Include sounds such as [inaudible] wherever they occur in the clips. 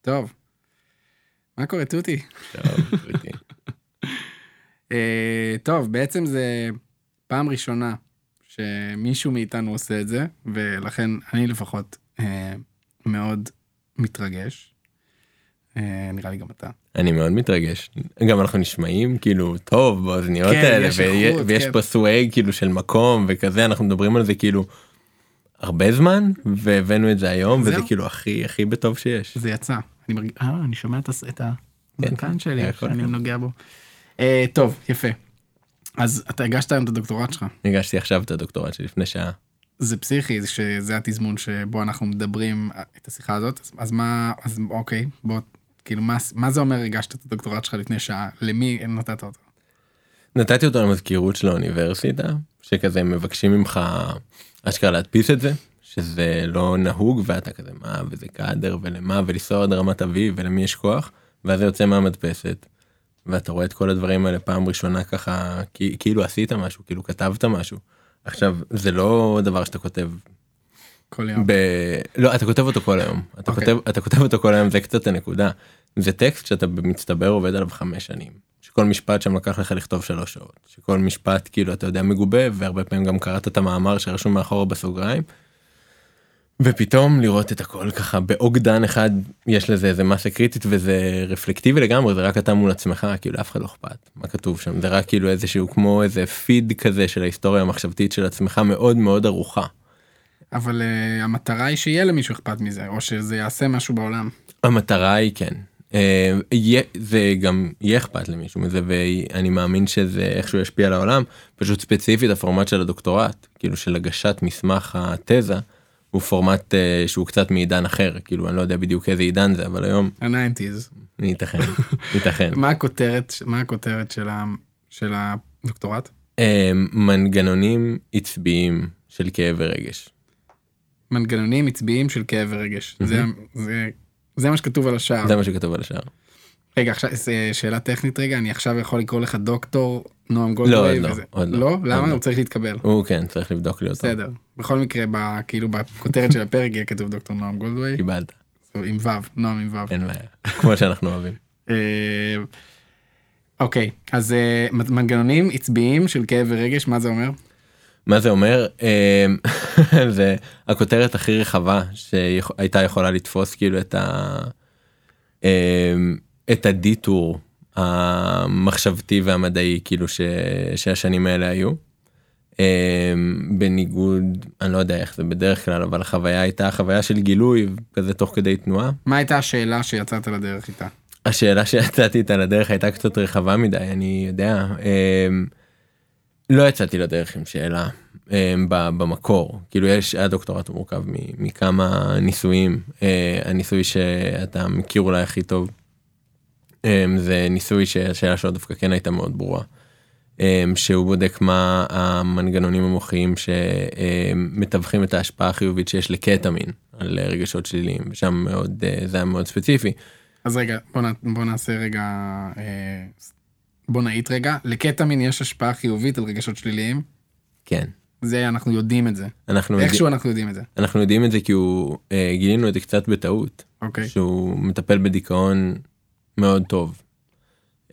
טוב. מה קורה, תותי? טוב. [laughs] אה, טוב, בעצם זה פעם ראשונה שמישהו מאיתנו עושה את זה, ולכן אני לפחות אה, מאוד מתרגש. אה, נראה לי גם אתה. אני מאוד מתרגש. גם אנחנו נשמעים כאילו טוב באוזניות כן, האלה, יש ויש איכות, ויש כן. פה סוואג כאילו של מקום וכזה, אנחנו מדברים על זה כאילו הרבה זמן, והבאנו את זה היום, וזה זהו. כאילו הכי הכי בטוב שיש. זה יצא. אני מרגיש, אה, אני שומע את את הזקן שלי, יכול שאני להיות. נוגע בו. אה, טוב, יפה. אז אתה הגשת היום את הדוקטורט שלך. הגשתי עכשיו את הדוקטורט שלי לפני שעה. זה פסיכי, זה שזה התזמון שבו אנחנו מדברים את השיחה הזאת, אז, אז מה, אז אוקיי, בוא, כאילו, מה, מה זה אומר הגשת את הדוקטורט שלך לפני שעה? למי נתת אותו? נתתי אותו למזכירות של האוניברסיטה, שכזה מבקשים ממך אשכרה להדפיס את זה, שזה לא נהוג ואתה כזה מה וזה קאדר ולמה ולנסוע עד רמת אביב ולמי יש כוח, ואז זה יוצא מהמדפסת. ואתה רואה את כל הדברים האלה פעם ראשונה ככה כאילו עשית משהו כאילו כתבת משהו. עכשיו זה לא דבר שאתה כותב כל יום. ב... לא אתה כותב אותו כל היום אתה אוקיי. כותב אתה כותב אותו כל היום זה קצת הנקודה זה טקסט שאתה במצטבר עובד עליו חמש שנים שכל משפט שם לקח לך לכתוב שלוש שעות שכל משפט כאילו אתה יודע מגובה והרבה פעמים גם קראת את המאמר שרשום מאחורה בסוגריים. ופתאום לראות את הכל ככה באוגדן אחד יש לזה איזה מסה קריטית וזה רפלקטיבי לגמרי זה רק אתה מול עצמך כאילו לאף אחד לא אכפת מה כתוב שם זה רק כאילו איזשהו כמו איזה פיד כזה של ההיסטוריה המחשבתית של עצמך מאוד מאוד ערוכה. אבל uh, המטרה היא שיהיה למישהו אכפת מזה, או שזה יעשה משהו בעולם. המטרה היא כן. אה, זה גם יהיה אכפת למישהו מזה ואני מאמין שזה איכשהו ישפיע על העולם פשוט ספציפית הפורמט של הדוקטורט כאילו של הגשת מסמך התזה הוא פורמט אה, שהוא קצת מעידן אחר כאילו אני לא יודע בדיוק איזה עידן זה אבל היום ה-90's. ייתכן ייתכן [laughs] מה הכותרת, מה הכותרת של הדוקטורט? אה, מנגנונים עצביים של כאב ורגש. מנגנונים עצביים של כאב ורגש. זה, זה, מה שכתוב על השער. זה מה שכתוב על השער. רגע, עכשיו שאלה טכנית רגע, אני עכשיו יכול לקרוא לך דוקטור נועם לא, גולדווי עוד לא. עוד לא. לא? למה? לא. הוא צריך להתקבל. הוא כן צריך לבדוק לי אותו. בסדר. בכל מקרה, כאילו בכותרת של הפרק יהיה כתוב דוקטור נועם גולדווי, קיבלת עם ו', נועם עם ו'. אין בעיה כמו שאנחנו אוהבים. אה, אוקיי, אז אה, מנגנונים עצביים של כאב ורגש, מה זה אומר? מה זה אומר אמ, [laughs] זה הכותרת הכי רחבה שהייתה יכולה לתפוס כאילו את ה... אמ, את הדיטור המחשבתי והמדעי כאילו ש... שהשנים האלה היו. אמ, בניגוד אני לא יודע איך זה בדרך כלל אבל החוויה הייתה חוויה של גילוי כזה תוך כדי תנועה. מה הייתה השאלה שיצאת לדרך איתה? השאלה שיצאתי איתה לדרך הייתה קצת רחבה מדי אני יודע לא יצאתי לדרך עם שאלה אמ, במקור כאילו יש הדוקטורט מורכב מכמה ניסויים אה, הניסוי שאתה מכיר אולי הכי טוב אמ, זה ניסוי שהשאלה שלו דווקא כן הייתה מאוד ברורה. אמ, שהוא בודק מה המנגנונים המוחיים שמתווכים את ההשפעה החיובית שיש לקטמין על רגשות שליליים ושם מאוד אה, זה היה מאוד ספציפי. אז רגע, בוא, נ, בוא נעשה רגע, אה, בוא נעיט רגע. לקטמין יש השפעה חיובית על רגשות שליליים? כן. זה, אנחנו יודעים את זה. אנחנו, יודע, איכשהו אנחנו יודעים את זה. אנחנו יודעים את זה כי הוא אה, גילינו את זה קצת בטעות אוקיי. שהוא מטפל בדיכאון מאוד טוב.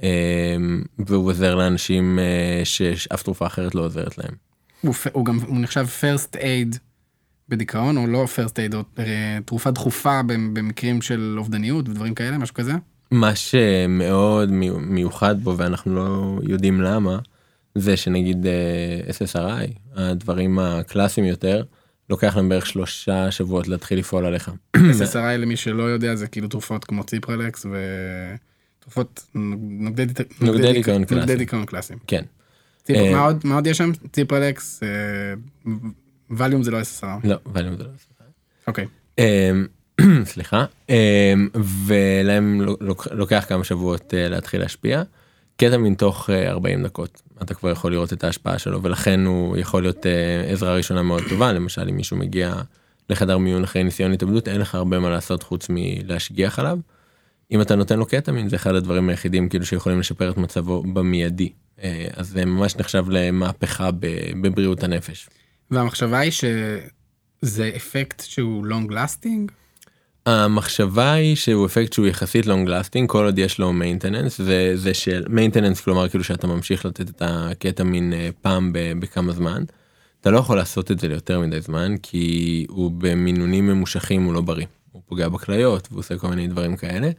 אה, והוא עוזר לאנשים אה, שאף תרופה אחרת לא עוזרת להם. הוא, הוא גם, הוא נחשב first aid בדיכאון, או לא first aid, או אה, תרופה דחופה במ- במקרים של אובדניות ודברים כאלה, משהו כזה? מה שמאוד מי- מיוחד בו ואנחנו לא יודעים למה זה שנגיד אה, SSRI הדברים הקלאסיים יותר לוקח להם בערך שלושה שבועות להתחיל לפעול עליך. SSRI למי שלא יודע זה כאילו תרופות כמו ציפרלקס ותרופות נוגדי דיכ- נוגדי דיכאון קלאסיים. קלאסיים. כן. אה, מה עוד- מה עוד יש שם? ציפרלקס, אה, ווליום זה לא SSRI. לא, ווליום זה לא אוקיי. [clears throat] סליחה אמ, ולהם לוק- לוקח כמה שבועות אה, להתחיל להשפיע. קטמין תוך אה, 40 דקות אתה כבר יכול לראות את ההשפעה שלו ולכן הוא יכול להיות אה, עזרה ראשונה מאוד טובה למשל אם מישהו מגיע לחדר מיון אחרי ניסיון התאבדות אין לך הרבה מה לעשות חוץ מלהשגיח עליו. אם אתה נותן לו קטמין זה אחד הדברים היחידים כאילו שיכולים לשפר את מצבו במיידי אה, אז זה ממש נחשב למהפכה בבריאות הנפש. והמחשבה היא שזה אפקט שהוא long lasting? המחשבה היא שהוא אפקט שהוא יחסית long lasting כל עוד יש לו maintenance וזה של maintenance כלומר כאילו שאתה ממשיך לתת את הקטמין אה, פעם בכמה זמן. אתה לא יכול לעשות את זה ליותר מדי זמן כי הוא במינונים ממושכים הוא לא בריא. הוא פוגע בכליות והוא עושה כל מיני דברים כאלה.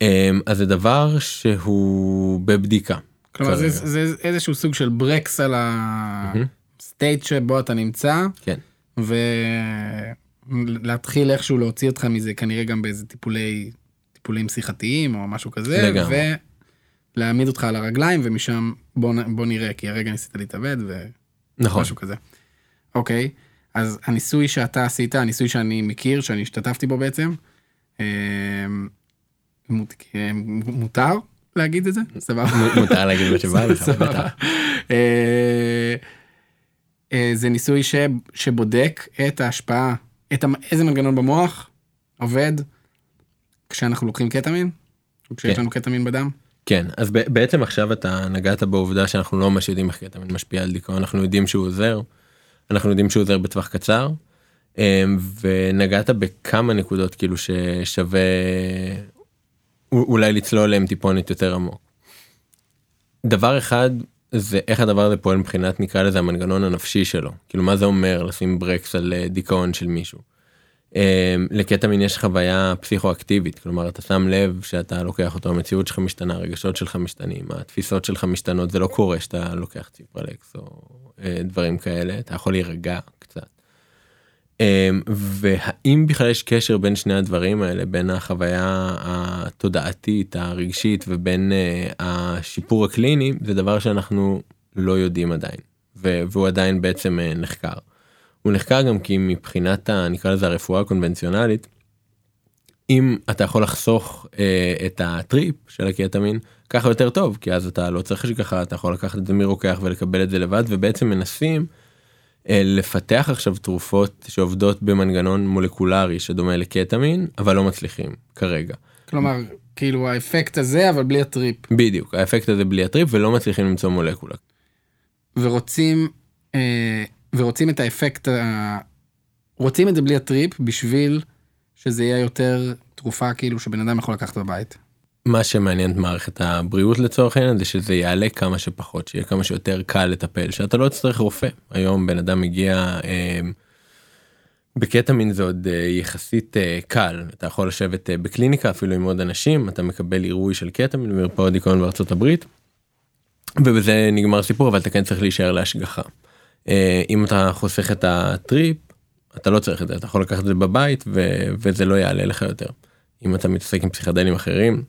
אמ, אז זה דבר שהוא בבדיקה. כלומר זה. זה איזשהו סוג של ברקס על הסטייט שבו אתה נמצא כן. ולהתחיל איכשהו להוציא אותך מזה כנראה גם באיזה טיפולי טיפולים שיחתיים או משהו כזה לגמרי. ולהעמיד אותך על הרגליים ומשם בוא, בוא נראה כי הרגע ניסית להתאבד נכון. ומשהו כזה. אוקיי אז הניסוי שאתה עשית הניסוי שאני מכיר שאני השתתפתי בו בעצם. אה, מותר להגיד את זה סבבה. מותר להגיד מה שבא לך. אה, אה, זה ניסוי שבודק את ההשפעה, את המ- איזה מנגנון במוח עובד כשאנחנו לוקחים קטמין, או כשיש כן. לנו קטמין בדם. כן אז בעצם עכשיו אתה נגעת בעובדה שאנחנו לא ממש יודעים איך קטמין משפיע על דיכאון אנחנו יודעים שהוא עוזר. אנחנו יודעים שהוא עוזר בטווח קצר. אמ, ונגעת בכמה נקודות כאילו ששווה אולי לצלול עליהם טיפונת יותר עמוק. דבר אחד זה איך הדבר הזה פועל מבחינת נקרא לזה המנגנון הנפשי שלו כאילו מה זה אומר לשים ברקס על אה, דיכאון של מישהו. אמ, לקטמין יש חוויה פסיכואקטיבית כלומר אתה שם לב שאתה לוקח אותו המציאות שלך משתנה הרגשות שלך משתנים התפיסות שלך משתנות זה לא קורה שאתה לוקח ציפרלקס או אה, דברים כאלה אתה יכול להירגע קצת. אמ, והאם בכלל יש קשר בין שני הדברים האלה בין החוויה התודעתית הרגשית ובין אה, השיפור הקליני זה דבר שאנחנו לא יודעים עדיין והוא עדיין בעצם אה, נחקר. הוא נחקר גם כי מבחינת ה, נקרא לזה הרפואה הקונבנציונלית. אם אתה יכול לחסוך אה, את הטריפ של הקטמין ככה יותר טוב כי אז אתה לא צריך השגחה אתה יכול לקחת את זה מרוקח ולקבל את זה לבד ובעצם מנסים לפתח עכשיו תרופות שעובדות במנגנון מולקולרי שדומה לקטמין אבל לא מצליחים כרגע. כלומר, כאילו האפקט הזה אבל בלי הטריפ. בדיוק האפקט הזה בלי הטריפ ולא מצליחים למצוא מולקולה. ורוצים, אה, ורוצים את האפקט, ה... רוצים את זה בלי הטריפ בשביל שזה יהיה יותר תרופה כאילו שבן אדם יכול לקחת בבית. מה שמעניין את מערכת הבריאות לצורך העניין זה שזה יעלה כמה שפחות שיהיה כמה שיותר קל לטפל שאתה לא תצטרך רופא היום בן אדם מגיע אה, בקטמין זה עוד אה, יחסית אה, קל אתה יכול לשבת אה, בקליניקה אפילו עם עוד אנשים אתה מקבל עירוי של קטמין במרפאות דיכאון בארצות הברית. ובזה נגמר הסיפור אבל אתה כן צריך להישאר להשגחה. אם אתה חוסך את הטריפ אתה לא צריך את זה אתה יכול לקחת את זה בבית ו- וזה לא יעלה לך יותר. אם אתה מתעסק עם פסיכדלים אחרים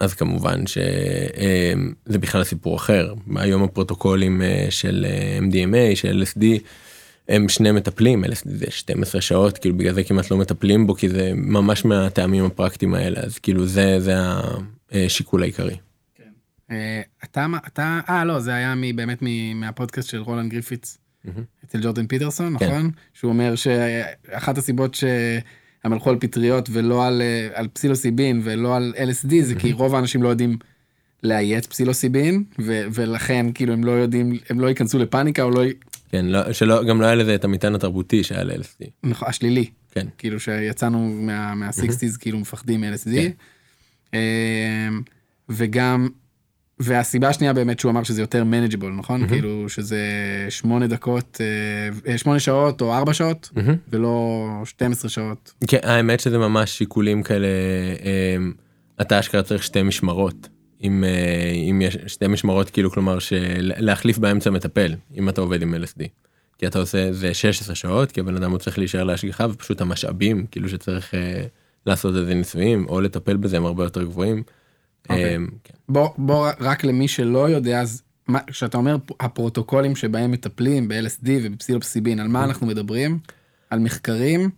אז כמובן שזה בכלל סיפור אחר היום הפרוטוקולים אה, של אה, MDMA של LSD הם שני מטפלים LSD זה 12 שעות כאילו בגלל זה כמעט לא מטפלים בו כי זה ממש מהטעמים הפרקטיים האלה אז כאילו זה זה השיקול העיקרי. אה, אתה, אתה, אה לא, זה היה באמת מהפודקאסט של רולנד גריפיץ אצל ג'ורדן פיטרסון, כן. נכון? שהוא אומר שאחת הסיבות שהם הלכו על פטריות ולא על, אה, על פסילוסיבין ולא על LSD זה כי רוב האנשים לא יודעים לאיית פסילוסיבין ו- ולכן כאילו הם לא יודעים, הם לא ייכנסו לפאניקה או לא, כן לא שלא גם לא היה לזה את המטען התרבותי שהיה ל-LSD. נכון, השלילי, כן. כאילו שיצאנו מה, מה-60's כאילו מפחדים מ-LSD. כן. אמ, וגם, והסיבה השנייה באמת שהוא אמר שזה יותר manageable, נכון? כאילו שזה שמונה דקות, אה, שמונה שעות או ארבע שעות, מהמם. ולא 12 שעות. כן האמת שזה ממש שיקולים כאלה אה, אתה אשכרה צריך שתי משמרות אם אה, אם יש שתי משמרות כאילו כלומר שלהחליף באמצע מטפל אם אתה עובד עם LSD. כי אתה עושה זה 16 שעות כי הבן אדם הוא צריך להישאר להשגחה ופשוט המשאבים כאילו שצריך אה, לעשות איזה ניסויים או לטפל בזה הם הרבה יותר גבוהים. אוקיי. אה, כן. בוא, רק למי שלא יודע, אז מה- כשאתה אומר הפרוטוקולים שבהם מטפלים ב-LSD ובפסילופסיבין, על מה אנחנו מדברים? על מחקרים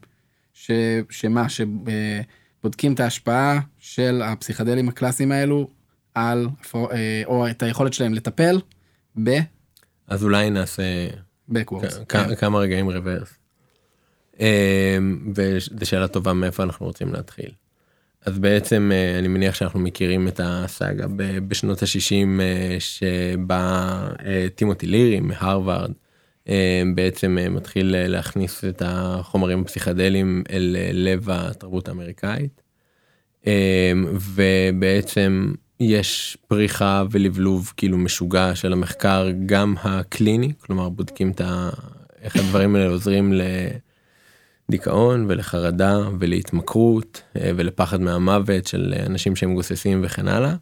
ש, שמה, שבודקים את ההשפעה של הפסיכדלים הקלאסיים האלו על, אה, או את היכולת שלהם לטפל ב... אז אולי נעשה backwards. כ- כ- כמה רגעים רוורס. אמ, וזו שאלה טובה מאיפה אנחנו רוצים להתחיל. אז בעצם אה, אני מניח שאנחנו מכירים את הסאגה בשנות ה-60 שבה אה, טימותי לירי מהרווארד אה, בעצם אה, מתחיל אה, להכניס את החומרים הפסיכדליים אל אה, לב התרבות האמריקאית. אה, ובעצם יש פריחה ולבלוב כאילו משוגע של המחקר גם הקליני כלומר בודקים את ה... איך הדברים האלה עוזרים לדיכאון ולחרדה ולהתמכרות אה, ולפחד מהמוות של אנשים שהם גוססים וכן הלאה.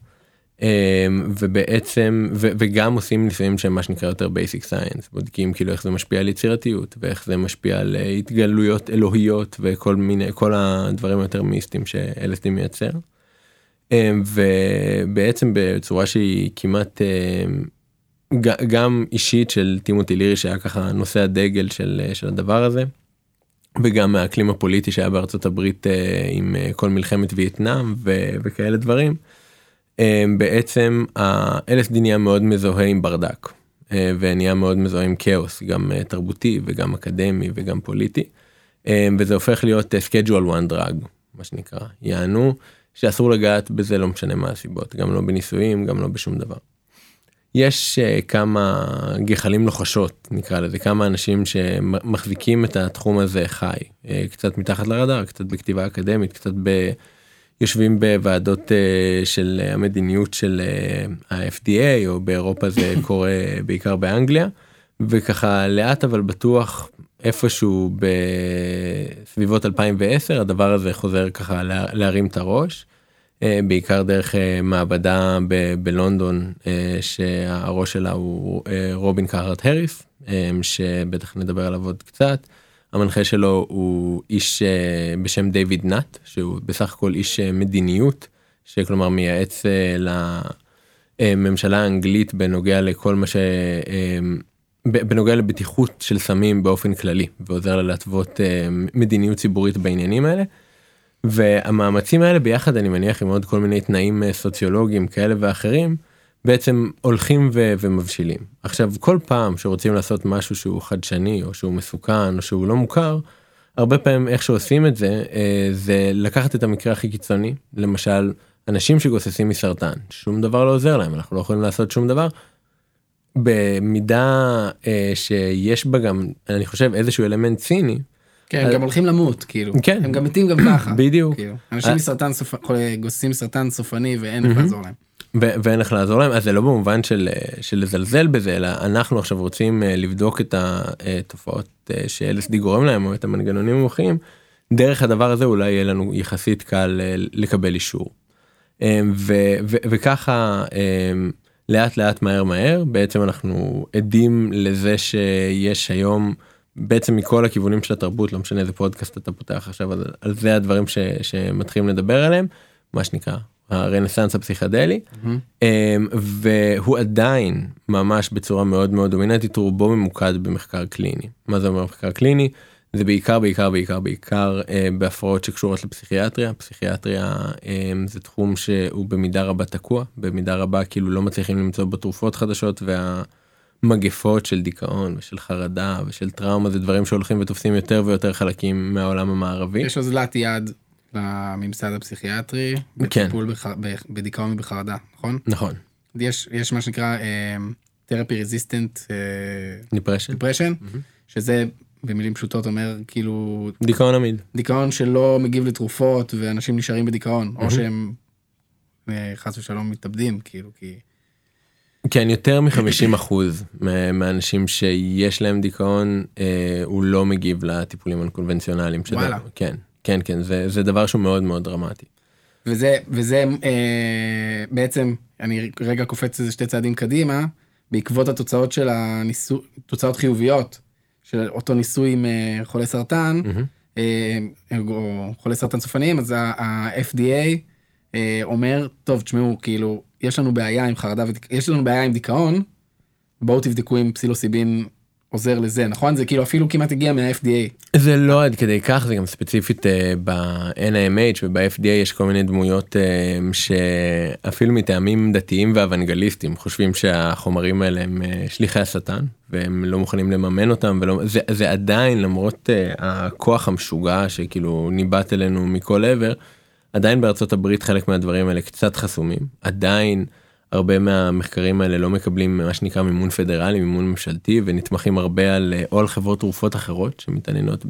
אה, ובעצם ו- וגם עושים ניסויים שהם מה שנקרא יותר basic science בודקים כאילו איך זה משפיע על יצירתיות ואיך זה משפיע על אה, התגלויות אלוהיות וכל מיני כל הדברים היותר מיסטיים ש-LSD מייצר. ובעצם בצורה שהיא כמעט גם אישית של טימותי לירי שהיה ככה נושא הדגל של, של הדבר הזה. וגם מהאקלים הפוליטי שהיה בארצות הברית אה, עם אה, כל מלחמת וייטנאם ו- וכאלה דברים. אה, בעצם ה-LSD נהיה מאוד מזוהה עם ברדק ונהיה מאוד מזוהה עם כאוס גם תרבותי וגם אקדמי וגם פוליטי. וזה הופך להיות schedule one drug מה שנקרא יענו שאסור לגעת בזה לא משנה מה הסיבות גם לא בניסויים גם לא בשום דבר. יש uh, כמה גחלים לוחשות נקרא לזה כמה אנשים שמחזיקים את התחום הזה חי uh, קצת מתחת לרדאר קצת בכתיבה אקדמית קצת ב... יושבים בוועדות uh, של המדיניות של uh, ה-FDA או באירופה זה [coughs] קורה בעיקר באנגליה וככה לאט אבל בטוח איפשהו בסביבות 2010 הדבר הזה חוזר ככה לה, להרים את הראש. אה, בעיקר דרך אה, מעבדה ב- בלונדון אה, שהראש שלה הוא רובין קארט הריס אה, שבטח נדבר עליו עוד קצת. המנחה שלו הוא איש בשם דיוויד נאט שהוא בסך הכל איש מדיניות שכלומר מייעץ לממשלה האנגלית בנוגע לכל מה ש... בנוגע לבטיחות של סמים באופן כללי ועוזר לה להתוות מדיניות ציבורית בעניינים האלה. והמאמצים האלה ביחד אני מניח עם עוד כל מיני תנאים אה, סוציולוגיים כאלה ואחרים בעצם הולכים ו- ומבשילים. עכשיו כל פעם שרוצים לעשות משהו שהוא חדשני או שהוא מסוכן או שהוא לא מוכר הרבה פעמים איך שעושים את זה אה, זה לקחת את המקרה הכי קיצוני למשל אנשים שגוססים מסרטן שום דבר לא עוזר להם אנחנו לא יכולים לעשות שום דבר. במידה אה, שיש בה גם אני חושב איזשהו אלמנט ציני כן, הם גם הולכים למות, כאילו. כן. הם גם מתים גם ככה. [coughs] בדיוק. כאילו. אנשים אה- מסרטן סופ- חולי- גוססים מסרטן סופני ואין איך לעזור להם. ואין איך לעזור להם אז זה לא במובן של אה, של לזלזל בזה אלא אנחנו עכשיו רוצים אה, לבדוק את התופעות ש-LSD גורם להם או את המנגנונים המוחיים דרך הדבר הזה אולי יהיה לנו יחסית קל לקבל אישור. ו- ו- וככה לאט לאט מהר מהר בעצם אנחנו עדים לזה שיש היום בעצם מכל הכיוונים של התרבות לא משנה איזה פודקאסט אתה פותח עכשיו על, על זה הדברים ש, שמתחילים לדבר עליהם מה שנקרא הרנסאנס הפסיכדלי. אמ, והוא עדיין ממש בצורה מאוד מאוד דומיננטית רובו ממוקד במחקר קליני. מה זה אומר מחקר קליני? זה בעיקר בעיקר בעיקר בעיקר אה, בהפרעות שקשורות לפסיכיאטריה. פסיכיאטריה אה, זה תחום שהוא במידה רבה תקוע במידה רבה כאילו לא מצליחים למצוא בו תרופות חדשות והמגפות של דיכאון ושל חרדה ושל טראומה זה דברים שהולכים ותופסים יותר ויותר חלקים מהעולם המערבי. יש אוזלת יד לממסד הפסיכיאטרי, כן. בטיפול בח- בדיכאון ובחרדה, נכון? נכון. יש יש מה שנקרא therapy resistant depression שזה במילים פשוטות אומר כאילו דיכאון עמיד. דיכאון שלא מגיב לתרופות ואנשים נשארים בדיכאון, או שהם אה, חס ושלום מתאבדים, כאילו, כי... כן יותר מ-50 אחוז מהאנשים שיש להם דיכאון אה, הוא לא מגיב לטיפולים הקונבנציונליים. שזה- וואלה. כן כן כן זה זה דבר שהוא מאוד מאוד דרמטי. וזה, וזה אה, בעצם, אני רגע קופץ איזה שתי צעדים קדימה, בעקבות התוצאות של הניסוי, תוצאות חיוביות של אותו ניסוי עם אה, חולי סרטן, אה, או חולי סרטן סופניים, אז ה-FDA אה, אומר, טוב, תשמעו, כאילו, יש לנו בעיה עם חרדה, ודיק- יש לנו בעיה עם דיכאון, בואו תבדקו אם פסילוסיבין עוזר לזה, נכון? זה כאילו אפילו כמעט הגיע מה-FDA. זה לא עד כדי כך זה גם ספציפית אה, ב-NIMH וב-FDA יש כל מיני דמויות אה, שאפילו מטעמים דתיים ואוונגליסטים חושבים שהחומרים האלה הם אה, שליחי השטן והם לא מוכנים לממן אותם ולא זה, זה עדיין למרות אה, הכוח המשוגע שכאילו ניבט אלינו מכל עבר עדיין בארצות הברית חלק מהדברים האלה קצת חסומים עדיין הרבה מהמחקרים האלה לא מקבלים מה שנקרא מימון פדרלי, מימון ממשלתי, ונתמכים הרבה על או על חברות תרופות אחרות שמתעניינות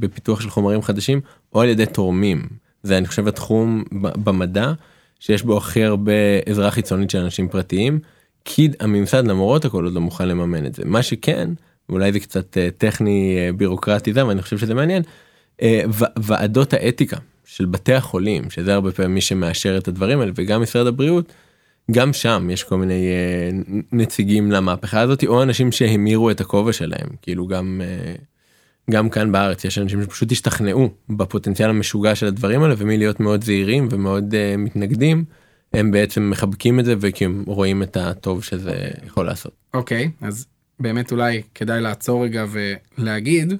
בפיתוח של חומרים חדשים, או על ידי תורמים. זה אני חושב התחום במדע שיש בו הכי הרבה עזרה חיצונית של אנשים פרטיים, כי הממסד למרות הכל עוד לא מוכן לממן את זה. מה שכן, אולי זה קצת טכני בירוקרטי זה, אבל אני חושב שזה מעניין, ועדות האתיקה של בתי החולים, שזה הרבה פעמים מי שמאשר את הדברים האלה, וגם משרד הבריאות, גם שם יש כל מיני uh, נציגים למהפכה הזאת או אנשים שהמירו את הכובע שלהם כאילו גם uh, גם כאן בארץ יש אנשים שפשוט השתכנעו בפוטנציאל המשוגע של הדברים האלה ומלהיות מאוד זהירים ומאוד uh, מתנגדים הם בעצם מחבקים את זה וכי הם רואים את הטוב שזה יכול לעשות. אוקיי okay, אז באמת אולי כדאי לעצור רגע ולהגיד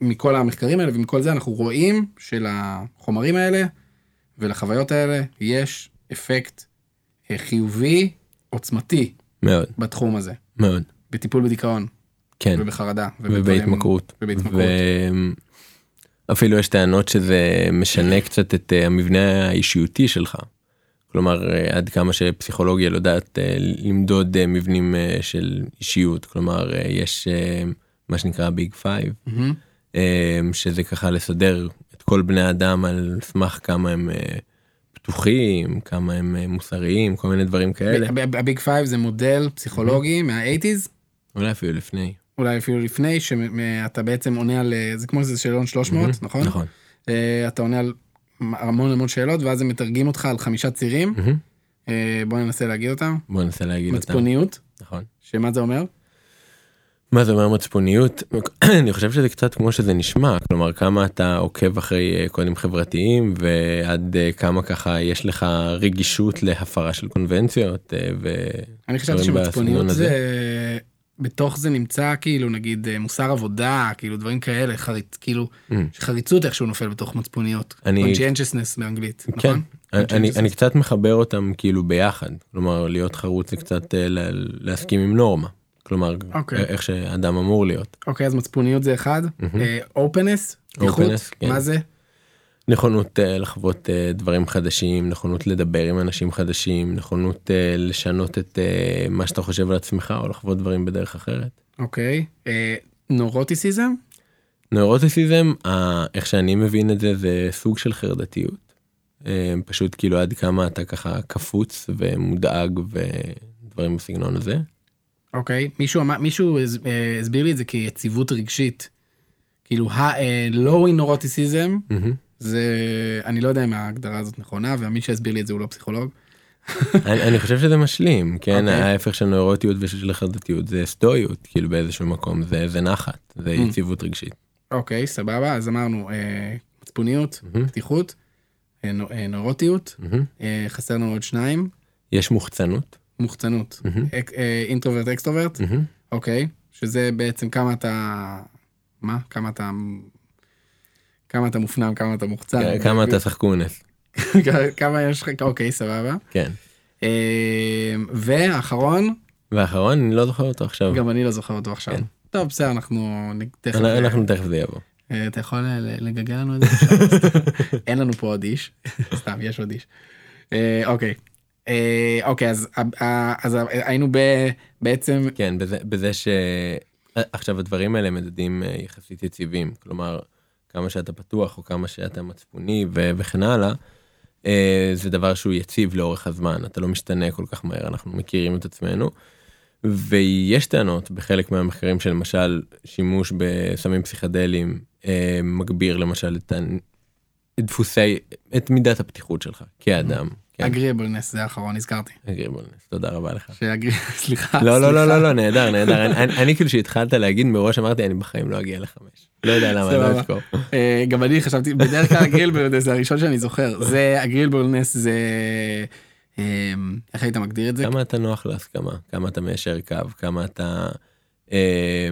שמכל המחקרים האלה ומכל זה אנחנו רואים שלחומרים האלה ולחוויות האלה יש אפקט אה, חיובי עוצמתי מאוד. בתחום הזה. מאוד. בטיפול בדיכאון. כן. ובחרדה. ובהתמכרות. ובהתמכרות. אפילו יש טענות שזה משנה קצת את אה, המבנה האישיותי שלך. כלומר אה, עד כמה שפסיכולוגיה לא יודעת למדוד מבנים של אישיות. כלומר יש מה שנקרא Big Five mm-hmm. שזה ככה לסדר את כל בני אדם על סמך כמה הם פתוחים, כמה הם אה, מוסריים, כל מיני דברים כאלה. ה Big Five זה מודל פסיכולוגי מה-80's? אולי אפילו לפני. אולי אפילו לפני, שאתה בעצם עונה על, אה, זה כמו איזה שאלון 300, נכון? נכון. אה, אתה עונה על המון המון שאלות, ואז הם מדרגים אותך על חמישה צירים. בוא ננסה להגיד אותם. בוא ננסה להגיד אותם. מצפוניות. נכון. שמה זה אומר? מה זה אומר מצפוניות? [clears throat] אני חושב שזה קצת כמו שזה נשמע, כלומר כמה אתה עוקב אחרי אה, קודים חברתיים ועד אה, כמה ככה יש לך רגישות להפרה של קונבנציות אה, ו... אני חשבתי שמצפוניות זה... בתוך זה נמצא כאילו נגיד מוסר עבודה כאילו דברים כאלה חריץ כאילו mm. חריצות איכשהו נופל בתוך מצפוניות. אני... conscientiousness באנגלית כן. נכון? אני, אני קצת מחבר אותם כאילו ביחד כלומר להיות חרוץ זה קצת להסכים עם נורמה. כלומר okay. אוקיי. איך שאדם אמור להיות. אוקיי okay, אז מצפוניות זה אחד. אופנס, mm-hmm. uh, כן. מה זה? נכונות uh, לחוות uh, דברים חדשים, נכונות לדבר עם אנשים חדשים, נכונות uh, לשנות את uh, מה שאתה חושב על עצמך או לחוות דברים בדרך אחרת. אוקיי, okay. uh, נורוטיסיזם? נורוטיסיזם, uh, איך שאני מבין את זה, זה סוג של חרדתיות. Uh, פשוט כאילו עד כמה אתה ככה קפוץ ומודאג ודברים בסגנון הזה. אוקיי, מישהו, מישהו אה, הסביר לי את זה כיציבות רגשית. כאילו, ה-low in neuroticism, זה, אני לא יודע אם ההגדרה הזאת נכונה, ומי שהסביר לי את זה הוא לא פסיכולוג. [laughs] אני, אני חושב שזה משלים, כן, okay. אוקיי. ההפך של נוירוטיות ושל חרדתיות זה סטואיות, כאילו באיזשהו מקום, זה, זה נחת, זה יציבות רגשית. אוקיי, אוקיי, סבבה, אז אמרנו אה, מצפוניות, mm-hmm. פתיחות, אה, נוירוטיות, mm-hmm. אה, חסר לנו עוד שניים. יש מוחצנות. מוחצנות, introvert extrovert, אוקיי, שזה בעצם כמה אתה, מה? כמה אתה, כמה אתה מופנם, כמה אתה מוחצן. כן, כמה אתה שחקונס. [laughs] כמה יש לך, אוקיי, סבבה. כן. אה, ואחרון. ואחרון, אני לא זוכר אותו עכשיו. גם אני לא זוכר אותו עכשיו. כן. טוב, בסדר, אנחנו תכף... אנחנו תכף זה יבוא. אה, אתה יכול לגגל לנו את זה? [laughs] אין לנו פה עוד איש, סתם, יש עוד איש. אה, אוקיי, אה, אוקיי אז אה, אז היינו בעצם כן בזה בזה שעכשיו הדברים האלה מדדים אה, יחסית יציבים כלומר כמה שאתה פתוח או כמה שאתה מצפוני וכן הלאה. זה דבר שהוא יציב לאורך הזמן אתה לא משתנה כל כך מהר אנחנו מכירים את עצמנו. ויש טענות בחלק מהמחקרים שלמשל שימוש בסמים פסיכדליים מגביר למשל את דפוסי את מידת הפתיחות שלך כאדם אגריבלנס זה האחרון הזכרתי. אגריבלנס תודה רבה לך. [laughs] סליחה. לא לא לא לא לא נהדר נהדר אני כאילו שהתחלת להגיד מראש אמרתי אני בחיים לא אגיע לחמש. לא יודע למה אני לא אזכור. אה, גם אני חשבתי בדרך כלל אגריבלנס זה הראשון שאני זוכר זה אגריבלנס זה אה, איך היית מגדיר את זה? כמה אתה נוח להסכמה כמה אתה מיישר קו כמה אתה אה,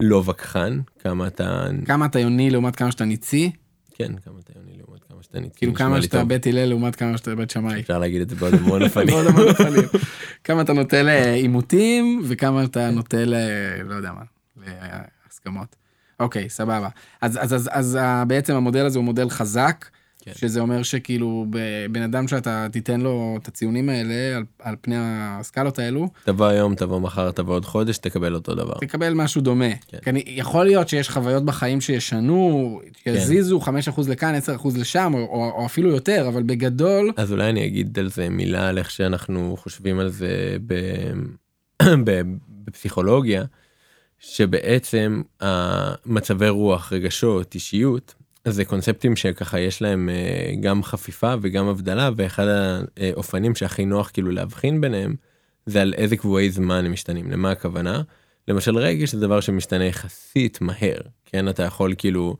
לא וכחן כמה אתה כמה אתה יוני לעומת כמה שאתה ניצי. כן כמה אתה יוני לעומת כמה שאתה ניצי. כאילו כמה שאתה בית הלל לעומת כמה שאתה בית שמאי. אפשר להגיד את זה בעוד המון [laughs] אופנים. כמה אתה נוטה לעימותים וכמה אתה נוטה ל... לא יודע מה, להסכמות. אוקיי, סבבה. אז, אז, אז, אז בעצם המודל הזה הוא מודל חזק, כן. שזה אומר שכאילו בן אדם שאתה תיתן לו את הציונים האלה על, על פני הסקלות האלו, תבוא היום, תבוא מחר, תבוא עוד חודש, תקבל אותו דבר. תקבל משהו דומה. כן. כן. יכול להיות שיש חוויות בחיים שישנו, יזיזו 5% לכאן, 10% לשם, או, או, או אפילו יותר, אבל בגדול, אז אולי אני אגיד על זה מילה על איך שאנחנו חושבים על זה ב... [clears throat] ב... בפסיכולוגיה, שבעצם המצבי רוח, רגשות, אישיות, זה קונספטים שככה יש להם אה, גם חפיפה וגם הבדלה, ואחד האופנים שהכי נוח כאילו להבחין ביניהם, זה על איזה קבועי זמן הם משתנים, למה הכוונה? למשל רגש זה דבר שמשתנה יחסית מהר, כן אתה יכול כאילו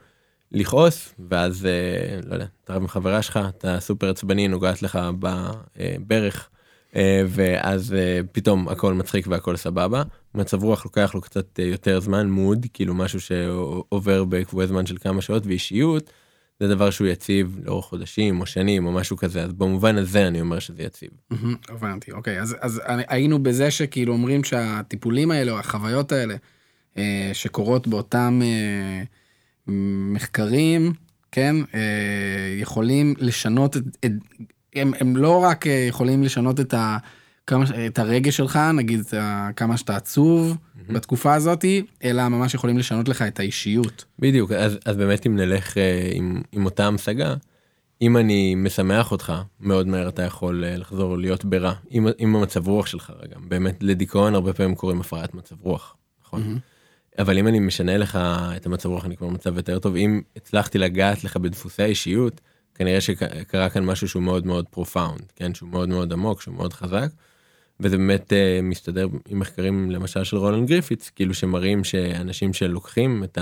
לכעוס ואז אה, לא יודע, אתה רב עם חברה שלך, אתה סופר עצבני, נוגעת לך בברך. אה, ואז אה, פתאום הכל מצחיק והכל סבבה. מצב רוח לוקח לו קצת אה, יותר זמן, מוד, כאילו משהו שעובר בקבועי זמן של כמה שעות, ואישיות זה דבר שהוא יציב לאורך חודשים או שנים או משהו כזה, אז במובן הזה אני אומר שזה יציב. הבנתי, אוקיי, אז, היינו בזה שכאילו אומרים שהטיפולים האלה או החוויות האלה שקורות באותם מחקרים, כן, יכולים לשנות הם, הם לא רק אה, יכולים לשנות את, ה, כמה, את הרגש שלך, נגיד ה, כמה שאתה עצוב בתקופה הזאתי, אלא ממש יכולים לשנות לך את האישיות. בדיוק, אז, אז באמת אם נלך אה, עם, עם אותה המשגה, אם אני משמח אותך, מאוד מהר אתה יכול אה, לחזור להיות ברע, עם, עם המצב רוח שלך רגע, באמת לדיכאון הרבה פעמים קוראים הפרעת מצב רוח, נכון? אבל אם אני משנה לך את המצב רוח אני כבר במצב יותר טוב אם הצלחתי לגעת לך בדפוסי האישיות כנראה שקרה כאן משהו שהוא מאוד מאוד profound כן שהוא מאוד מאוד עמוק שהוא מאוד חזק. וזה באמת uh, מסתדר עם מחקרים למשל של רולנד גריפיץ כאילו שמראים שאנשים שלוקחים את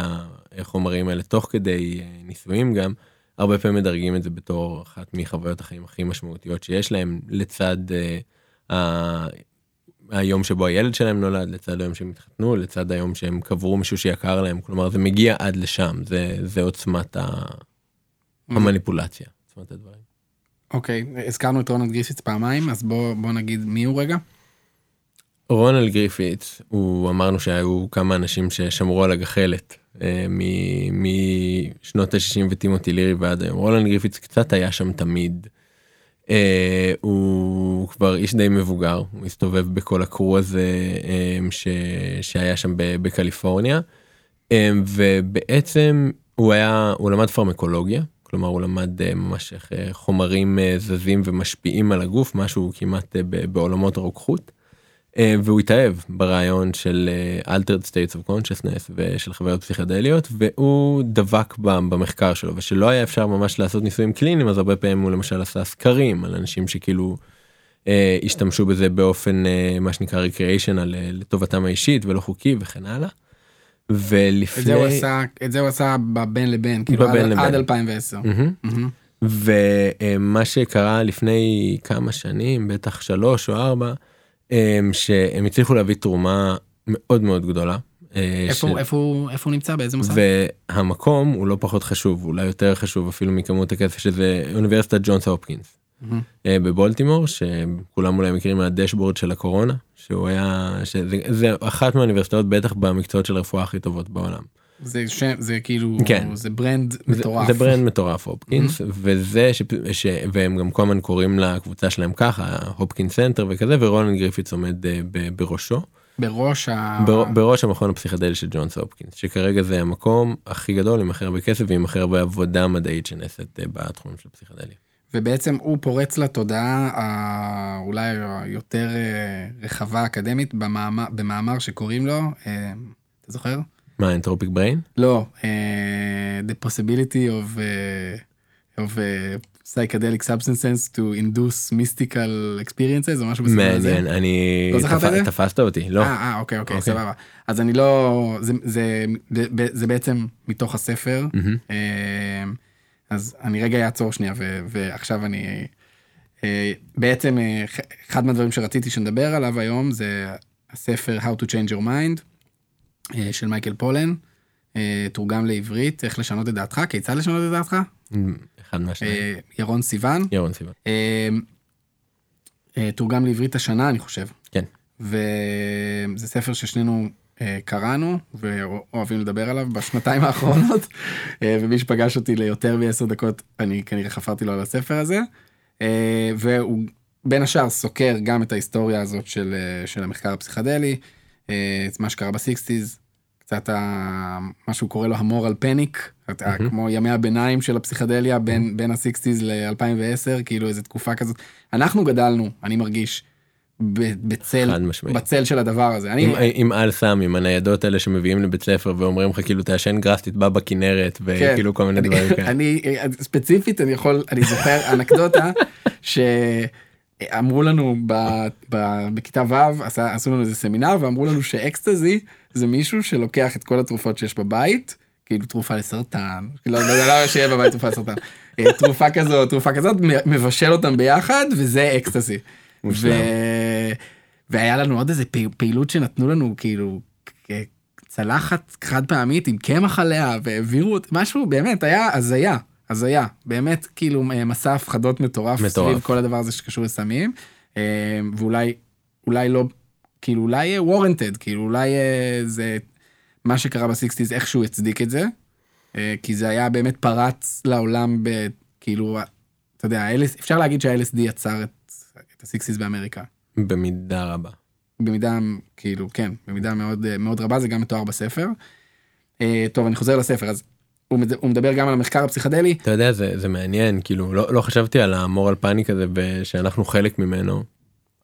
החומרים האלה תוך כדי uh, ניסויים גם הרבה פעמים מדרגים את זה בתור אחת מחוויות החיים הכי משמעותיות שיש להם לצד uh, ה... היום שבו הילד שלהם נולד לצד היום שהם התחתנו לצד היום שהם קברו מישהו שיקר להם כלומר זה מגיע עד לשם זה זה עוצמת ה... המניפולציה. הדברים. אוקיי, הזכרנו את רונלד גריפיץ פעמיים, אז בוא, נגיד מי הוא רגע. רונלד גריפיץ הוא אמרנו שהיו כמה אנשים ששמרו על הגחלת אה, משנות ה-60 וטימותי לירי ועד היום רולנד גריפיץ קצת היה שם תמיד. אה, הוא כבר איש די מבוגר הוא הסתובב בכל הקרו הזה אה, ש... שהיה שם ב- בקליפורניה אה, ובעצם הוא היה הוא למד פרמקולוגיה כלומר הוא למד אה, ממש איך אה, חומרים אה, זזים ומשפיעים על הגוף משהו כמעט בעולמות הרוקחות. והוא התאהב ברעיון של altered states of consciousness ושל חוויות פסיכדליות והוא דבק במחקר שלו ושלא היה אפשר ממש לעשות ניסויים קליניים אז הרבה פעמים הוא למשל עשה סקרים על אנשים שכאילו אה, השתמשו בזה באופן אה, מה שנקרא recreational לטובתם האישית ולא חוקי וכן הלאה. ולפני את זה הוא עשה, את זה הוא עשה בבין לבין, כאילו בבין עד, לבין. עד 2010. מהמם. מהמם. ומה שקרה לפני כמה שנים בטח שלוש או ארבע הם, שהם הצליחו להביא תרומה מאוד מאוד גדולה. אה, איפה, של- איפה, איפה הוא נמצא? באיזה מוסד? והמקום הוא לא פחות חשוב אולי יותר חשוב אפילו מכמות הכסף שזה אוניברסיטת ג'ונס הופקינס אה, בבולטימור שכולם אולי מכירים מהדשבורד של הקורונה שהוא היה שזה זה אחת מהאוניברסיטאות בטח במקצועות של רפואה הכי טובות בעולם. זה שם, זה כאילו, כן. זה brand זה- מטורף. זה ברנד מטורף הופקינס וזה ש... ש... והם גם כל הזמן קוראים לקבוצה שלהם ככה הופקינס center וכזה ורולנד גריפית'ס עומד אה, ב... בראשו בראש ה... בר... בראש המכון הפסיכדלי של ג'ונס הופקינס שכרגע זה המקום הכי גדול עם הכי הרבה כסף ועם הכי הרבה עבודה מדעית שנעשית אה, בתחומים של פסיכדלי. ובעצם הוא פורץ לתודעה ה- אולי היותר אה, רחבה אקדמית במאמר, במאמר שקוראים לו, אה, אתה זוכר? מה אנטרופיק בריין? לא, אה, The possibility of, of psychedelic substances to induce mystical experiences או משהו בסדר. מעניין אני לא זכרת את זה? תפסת אותי לא אה, אוקיי, אוקיי, אוקיי. סבבה. אז אני לא, זה, זה, זה, זה בעצם מתוך הספר. אז אני רגע אעצור שנייה ו- ועכשיו אני אה, בעצם אה, אחד מהדברים שרציתי שנדבר עליו היום זה הספר How to Change Your Mind אה, של מייקל פולן תורגם לעברית איך לשנות את דעתך כיצד לשנות את דעתך אחד מהשניים. ירון סיוון ירון אה, תורגם לעברית השנה אני חושב כן. וזה ספר ששנינו קראנו ואוהבים לדבר עליו בשנתיים האחרונות, אה, ומי שפגש אותי ליותר מעשר דקות, אני כנראה חפרתי לו על הספר הזה, אה, והוא בין השאר סוקר גם את ההיסטוריה הזאת של, אה, של המחקר הפסיכדלי, אה, את מה שקרה ב sixties, קצת ה, מה שהוא קורא לו ה moral panic. כמו ימי הביניים של הפסיכדליה בין, בין ה sixties ל-2010, כאילו איזה תקופה כזאת. אנחנו גדלנו, אני מרגיש, בצל. בצל של הדבר הזה. אני, עם, עם על סם עם הניידות האלה שמביאים לבית ספר ואומרים לך כאילו תעשן גראס תטבע בכנרת וכאילו כל מיני דברים כאלה. כן. אני ספציפית אני יכול אני זוכר [laughs] אנקדוטה שאמרו לנו ב, ב, בכיתה ו' עשה- עשו לנו איזה סמינר ואמרו לנו שאקסטזי זה מישהו שלוקח את כל התרופות שיש בבית כאילו תרופה לסרטן לא יודע למה שיהיה בבית תרופה לסרטן אה, תרופה כזאת תרופה כזאת מבשל אותם ביחד וזה אקסטזי. ו... והיה לנו עוד איזה פעילות שנתנו לנו כאילו צלחת חד פעמית עם קמח עליה והעבירו משהו באמת היה הזיה הזיה. באמת כאילו אה, מסע הפחדות מטורף, מטורף. סביב כל הדבר הזה שקשור לסמים. אה, ואולי אולי לא כאילו אולי וורנטד כאילו אולי אה, זה מה שקרה בסיקסטיז איכשהו הצדיק את זה. אה, כי זה היה באמת פרץ לעולם בכאילו אתה יודע אפשר להגיד שה-LSD יצר את, את הסיקסטיז באמריקה. במידה רבה. במידה כאילו כן במידה מאוד אה, מאוד רבה זה גם מתואר בספר. אה, טוב אני חוזר לספר אז הוא, מד, הוא מדבר גם על המחקר הפסיכדלי אתה יודע זה זה מעניין כאילו לא לא חשבתי על המורל פאניק הזה ושאנחנו חלק ממנו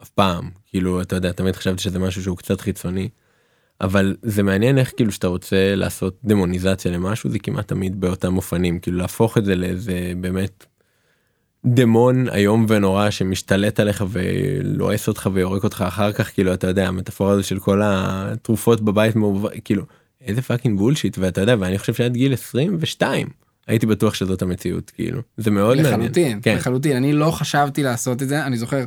אף פעם כאילו אתה יודע תמיד חשבתי שזה משהו שהוא קצת חיצוני. אבל זה מעניין איך כאילו שאתה רוצה לעשות דמוניזציה למשהו זה כמעט תמיד באותם אופנים כאילו להפוך את זה לאיזה באמת דמון איום ונורא שמשתלט עליך ולועס אותך ויורק אותך אחר כך כאילו אתה יודע המטאפורה הזו של כל התרופות בבית מעובר כאילו איזה fucking bullshit ואתה יודע ואני חושב שעד גיל 22 הייתי בטוח שזאת המציאות כאילו. זה מאוד מעניין. לחלוטין כן. לחלוטין. אני לא חשבתי לעשות את זה. אני זוכר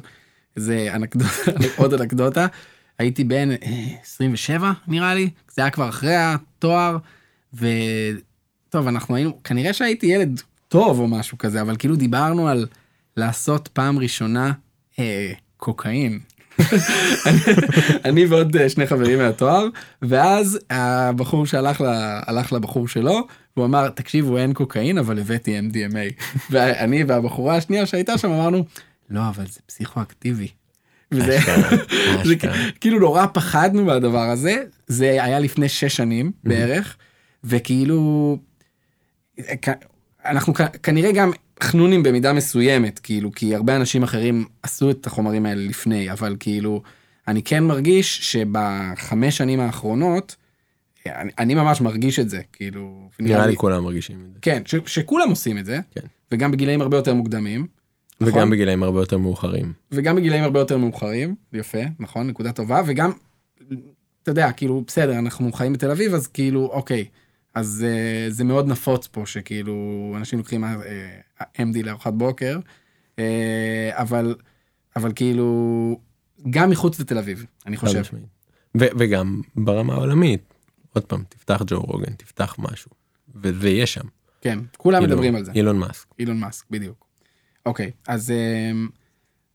איזה אנקדוטה [laughs] עוד אנקדוטה. הייתי בן אה, 27 נראה לי. זה היה כבר אחרי התואר. וטוב אנחנו היינו כנראה שהייתי ילד טוב או משהו כזה אבל כאילו דיברנו על לעשות פעם ראשונה אה, קוקאין. אני- אני ועוד אה, שני חברים מהתואר ואז הבחור שהלך ל- הלך לבחור שלו והוא אמר תקשיבו אין קוקאין אבל הבאתי MDMA [laughs] ואני והבחורה השנייה שהייתה שם אמרנו לא אבל זה פסיכואקטיבי. וזה [laughs] זה. כאילו נורא פחדנו מהדבר הזה זה היה לפני שש שנים בערך וכאילו כ- אנחנו כנראה גם חנונים במידה מסוימת כאילו כי הרבה אנשים אחרים עשו את החומרים האלה לפני אבל כאילו אני כן מרגיש שבחמש שנים האחרונות אני, אני ממש מרגיש את זה כאילו נראה לי כולם מרגישים את זה כן ש, שכולם עושים את זה כן. וגם בגילאים הרבה יותר מוקדמים נכון? וגם בגילאים הרבה יותר מאוחרים. וגם בגילאים הרבה יותר מאוחרים יפה נכון נקודה טובה וגם אתה יודע כאילו בסדר אנחנו חיים בתל אביב אז כאילו אוקיי אז uh, זה מאוד נפוץ פה שכאילו אנשים לוקחים uh, MD לארוחת בוקר uh, אבל אבל כאילו גם מחוץ לתל אביב אני חושב. ו- וגם ברמה העולמית עוד פעם תפתח ג'ו רוגן תפתח משהו וזה יהיה שם. כן כולם כאילו, מדברים על זה אילון מאסק. אילון מאסק בדיוק. אוקיי אז אמ,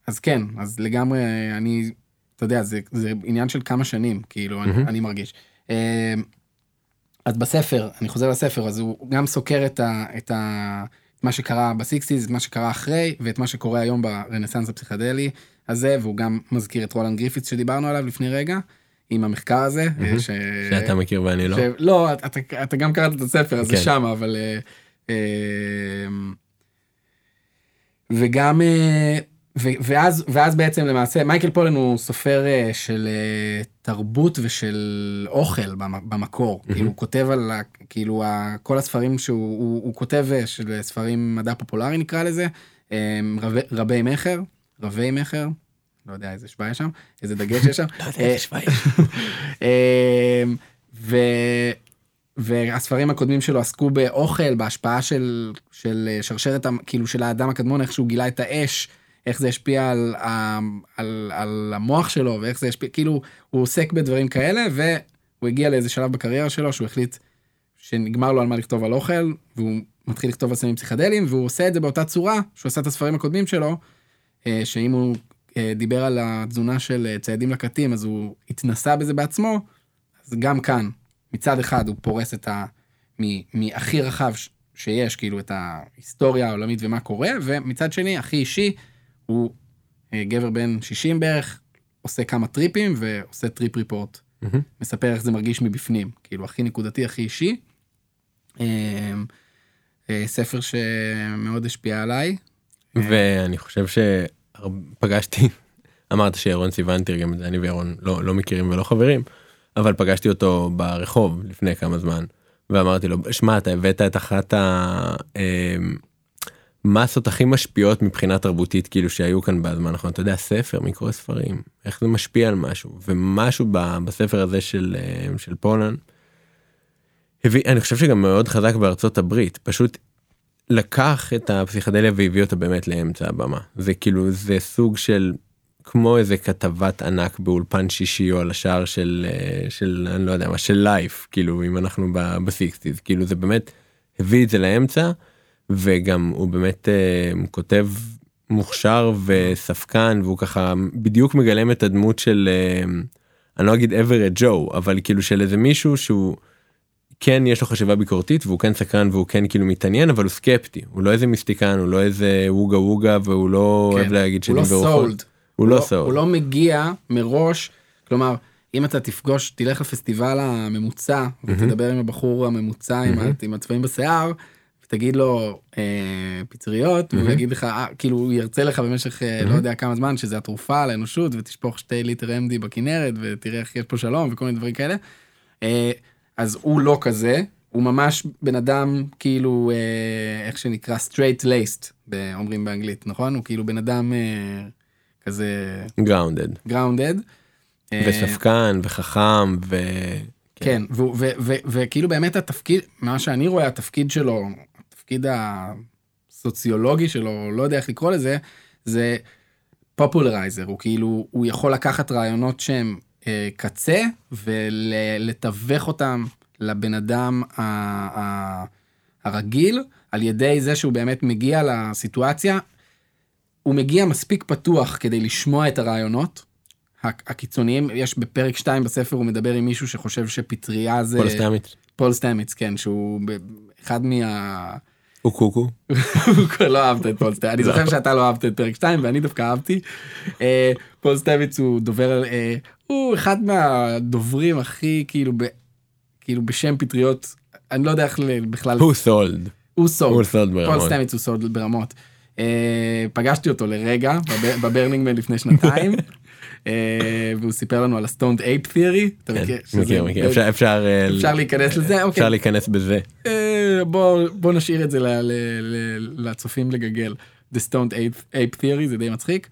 אז כן אז לגמרי אני אתה יודע זה זה עניין של כמה שנים כאילו אני, מהמם. אני מרגיש. אז בספר אני חוזר לספר אז הוא גם סוקר את ה... את ה... את מה שקרה בסיקסטיז, את מה שקרה אחרי ואת מה שקורה היום ברנסאנס הפסיכדלי הזה והוא גם מזכיר את רולנד גריפיץ שדיברנו עליו לפני רגע עם המחקר הזה. מהמם. ש... שאתה מכיר ואני לא. ש... לא, אתה, אתה גם קראת את הספר, אז זה כן. שם, אבל... אה, אה, וגם... ואז, ואז בעצם למעשה מייקל פולן הוא סופר אה, של אה, תרבות ושל אוכל במ- במקור. מהמם. כאילו הוא כותב על כאילו כל הספרים שהוא הוא, הוא כותב אה, של ספרים מדע פופולרי נקרא לזה, רבי, רבי מכר, רבי מכר, לא יודע איזה שווה יש שם, איזה דגש יש שם. [laughs] לא יודע איזה שווה יש. ו... והספרים הקודמים שלו עסקו באוכל, בהשפעה של, של שרשרת, כאילו של האדם הקדמון, איך שהוא גילה את האש, איך זה השפיע על, ה- על, על המוח שלו, ואיך זה השפיע, כאילו, הוא עוסק בדברים כאלה, והוא הגיע לאיזה שלב בקריירה שלו, שהוא החליט שנגמר לו על מה לכתוב על אוכל, והוא מתחיל לכתוב על סמים פסיכדליים, והוא עושה את זה באותה צורה שהוא עשה את הספרים הקודמים שלו, אה, שאם הוא אה, דיבר על התזונה של אה, ציידים לקטים, אז הוא התנסה בזה בעצמו, אז גם כאן, מצד אחד הוא פורס את ה... מהכי רחב שיש, כאילו את ההיסטוריה העולמית ומה קורה, ומצד שני, הכי אישי, הוא אה, גבר בן 60 בערך, עושה כמה טריפים ועושה trip report. מהמם. מספר איך זה מרגיש מבפנים, כאילו הכי נקודתי, הכי אישי. אה, אה, ספר שמאוד השפיע עליי. ואני חושב שפגשתי, [laughs] אמרת שירון סיוון תרגם את זה, אני וירון לא, לא מכירים ולא חברים, אבל פגשתי אותו ברחוב לפני כמה זמן, ואמרתי לו, שמע, אתה הבאת את אחת המסות הכי משפיעות מבחינה תרבותית כאילו שהיו כאן בזמן האחרון, אתה יודע, ספר, מקרוא ספרים, איך זה משפיע על משהו, ומשהו ב- בספר הזה של, אה, של פולן, הביא, אני חושב שגם מאוד חזק בארצות הברית, פשוט לקח את הפסיכדליה והביא אותה באמת לאמצע הבמה. זה כאילו, זה סוג של, כמו איזה כתבת ענק באולפן שישי או על השער של, אה, של, אני לא יודע מה, של לייף, כאילו, אם אנחנו ב sixties, כאילו זה באמת הביא את זה לאמצע, וגם הוא באמת אה, כותב מוכשר וספקן, והוא ככה בדיוק מגלם את הדמות של, אה, אני לא אגיד average Joe, אבל כאילו של איזה מישהו שהוא, כן יש לו חשיבה ביקורתית והוא כן סקרן והוא כן כאילו מתעניין אבל הוא סקפטי הוא לא איזה מיסטיקן הוא לא איזה ווגה ווגה והוא לא כן. אוהב להגיד הוא לא שדים ורוחות. Sold. הוא לא הוא סולד. לא מגיע מראש, כלומר, אם אתה תפגוש, תלך לפסטיבל הממוצע, ותדבר עם הבחור הממוצע ה- עם הצבעים בשיער, ותגיד לו אה, פטריות, והוא יגיד לך, אה, כאילו הוא ירצה לך במשך אה, לא יודע כמה זמן, שזה התרופה לאנושות, ותשפוך שתי ליטר MD בכנרת, ותראה איך יש פה שלום, וכל מיני דברים כאלה. אה, אז הוא לא כזה, הוא ממש בן אדם כאילו, אה, איך שנקרא straight laced, אומרים באנגלית, נכון? הוא כאילו בן אדם אה, כזה grounded, grounded. אה, וספקן וחכם ו... כן, וכאילו באמת התפקיד, מה שאני רואה, התפקיד שלו, התפקיד הסוציולוגי שלו, לא יודע איך לקרוא לזה, זה popularizer, הוא כאילו, הוא יכול לקחת רעיונות שהם אה, קצה ולתווך אותם לבן אדם ה- ה- הרגיל, על ידי זה שהוא באמת מגיע לסיטואציה, הוא מגיע מספיק פתוח כדי לשמוע את הרעיונות. הק- הקיצוניים, יש בפרק 2 בספר הוא מדבר עם מישהו שחושב שפטריה זה... כל הסטמיץ. פול סטמיץ, כן, שהוא אחד מה... הוא קוקו. הוא לא אהבת את פול סטמיץ, אני זוכר שאתה לא אהבת את פרק 2 ואני דווקא אהבתי. אה, פול סטמיץ הוא דובר, אה, הוא אחד מהדוברים הכי כאילו, כאילו בשם פטריות, אני לא יודע איך בכלל, הוא סולד. הוא סולד, הוא סולד פול. סטמיץ הוא סולד ברמות. אה, פגשתי אותו לרגע בב- בברנינג מן לפני שנתיים. [laughs] אה, והוא סיפר לנו על ה stoned ape מכיר? מכיר מכיר אפשר אפשר אה, אפשר להיכנס לזה? אוקיי. אפשר להיכנס בזה. אה, בוא נשאיר את זה לצופים לגגל. The Stoned Ape Theory זה די מצחיק.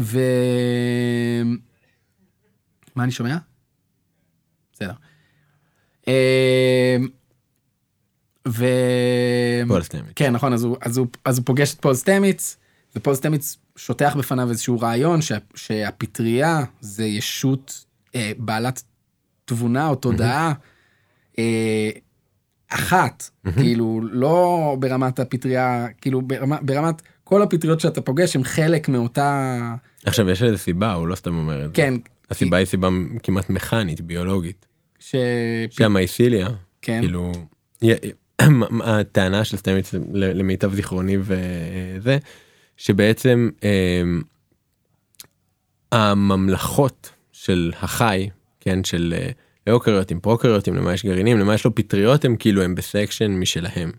ו... מה אני שומע? בסדר. ו... פול סטמץ. כן נכון אז הוא, אז הוא, אז הוא פוגש את פול סטמץ ופול סטמץ שוטח בפניו איזשהו רעיון שה, שהפטריה זה ישות אה, בעלת תבונה או תודעה אה, אחת כאילו לא ברמת הפטריה כאילו ברמה, ברמת כל הפטריות שאתה פוגש הם חלק מאותה עכשיו יש לזה סיבה הוא לא סתם אומר את זה. כן הסיבה היא סיבה כמעט מכנית ביולוגית. ש... שהמייסיליה כן כאילו [clears throat] הטענה של סטמיץ למיטב זיכרוני וזה שבעצם אמ, הממלכות של החי כן של אה, אוקריוטים פרוקריוטים למה יש גרעינים למה יש לו פטריות הם כאילו הם בסקשן משלהם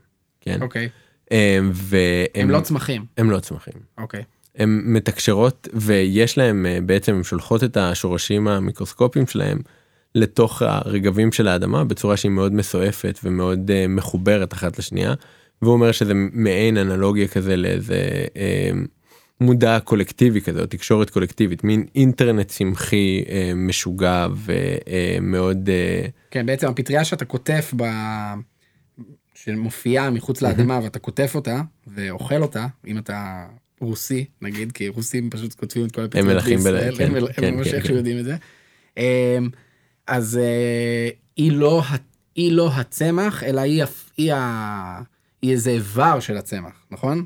כן? אוקיי. אמ, והם הם לא צמחים. הם לא צמחים. אוקיי. הן מתקשרות ויש להם אה, בעצם הן שולחות את השורשים המיקרוסקופיים שלהם לתוך הרגבים של האדמה בצורה שהיא מאוד מסועפת ומאוד אה, מחוברת אחת לשנייה. והוא אומר שזה מעין אנלוגיה כזה לאיזה אה, מודע קולקטיבי כזה או תקשורת קולקטיבית מין אינטרנט צמחי אה, משוגע ומאוד אה, כן, בעצם הפטריה שאתה קוטף ב... שמופיעה מחוץ לאדמה ואתה קוטף אותה ואוכל אותה, אם אתה רוסי נגיד, כי רוסים פשוט קוטפים את כל הפטריות מלכים בישראל, כן, הם מל- כן, הם ממש כן, איכשהו כן. יודעים את זה. אמ, אז אה, היא לא היא לא הצמח, אלא היא היא היא איזה איבר של הצמח, נכון?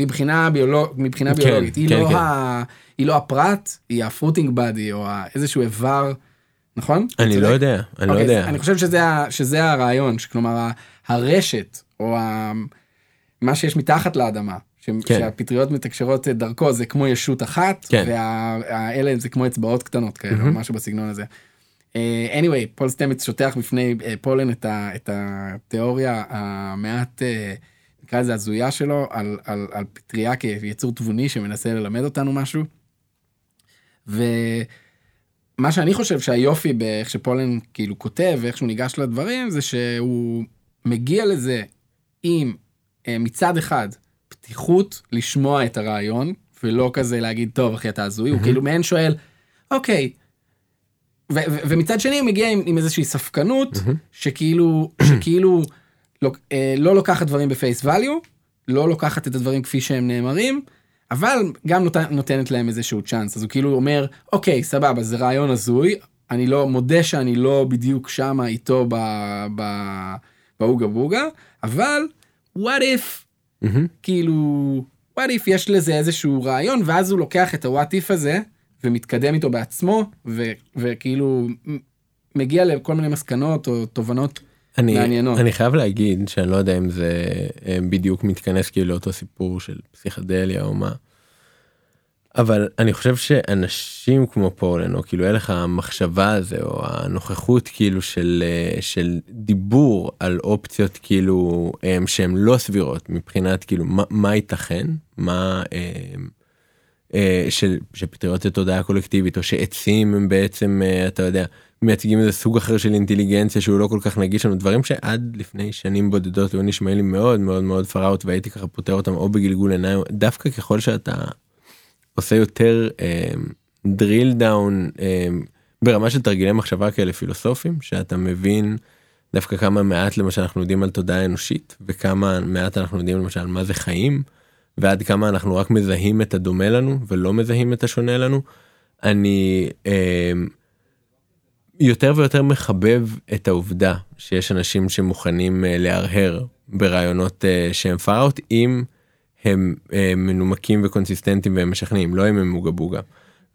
מבחינה ביולוג- מבחינה כן, ביולוגית, היא כן, לא כן. ה- היא לא הפרט, היא הפרוטינג בדי או איזשהו איבר נכון? אני לא? יודע, אני לא אוקיי, יודע. אני חושב שזה, ה- שזה הרעיון, שכלומר ה- הרשת, או ה, מה שיש מתחת לאדמה, ש, כן. שהפטריות מתקשרות דרכו זה כמו ישות אחת, כן. והאלה זה כמו אצבעות קטנות כאלה, או משהו בסגנון הזה. אה, anyway, פול סטמץ שוטח בפני אה, פולן את, ה, את התיאוריה המעט, אה, נקרא לזה הזויה שלו, על, על, על פטריה כיצור תבוני שמנסה ללמד אותנו משהו. ומה שאני חושב שהיופי באיך שפולן כאילו כותב ואיך שהוא ניגש לדברים זה שהוא מגיע לזה עם מצד אחד פתיחות לשמוע את הרעיון ולא כזה להגיד טוב אחי אתה הזוי הוא כאילו מעין שואל אוקיי. ו- ומצד שני הוא מגיע עם, עם איזושהי ספקנות שכאילו [clears throat] שכאילו לא, אה, לא לוקחת דברים בפייס ואליו לא לוקחת את הדברים כפי שהם נאמרים אבל גם נות, נותנת להם איזשהו צ'אנס אז הוא כאילו אומר אוקיי סבבה זה רעיון הזוי אני לא מודה שאני לא בדיוק שמה איתו ב, ב, באוגה בוגה אבל what if? מהמם. כאילו what if יש לזה איזשהו רעיון ואז הוא לוקח את ה-what if הזה ומתקדם איתו בעצמו ו, וכאילו מגיע לכל מיני מסקנות או תובנות אני, מעניינות. אני חייב להגיד שאני לא יודע אם זה אה, בדיוק מתכנס כאילו לאותו סיפור של פסיכדליה או מה. אבל אני חושב שאנשים כמו פולן או כאילו הלך המחשבה הזה או הנוכחות כאילו של אה, של דיבור על אופציות כאילו הם שהן לא סבירות מבחינת כאילו מה, מה ייתכן מה אה, אה, של שפטריות לתודעה קולקטיבית או שעצים הם בעצם אה, אתה יודע מייצגים איזה סוג אחר של אינטליגנציה שהוא לא כל כך נגיש לנו דברים שעד לפני שנים בודדות היו נשמעים לי מאוד מאוד מאוד far out והייתי ככה פותר אותם או בגלגול עיניים. דווקא ככל שאתה עושה יותר drill down ברמה של תרגילי מחשבה כאלה פילוסופיים שאתה מבין דווקא כמה מעט למשל אנחנו יודעים על תודעה אנושית וכמה מעט אנחנו יודעים למשל מה זה חיים ועד כמה אנחנו רק מזהים את הדומה לנו ולא מזהים את השונה לנו. אני אה, יותר ויותר מחבב את העובדה שיש אנשים שמוכנים אה, להרהר ברעיונות אה, שהם פארט אם הם אה, מנומקים וקונסיסטנטיים והם משכנעים לא אם הם מוגה בוגה.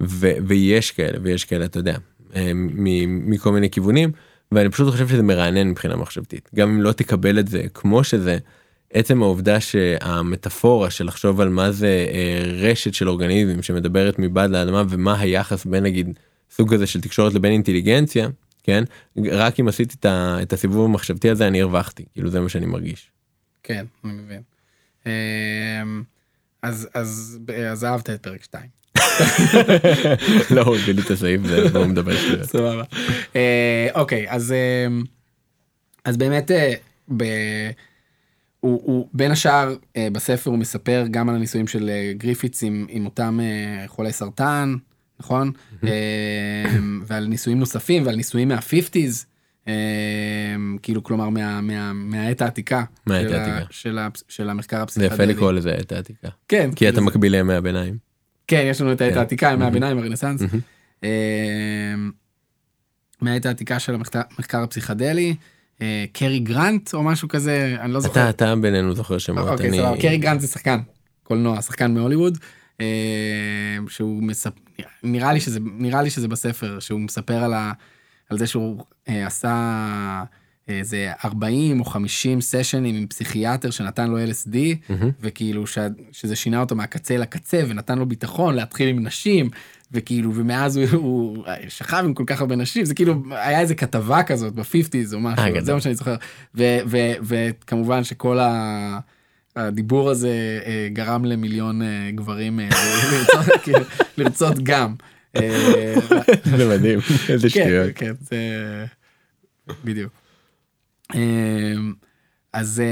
ו- ויש כאלה ויש כאלה אתה יודע אה, מ- מכל מיני כיוונים ואני פשוט חושב שזה מרענן מבחינה מחשבתית גם אם לא תקבל את זה כמו שזה עצם העובדה שהמטאפורה של לחשוב על מה זה אה, רשת של אורגניזמים שמדברת מבעד לאדמה ומה היחס בין נגיד סוג כזה של תקשורת לבין אינטליגנציה כן רק אם עשיתי את, הסיבוב המחשבתי הזה אני הרווחתי כאילו זה מה שאני מרגיש. כן אני מבין. אמ, אז אז אז אהבת את פרק 2. [laughs] לא הביא לי את הסעיף זה והוא מדבר שטויות. סבבה. אה, אוקיי אז אה, אז באמת אה. הוא, הוא בין השאר אה, בספר הוא מספר גם על הניסויים של אה, גריפיץ עם, עם אותם אה, חולי סרטן נכון אה, ועל ניסויים נוספים ועל ניסויים מה-50's אה, כאילו כלומר מה, מה, מהעת העתיקה מהעת העתיקה. של, ה, של המחקר זה הפסיכדלי. יפה לקרוא לזה את העתיקה כן כי אתה זה- מקביל לימי הביניים. כן יש לנו את העת כן. העתיקה ימי. הביניים הרנסאנס. אמ, מהעת העתיקה של המחקר הפסיכדלי קרי גרנט או משהו כזה אני לא זוכר. אתה אתה בינינו זוכר שמות אוקיי, אני סבבה. קרי גרנט זה שחקן קולנוע שחקן מהוליווד אה, שהוא מספר נראה לי שזה נראה לי שזה בספר שהוא מספר על, ה, על זה שהוא אה, עשה איזה 40 או 50 סשנים עם פסיכיאטר שנתן לו LSD. וכאילו ש, שזה שינה אותו מהקצה לקצה ונתן לו ביטחון להתחיל עם נשים וכאילו ומאז הוא, הוא שכב עם כל כך הרבה נשים זה כאילו היה איזה כתבה כזאת בפיפטיז או משהו אה. זה מה שאני זוכר וכמובן שכל ה... הדיבור הזה אה, גרם למיליון אה, גברים [laughs] לרצות, כאילו, לרצות גם. [laughs] זה מדהים איזה כן, שטויות. כן, זה בדיוק. אז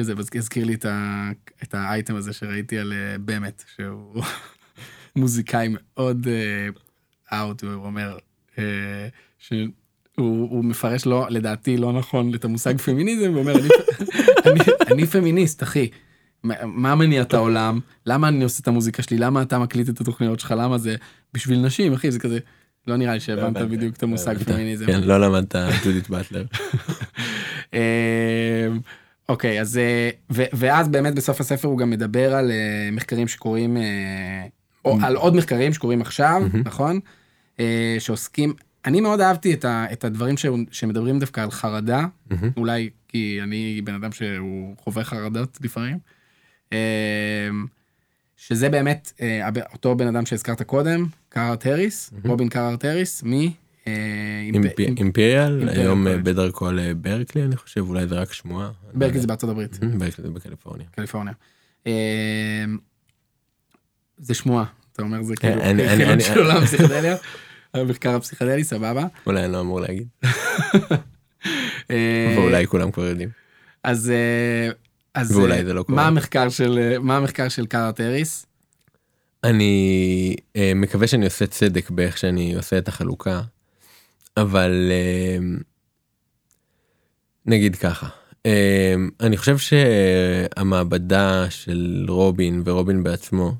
זה הזכיר לי את האייטם הזה שראיתי על באמת, שהוא מוזיקאי מאוד אאוט, והוא אומר אה, שהוא הוא מפרש לא, לדעתי לא נכון את המושג פמיניזם, הוא אומר, "אני- [laughs] אני- אני פמיניסט, אחי. מה- מניע את העולם? למה אני עושה את המוזיקה שלי? למה אתה מקליט את התוכניות שלך? למה זה בשביל נשים, אחי? זה כזה, לא נראה לי שהבנת הבנתי, בדיוק את המושג הבנת. פמיניזם. כן, לא למדת ג'ודית באטלר. [laughs] אמ, אוקיי אז אה, ו- ואז באמת בסוף הספר הוא גם מדבר על אה, מחקרים שקורים אה, או על עוד מחקרים שקורים עכשיו מהמם. נכון אה, שעוסקים אני מאוד אהבתי את, ה, את הדברים ש, שמדברים דווקא על חרדה, מהמם. אולי כי אני בן אדם שהוא חווה חרדות לפעמים. אה, שזה באמת אה, אותו בן אדם שהזכרת קודם, קארט הריס, רובין קארט הריס, מ... אימפ- אימפ- אימפ- אימפריאל היום. בדרכו לברקלי אני חושב אולי זה רק שמועה. ברקלי זה בארצות הברית. ברקלי זה בקליפורניה. קליפורניה. זה שמועה, אתה אומר זה כאילו חילון של עולם הפסיכדליה, [laughs] המחקר הפסיכדלי, סבבה. אולי אני לא אמור להגיד [laughs] אה, ואולי כולם כבר יודעים. אז אה, אז ואולי אה, זה לא קורה. מה המחקר של מה המחקר של קארט האריס? אני מקווה שאני עושה צדק באיך שאני עושה את החלוקה אבל נגיד ככה אה, אני חושב שהמעבדה של רובין ורובין בעצמו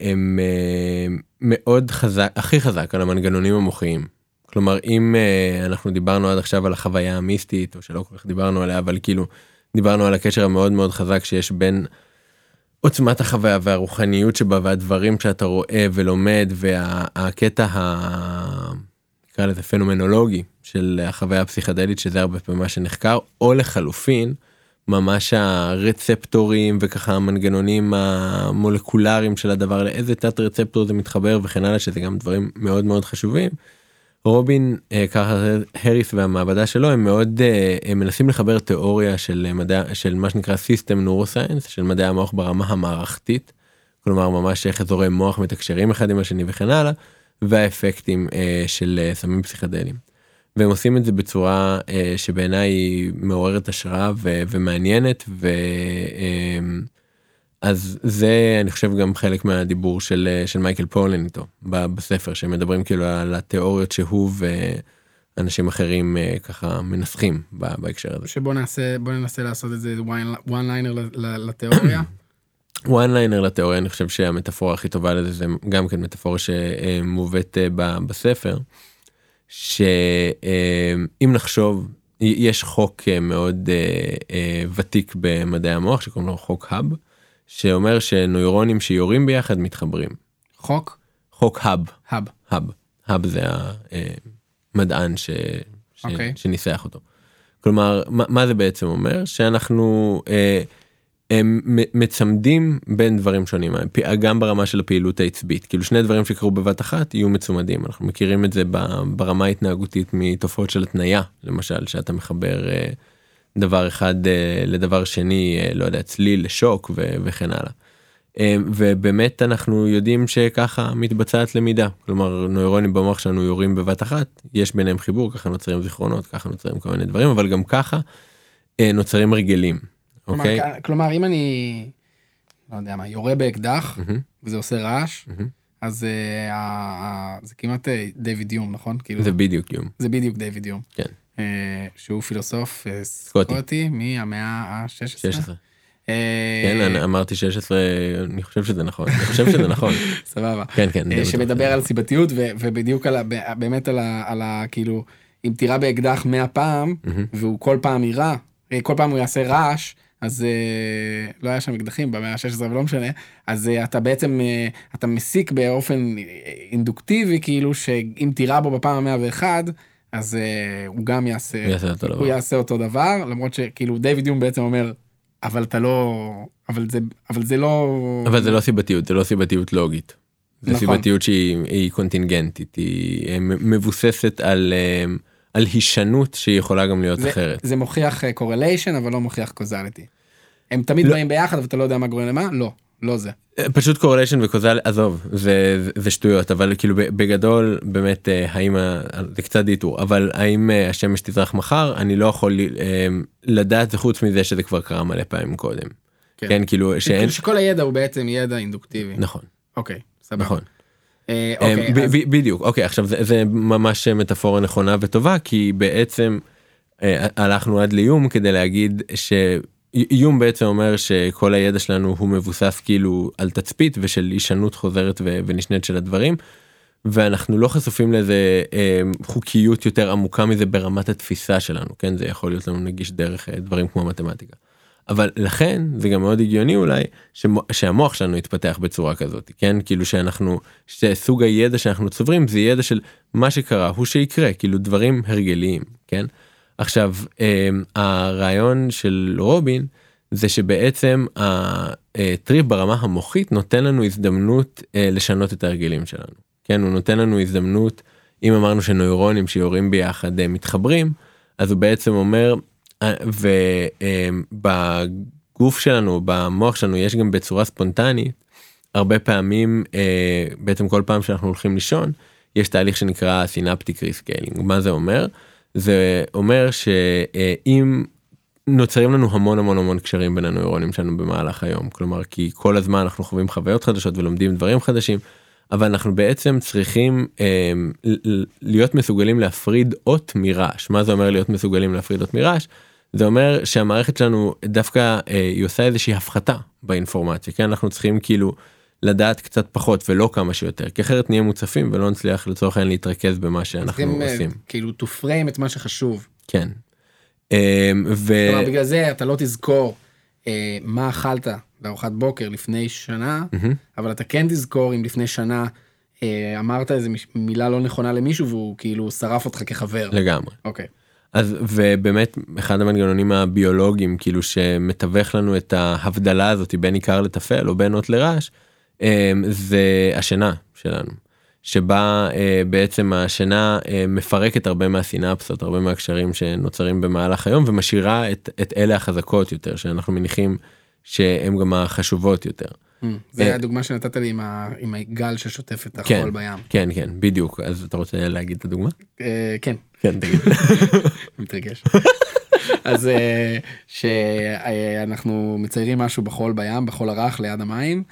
הם אה, מאוד חזק הכי חזק על המנגנונים המוחיים. כלומר אם אה, אנחנו דיברנו עד עכשיו על החוויה המיסטית או שלא כל כך דיברנו עליה אבל כאילו דיברנו על הקשר המאוד מאוד חזק שיש בין עוצמת החוויה והרוחניות שבה והדברים שאתה רואה ולומד והקטע ה... נקרא לזה פנומנולוגי של החוויה הפסיכדלית שזה הרבה פעמים מה שנחקר או לחלופין ממש הרצפטורים וככה המנגנונים המולקולריים של הדבר לאיזה תת רצפטור זה מתחבר וכן הלאה שזה גם דברים מאוד מאוד חשובים. רובין אה, ככה הריס והמעבדה שלו הם מאוד אה, הם מנסים לחבר תיאוריה של אה, מדע של מה שנקרא סיסטם נורוסיינס של מדעי המוח ברמה המערכתית. כלומר ממש איך אזורי מוח מתקשרים אחד עם השני וכן הלאה והאפקטים של סמים פסיכדליים. והם עושים את זה בצורה אה, שבעיניי היא מעוררת השראה ומעניינת ו... אה, אז זה אני חושב גם חלק מהדיבור של אה, של מייקל פולן איתו ב- בספר שמדברים כאילו על התיאוריות שהוא ואנשים אחרים אה, ככה מנסחים ב- בהקשר הזה. שבוא נעשה בוא ננסה לעשות את זה one ליינר לתיאוריה. [coughs] וואן ליינר לתיאוריה אני חושב שהמטאפורה הכי טובה לזה זה גם כן מטאפורה שמובאת בספר. שאם נחשוב יש חוק אה, מאוד אה, אה, ותיק במדעי המוח שקוראים לו חוק האב שאומר שנוירונים שיורים ביחד מתחברים. חוק חוק האב האב. האב האב זה המדען ש... ש... אוקיי. שניסח אותו. כלומר מה, מה זה בעצם אומר שאנחנו הם מצמדים בין דברים שונים גם ברמה של הפעילות העצבית כאילו שני דברים שקרו בבת אחת יהיו מצומדים אנחנו מכירים את זה ברמה ההתנהגותית מתופעות של התניה למשל שאתה מחבר אה, דבר אחד אה, לדבר שני אה, לא יודע צליל לשוק וכן הלאה. אה, ובאמת אנחנו יודעים שככה מתבצעת למידה כלומר נוירונים במוח שלנו יורים בבת אחת יש ביניהם חיבור ככה נוצרים זיכרונות ככה נוצרים כל מיני דברים אבל גם ככה נוצרים הרגלים. כלומר, אוקיי? כ- כלומר אם אני לא יודע מה יורה באקדח מהמם, וזה עושה רעש מהמם. אז אה, ה- ה- זה כמעט אה, דיוויד יום נכון כאילו זה בדיוק יום. זה בדיוק דיוויד יום כן. אה, שהוא פילוסוף אה, סקוטי. סקוטי מהמאה ה-16. 16. אה, כן אני אמרתי 16 אני חושב שזה נכון אני חושב שזה נכון [laughs] סבבה. כן כן. שמדבר. על סיבתיות ובדיוק על ה- באמת על ה-. כאילו אם תירה באקדח 100 פעם. והוא כל פעם יירה כל פעם הוא יעשה רעש אז אה, לא היה שם אקדחים במאה ה-16 ולא משנה אז אה, אתה בעצם אה, אתה מסיק באופן אינדוקטיבי כאילו שאם תירה בו בפעם המאה ואחד אז הוא גם יעשה הוא יעשה אותו הוא דבר. יעשה אותו דבר למרות שכאילו דיוויד יום בעצם אומר אבל אתה לא אבל זה אבל זה לא אבל זה לא סיבתיות זה לא סיבתיות לוגית. זה נכון. סיבתיות שהיא היא קונטינגנטית היא מבוססת על אה, על הישנות שהיא יכולה גם להיות זה, אחרת. זה מוכיח קורליישן אבל לא מוכיח קוזליטי. הם תמיד לא. באים ביחד אבל אתה לא יודע מה גורם למה לא לא זה. אה, פשוט קורליישן וקוזל עזוב זה זה- זה שטויות אבל כאילו בגדול באמת אה, האם זה קצת דיטור אבל האם אה, השמש תזרח מחר אני לא יכול אה, לדעת זה חוץ מזה שזה כבר קרה מלא פעמים קודם. כן. כן כאילו שאין שכל הידע הוא בעצם ידע אינדוקטיבי. נכון אוקיי סבבה. נכון. בדיוק אוקיי עכשיו זה, זה ממש מטאפורה נכונה וטובה כי בעצם אה, הלכנו עד לאיום כדי להגיד שאיום בעצם אומר שכל הידע שלנו הוא מבוסס כאילו על תצפית ושל הישנות חוזרת ו- ונשנית של הדברים. ואנחנו לא חשופים לאיזה אה, חוקיות יותר עמוקה מזה ברמת התפיסה שלנו כן זה יכול להיות לנו נגיש דרך אה, דברים כמו מתמטיקה. אבל לכן זה גם מאוד הגיוני אולי שהמוח שלנו יתפתח בצורה כזאת כן? כאילו שאנחנו שסוג הידע שאנחנו צוברים זה ידע של מה שקרה הוא שיקרה כאילו דברים הרגליים כן? עכשיו אה, הרעיון של רובין זה שבעצם הטריפ ברמה המוחית נותן לנו הזדמנות אה, לשנות את ההרגלים שלנו כן? הוא נותן לנו הזדמנות אם אמרנו שנוירונים שיורים ביחד אה, מתחברים אז הוא בעצם אומר ובגוף שלנו במוח שלנו יש גם בצורה ספונטנית הרבה פעמים אה, בעצם כל פעם שאנחנו הולכים לישון יש תהליך שנקרא synaptic rescaling. מה זה אומר? זה אומר שאם נוצרים לנו המון המון המון קשרים בין הנוירונים שלנו במהלך היום. כלומר כי כל הזמן אנחנו חווים חוויות חדשות ולומדים דברים חדשים אבל אנחנו בעצם צריכים אה, להיות מסוגלים להפריד אות מרעש. מה זה אומר להיות מסוגלים להפריד אות מרעש זה אומר שהמערכת שלנו דווקא אה, היא עושה איזושהי הפחתה באינפורמציה כן אנחנו צריכים כאילו לדעת קצת פחות ולא כמה שיותר כי אחרת נהיה מוצפים ולא נצליח לצורך העניין להתרכז במה שאנחנו אה, עושים כאילו to frame את מה שחשוב. כן. אה, ו... כלומר, בגלל זה אתה לא תזכור אה, מה אכלת בארוחת בוקר לפני שנה, מהמם. אבל אתה כן תזכור אם לפני שנה אה, אמרת איזה מילה לא נכונה למישהו והוא כאילו שרף אותך כחבר. לגמרי. אוקיי. אז ובאמת אחד המנגנונים הביולוגיים כאילו שמתווך לנו את ההבדלה הזאת בין עיקר לטפל או בין אות לרעש אה, זה השינה שלנו שבה אה, בעצם השינה אה, מפרקת הרבה מהסינפסות הרבה מהקשרים שנוצרים במהלך היום ומשאירה את, את אלה החזקות יותר שאנחנו מניחים שהם גם החשובות יותר. זה אה, הדוגמה שנתת לי עם ה- עם הגל ששוטף את כן. החול בים. כן כן בדיוק אז אתה רוצה להגיד את הדוגמה? אה, כן. כן תגיד. [laughs] מתרגש. אז אה, שאנחנו מציירים משהו בחול בים בחול הרך ליד המים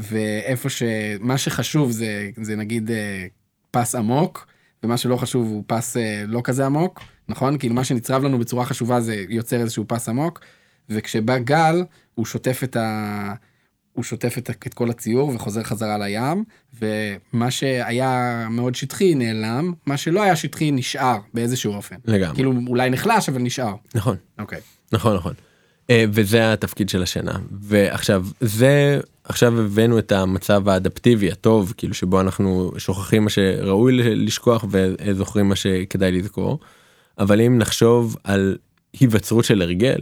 ואיפה שמה שחשוב זה זה נגיד פס עמוק ומה שלא חשוב הוא פס לא כזה עמוק נכון כאילו מה שנצרב לנו בצורה חשובה זה יוצר איזשהו פס עמוק וכשבא גל הוא שוטף את ה... הוא שוטף את, את כל הציור וחוזר חזרה לים ומה שהיה מאוד שטחי נעלם מה שלא היה שטחי נשאר באיזשהו אופן לגמרי. כאילו אולי נחלש אבל נשאר נכון. אוקיי נכון נכון. אה, וזה התפקיד של השינה ועכשיו זה עכשיו הבאנו את המצב האדפטיבי הטוב כאילו שבו אנחנו שוכחים מה שראוי לשכוח וזוכרים מה שכדאי לזכור. אבל אם נחשוב על היווצרות של הרגל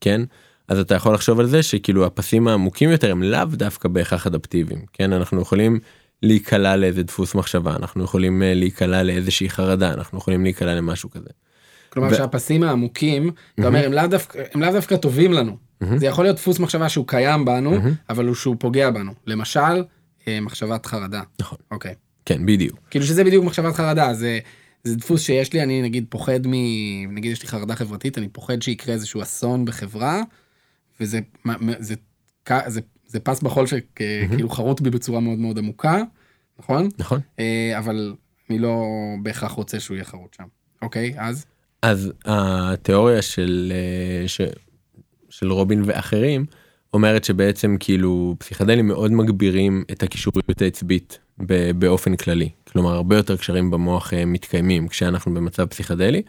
כן אז אתה יכול לחשוב על זה שכאילו הפסים העמוקים יותר הם לאו דווקא בהכרח אדפטיביים כן? אנחנו יכולים להיקלע לאיזה דפוס מחשבה אנחנו יכולים אה, להיקלע לאיזושהי חרדה אנחנו יכולים להיקלע למשהו כזה. כלומר ו- שהפסים העמוקים אתה אומר הם לאו דווקא הם לאו דווקא טובים לנו. זה יכול להיות דפוס מחשבה שהוא קיים בנו אבל הוא שהוא פוגע בנו. למשל אה, מחשבת חרדה. נכון. אוקיי. כן בדיוק. כאילו שזה בדיוק מחשבת חרדה זה זה דפוס שיש לי אני נגיד פוחד מ... נגיד יש לי חרדה חברתית אני פוחד שיקרה איזשהו אסון בחברה וזה מה- מה- זה כ- זה זה פס בחול שכאילו חרוט בי בצורה מאוד מאוד עמוקה נכון? נכון. אה, אבל אני לא בהכרח רוצה שהוא יהיה חרוט שם. אוקיי אז? אז התיאוריה של אה, ש, של רובין ואחרים אומרת שבעצם כאילו פסיכדלים מאוד מגבירים את הקישוריות העצבית באופן כללי. כלומר הרבה יותר קשרים במוח אה, מתקיימים כשאנחנו במצב פסיכדלי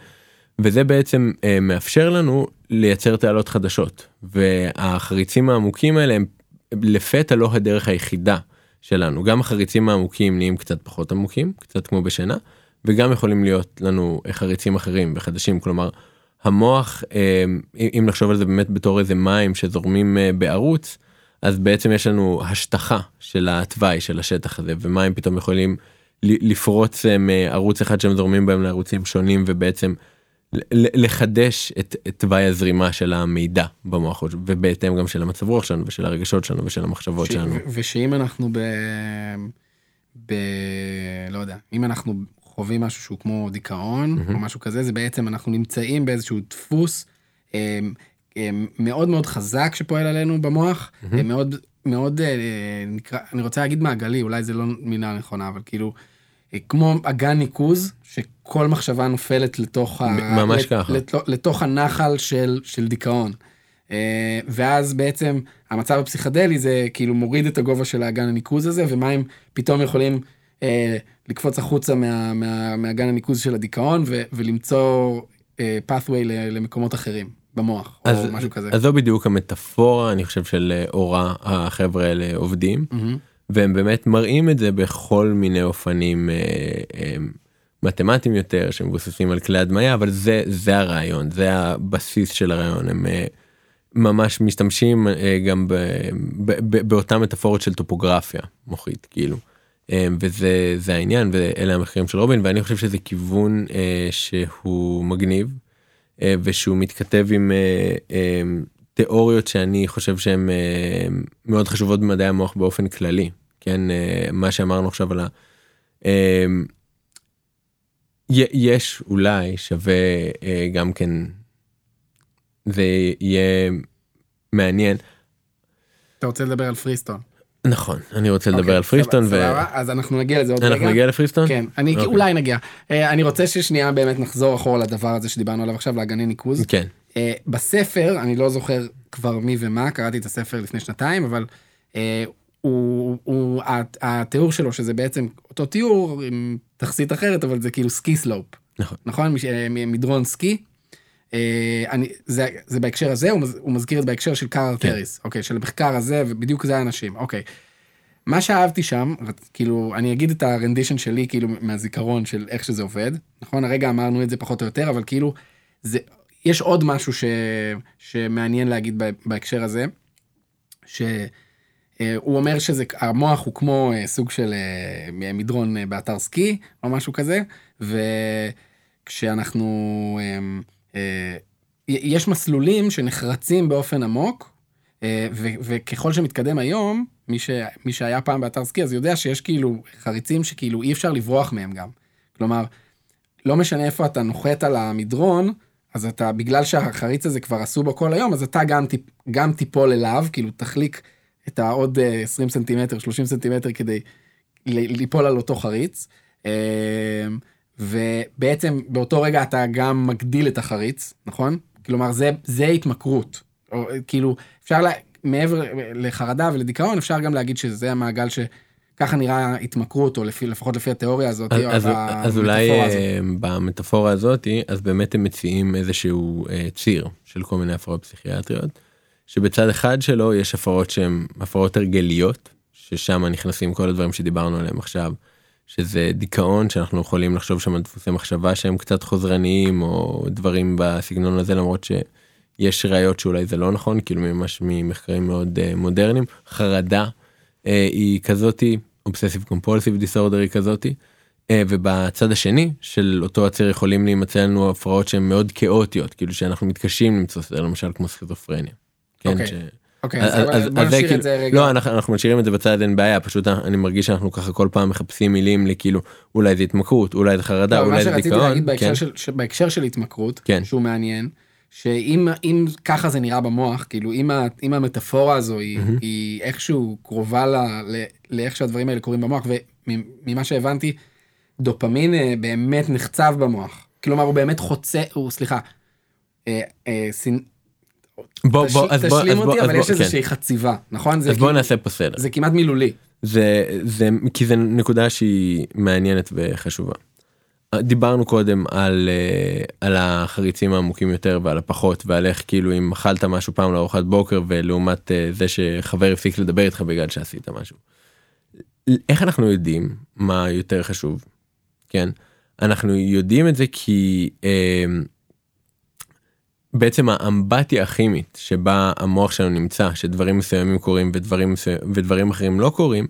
וזה בעצם אה, מאפשר לנו לייצר תעלות חדשות. והחריצים העמוקים האלה הם לפתע לא הדרך היחידה שלנו. גם החריצים העמוקים נהיים קצת פחות עמוקים קצת כמו בשינה וגם יכולים להיות לנו חריצים אחרים וחדשים. כלומר המוח אה, אם נחשוב על זה באמת בתור איזה מים שזורמים אה, בערוץ אז בעצם יש לנו השטחה של התוואי של השטח הזה ומים פתאום יכולים לפרוץ אה, מערוץ אחד שהם זורמים בהם לערוצים שונים ובעצם לחדש את תוואי הזרימה של המידע במוח ובהתאם גם של המצב רוח שלנו ושל הרגשות שלנו ושל המחשבות ש- שלנו. ושאם אנחנו ב... ב... לא יודע, אם אנחנו חווים משהו שהוא כמו דיכאון או משהו כזה, זה בעצם אנחנו נמצאים באיזשהו דפוס אה, אה, מאוד מאוד חזק שפועל עלינו במוח, אה, מאוד מאוד אה, נקרא, אני רוצה להגיד מעגלי, אולי זה לא מילה נכונה, אבל כאילו, כמו אגן ניקוז, שכל מחשבה נופלת לתוך, ה... ממש לת- ככה. לת- לתוך הנחל של, של דיכאון. אה, ואז בעצם המצב הפסיכדלי זה כאילו מוריד את הגובה של האגן הניקוז הזה ומים פתאום יכולים אה, לקפוץ החוצה מה, מה, מהאגן הניקוז של הדיכאון ו, ולמצוא אה, pathway למקומות אחרים במוח אז, או משהו כזה. אז זו בדיוק המטאפורה אני חושב של אה, אורה החבר'ה האלה עובדים מהמם. והם באמת מראים את זה בכל מיני אופנים אה, אה, מתמטיים יותר שמבוססים על כלי הדמיה אבל זה זה הרעיון זה הבסיס של הרעיון הם אה, ממש משתמשים אה, גם ב, ב, ב, באותן מטאפורות של טופוגרפיה מוחית כאילו. אה, וזה זה העניין ואלה המחקרים של רובין ואני חושב שזה כיוון אה, שהוא מגניב אה, ושהוא מתכתב עם אה, אה, תיאוריות שאני חושב שהן אה, מאוד חשובות במדעי המוח באופן כללי כן אה, מה שאמרנו עכשיו על ה... אה, יש אולי שווה גם כן זה יהיה מעניין אתה רוצה לדבר על פריסטון. נכון אני רוצה לדבר אוקיי, על פריסטון סבבה, סבבה, אז אנחנו נגיע לזה עוד רגע. ואנחנו נגיע לפריסטון כן, אני אוקיי. אולי נגיע. אני רוצה ששנייה באמת נחזור אחורה לדבר הזה שדיברנו עליו עכשיו, לאגני ניקוז. כן בספר, אני לא זוכר כבר מי ומה, קראתי את הספר לפני שנתיים, אבל אה, הוא, הוא, הת- התיאור שלו, שזה בעצם אותו תיאור עם תכסית אחרת, אבל זה כאילו ski slope. נכון. נכון? אה, מדרון סקי. אה, אני, זה, זה בהקשר הזה, הוא, מז, הוא מזכיר את בהקשר של קארהארט כן. האריס, אוקיי, של המחקר הזה, ובדיוק זה האנשים, אוקיי. מה שאהבתי שם, כאילו, אני אגיד את הרנדישן שלי, כאילו, מהזיכרון של איך שזה עובד, נכון? הרגע אמרנו את זה פחות או יותר, אבל כאילו, זה, יש עוד משהו ש, שמעניין להגיד בה- בהקשר הזה, שהוא אומר שזה, המוח הוא כמו אה, סוג של אה, מדרון אה, באתר סקי, או משהו כזה, וכשאנחנו, אה, אה, יש מסלולים שנחרצים באופן עמוק, אה, ו- וככל שמתקדם היום, מי, ש, מי שהיה פעם באתר סקי אז יודע שיש כאילו חריצים שכאילו אי אפשר לברוח מהם גם. כלומר, לא משנה איפה אתה נוחת על המדרון, אז אתה, בגלל שהחריץ הזה כבר עשו בו כל היום, אז אתה גם, טיפ, גם תיפול אליו, כאילו תחליק את העוד אה, 20 סנטימטר, 30 סנטימטר כדי ליפול על אותו חריץ. אה, ובעצם באותו רגע אתה גם מגדיל את החריץ, נכון? כלומר, זה, זה התמכרות. או, כאילו, אפשר, לה, מעבר לחרדה ולדיכאון, אפשר גם להגיד שזה המעגל שככה נראה התמכרות, או לפי, לפחות לפי התיאוריה הזאת, אז, או אז, אז אולי הזאת. אה, במטאפורה הזאת אז באמת הם מציעים איזשהו אה, ציר של כל מיני הפרעות פסיכיאטריות שבצד אחד שלו יש הפרעות שהן הפרעות הרגליות ששם נכנסים כל הדברים שדיברנו עליהם עכשיו שזה דיכאון שאנחנו יכולים לחשוב שם על דפוסי מחשבה שהם קצת חוזרניים או דברים בסגנון הזה למרות שיש ראיות שאולי זה לא נכון כאילו ממש ממחקרים מאוד אה, מודרניים חרדה אה, היא כזאתי אובססיב קומפולסיב דיסורדר היא כזאתי. אה, ובצד השני של אותו הציר יכולים להימצא לנו הפרעות שהן מאוד כאוטיות כאילו שאנחנו מתקשים למצוא סדר למשל כמו סכיזופרניה. כן, אוקיי. ש... אוקיי, אז- אז אז- בוא נשאיר כאילו- את זה רגע. לא אנחנו אנחנו משאירים את זה בצד אין בעיה פשוט אני מרגיש שאנחנו ככה כל פעם מחפשים מילים לכאילו אולי זה התמכרות אולי זה חרדה לא, מה אולי זה שרציתי דיכאון. להגיד בהקשר כן. של, בהקשר של התמכרות, כן. שהוא מעניין, שאם אם ככה זה נראה במוח, כאילו אם, ה, אם המטאפורה הזו היא, מהמם. היא איכשהו קרובה ל, ל, לאיך שהדברים האלה קורים במוח, וממה שהבנתי, דופמין אה, באמת נחצב במוח. כלומר הוא באמת חוצה, הוא סליחה, אה, אה, סינ... בוא תש, בוא אז בוא תשלים אז בוא אותי, אז אבל בוא יש איזושהי כן. חציבה, נכון? אז בוא כאילו, נעשה פה סדר. זה כמעט מילולי. זה זה כי זה נקודה שהיא מעניינת וחשובה. דיברנו קודם על אה, על החריצים העמוקים יותר ועל הפחות ועל איך כאילו אם אכלת משהו פעם לארוחת בוקר ולעומת אה, זה שחבר הפסיק לדבר איתך בגלל שעשית משהו. איך אנחנו יודעים מה יותר חשוב כן אנחנו יודעים את זה כי אה, בעצם האמבטיה הכימית שבה המוח שלנו נמצא שדברים מסוימים קורים ודברים מסוימים ודברים אחרים לא קורים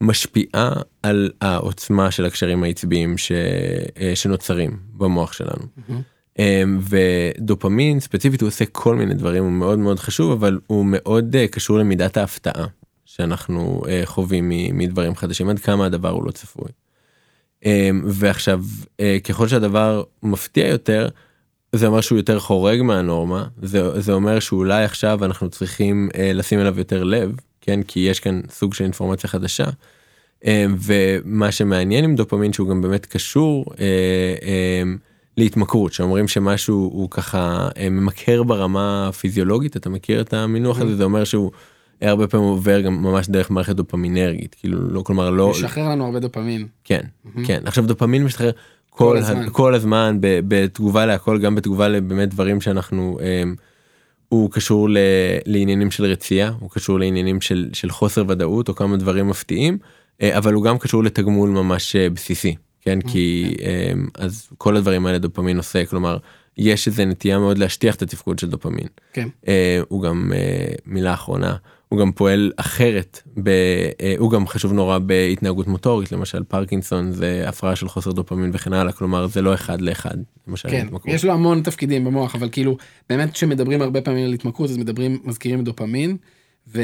משפיעה על העוצמה של הקשרים העצביים ש... אה, שנוצרים במוח שלנו. אמ, ודופמין ספציפית הוא עושה כל מיני דברים הוא מאוד מאוד חשוב אבל הוא מאוד אה, קשור למידת ההפתעה שאנחנו אה, חווים מדברים חדשים עד כמה הדבר הוא לא צפוי. אמ, ועכשיו ככל שהדבר מפתיע יותר זה אומר שהוא יותר חורג מהנורמה זה, זה אומר שאולי עכשיו אנחנו צריכים לשים אליו יותר לב כן כי יש כאן סוג של אינפורמציה חדשה. אה, ומה שמעניין עם דופמין שהוא גם באמת קשור אה, אה, להתמכרות שאומרים שמשהו הוא ככה ממכר ברמה הפיזיולוגית אתה מכיר את המינוח הזה זה אומר שהוא הרבה פעמים עובר גם ממש דרך מערכת דופמינרגית כאילו לא כלומר לא משחרר לנו הרבה דופמין. כן כן עכשיו דופמין משתחרר כל, כל הזמן הזמן. כל הזמן ב- בתגובה להכל גם בתגובה לבאמת דברים שאנחנו אמ, הוא קשור ל, לעניינים של רצייה הוא קשור לעניינים של, של חוסר ודאות או כמה דברים מפתיעים אה, אבל הוא גם קשור לתגמול ממש אה, בסיסי כן כי אה, אז כל הדברים האלה דופמין עושה כלומר יש איזה נטייה מאוד להשטיח את התפקוד של דופמין. כן. הוא גם מילה אחרונה הוא גם פועל אחרת ב, הוא גם חשוב נורא בהתנהגות מוטורית למשל פרקינסון זה הפרעה של חוסר דופמין וכן הלאה כלומר זה לא אחד לאחד. למשל, כן יש לו המון תפקידים במוח אבל כאילו באמת כשמדברים הרבה פעמים על התמכרות אז מדברים מזכירים דופמין. ו...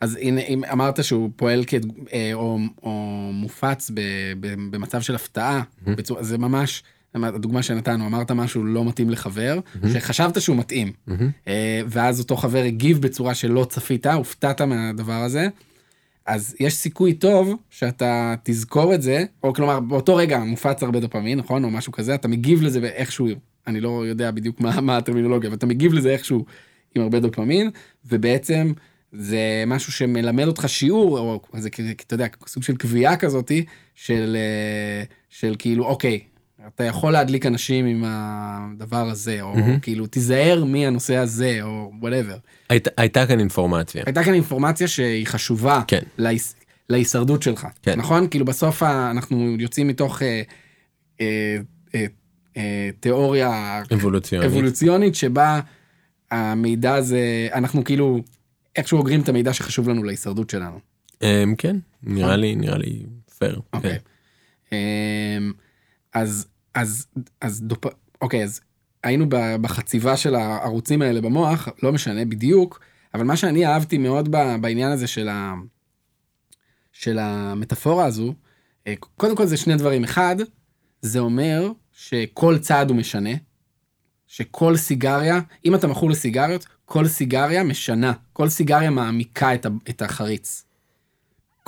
אז הנה אם אמרת שהוא פועל כ... אה, או, או מופץ ב, ב, במצב של הפתעה, mm-hmm. בצור, זה ממש, הדוגמה שנתנו, אמרת משהו לא מתאים לחבר, mm-hmm. שחשבת שהוא מתאים, mm-hmm. ואז אותו חבר הגיב בצורה שלא צפית, הופתעת מהדבר הזה, אז יש סיכוי טוב שאתה תזכור את זה, או כלומר באותו רגע מופץ הרבה דופמין, נכון? או משהו כזה, אתה מגיב לזה באיכשהו, אני לא יודע בדיוק מה, מה הטרמינולוגיה, אבל אתה מגיב לזה איכשהו עם הרבה דופמין, ובעצם... זה משהו שמלמד אותך שיעור, או זה אתה יודע, סוג של קביעה כזאתי, של, אה, של כאילו, אוקיי, אתה יכול להדליק אנשים עם הדבר הזה, או mm-hmm. כאילו, תיזהר מהנושא הזה, או וואטאבר. היית, הייתה כאן אינפורמציה. הייתה כאן אינפורמציה שהיא חשובה. כן. להיש, להישרדות שלך. כן. נכון? כאילו בסוף אנחנו יוצאים מתוך אה, אה, אה, אה, תיאוריה אבולוציונית. אבולוציונית שבה המידע הזה, אנחנו כאילו איכשהו אוגרים את המידע שחשוב לנו להישרדות שלנו. Um, כן, נראה לי, נראה לי פייר. אוקיי. Um, אז, אז, אז דופ... אוקיי, אז היינו בחציבה של הערוצים האלה במוח, לא משנה בדיוק, אבל מה שאני אהבתי מאוד בעניין הזה של, ה... של המטאפורה הזו, אה, קודם כל זה שני דברים. אחד, זה אומר שכל צעד הוא משנה, שכל סיגריה, אם אתה מכור לסיגריות, כל סיגריה משנה, כל סיגריה מעמיקה את, החריץ.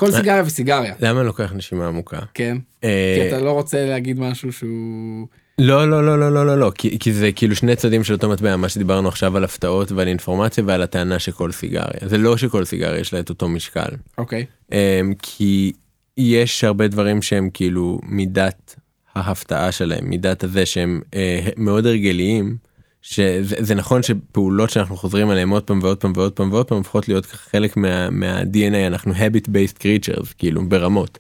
כל סיגריה וסיגריה. למה אני לוקח נשימה עמוקה? כן, אה, כי אתה לא רוצה להגיד משהו שהוא... לא לא לא לא לא לא לא כי, כי זה כאילו שני צדדים של אותו מטבע מה שדיברנו עכשיו על הפתעות ועל אינפורמציה ועל הטענה שכל סיגריה זה לא שכל סיגריה יש לה את אותו משקל. אוקיי. Um, כי יש הרבה דברים שהם כאילו מידת ההפתעה שלהם מידת הזה שהם uh, מאוד הרגליים. שזה נכון שפעולות שאנחנו חוזרים עליהן עוד פעם ועוד פעם ועוד פעם ועוד פעם הופכות להיות חלק מה, מה-DNA אנחנו habit based creatures כאילו ברמות.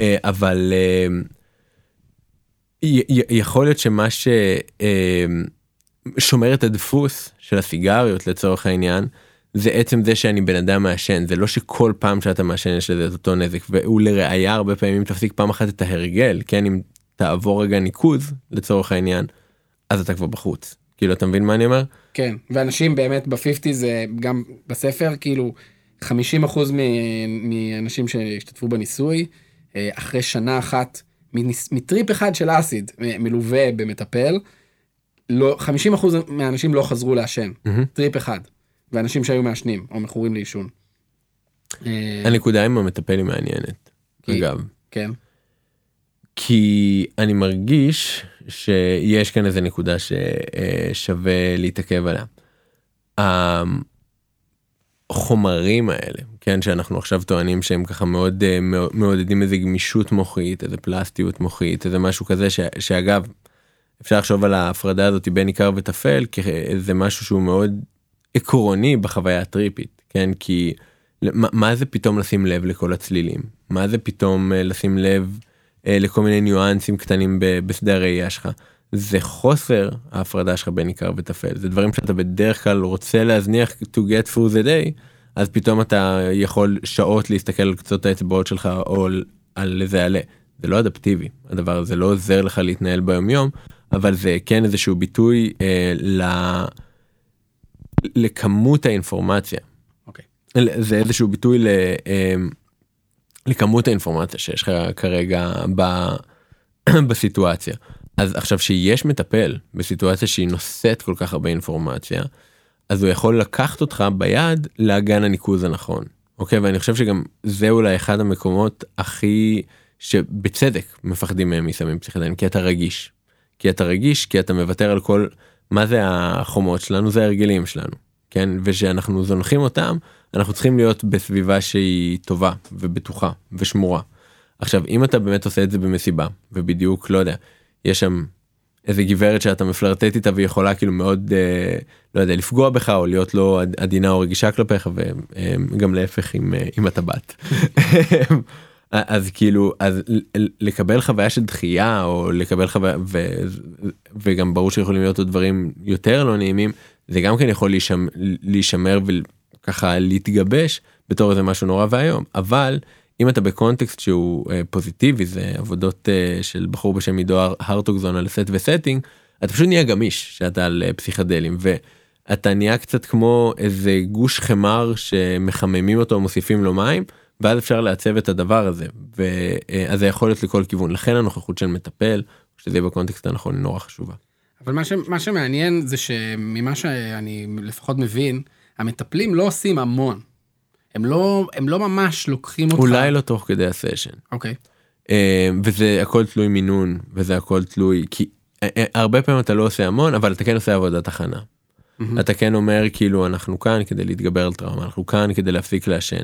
אה, אבל אה, יכול להיות שמה ששומר אה, את הדפוס של הסיגריות לצורך העניין זה עצם זה שאני בן אדם מעשן. זה לא שכל פעם שאתה מעשן יש לזה את אותו נזק והוא לראיה הרבה פעמים תפסיק פעם אחת את ההרגל כן אם תעבור רגע ניקוז לצורך העניין אז אתה כבר בחוץ כאילו אתה מבין מה אני אומר? כן ואנשים באמת בפיפטי זה גם בספר כאילו 50% מאנשים שהשתתפו בניסוי אה, אחרי שנה אחת מטריפ אחד של אסיד מלווה במטפל. לא 50% מהאנשים לא חזרו לעשן mm-hmm. טריפ אחד ואנשים שהיו מעשנים או מכורים לעישון. אה, הנקודה עם המטפל היא מעניינת כי, אגב. כן. כי אני מרגיש שיש כאן איזה נקודה ששווה להתעכב עליה. החומרים האלה כן שאנחנו עכשיו טוענים שהם ככה מאוד מעודדים איזה גמישות מוחית איזה פלסטיות מוחית איזה משהו כזה ש, שאגב אפשר לחשוב על ההפרדה הזאת בין עיקר וטפל כאיזה משהו שהוא מאוד עקרוני בחוויה הטריפית כן כי מה, מה זה פתאום לשים לב לכל הצלילים מה זה פתאום אה, לשים לב אה, לכל מיני ניואנסים קטנים בשדה הראייה שלך. זה חוסר ההפרדה שלך בין עיקר וטפל זה דברים שאתה בדרך כלל רוצה להזניח to get through the day אז פתאום אתה יכול שעות להסתכל על קצות האצבעות שלך או על איזה עלה. זה לא אדפטיבי הדבר הזה לא עוזר לך להתנהל ביום יום אבל זה כן איזשהו ביטוי אה, ל... לכמות האינפורמציה. Okay. אוקיי. זה איזשהו ביטוי ל... אה, לכמות האינפורמציה שיש לך כרגע ב, [clears throat] בסיטואציה. אז עכשיו שיש מטפל בסיטואציה שהיא נושאת כל כך הרבה אינפורמציה, אז הוא יכול לקחת אותך ביד לאגן הניקוז הנכון. אוקיי ואני חושב שגם זה אולי אחד המקומות הכי שבצדק מפחדים מהם מסמים פסיכדליים כי אתה רגיש. כי אתה רגיש כי אתה מוותר על כל מה זה החומות שלנו זה ההרגלים שלנו כן ושאנחנו זונחים אותם אנחנו צריכים להיות בסביבה שהיא טובה ובטוחה ושמורה. עכשיו אם אתה באמת עושה את זה במסיבה ובדיוק לא יודע יש שם איזה גברת שאתה מפלרטט איתה ויכולה כאילו מאוד אה, לא יודע לפגוע בך או להיות לא עד- עדינה או רגישה כלפיך וגם להפך עם, אה, עם הטבעת. [laughs] אז כאילו אז לקבל חוויה של דחייה או לקבל חוויה ו, וגם ברור שיכולים להיות דברים יותר לא נעימים זה גם כן יכול להישמר, להישמר וככה להתגבש בתור איזה משהו נורא ואיום אבל אם אתה בקונטקסט שהוא אה, פוזיטיבי זה עבודות אה, של בחור בשם עידו הר- הרטוגזון על set ו setting אתה פשוט נהיה גמיש שאתה על אה, פסיכדלים ואתה נהיה קצת כמו איזה גוש חמר שמחממים אותו מוסיפים לו מים ואז אפשר לעצב את הדבר הזה ואז זה יכול להיות לכל כיוון לכן הנוכחות של מטפל שזה יהיה בקונטקסט הנכון היא נורא חשובה. אבל מה, ש, מה שמעניין זה שממה שאני לפחות מבין, המטפלים לא עושים המון. הם לא, הם לא ממש לוקחים אותך. אולי לא תוך כדי הסשן. אוקיי. אה, וזה הכל תלוי מינון וזה הכל תלוי כי אה, אה, הרבה פעמים אתה לא עושה המון אבל אתה כן עושה עבודת הכנה. מהמם. אתה כן אומר כאילו אנחנו כאן כדי להתגבר על טראומה אנחנו כאן כדי להפסיק לעשן.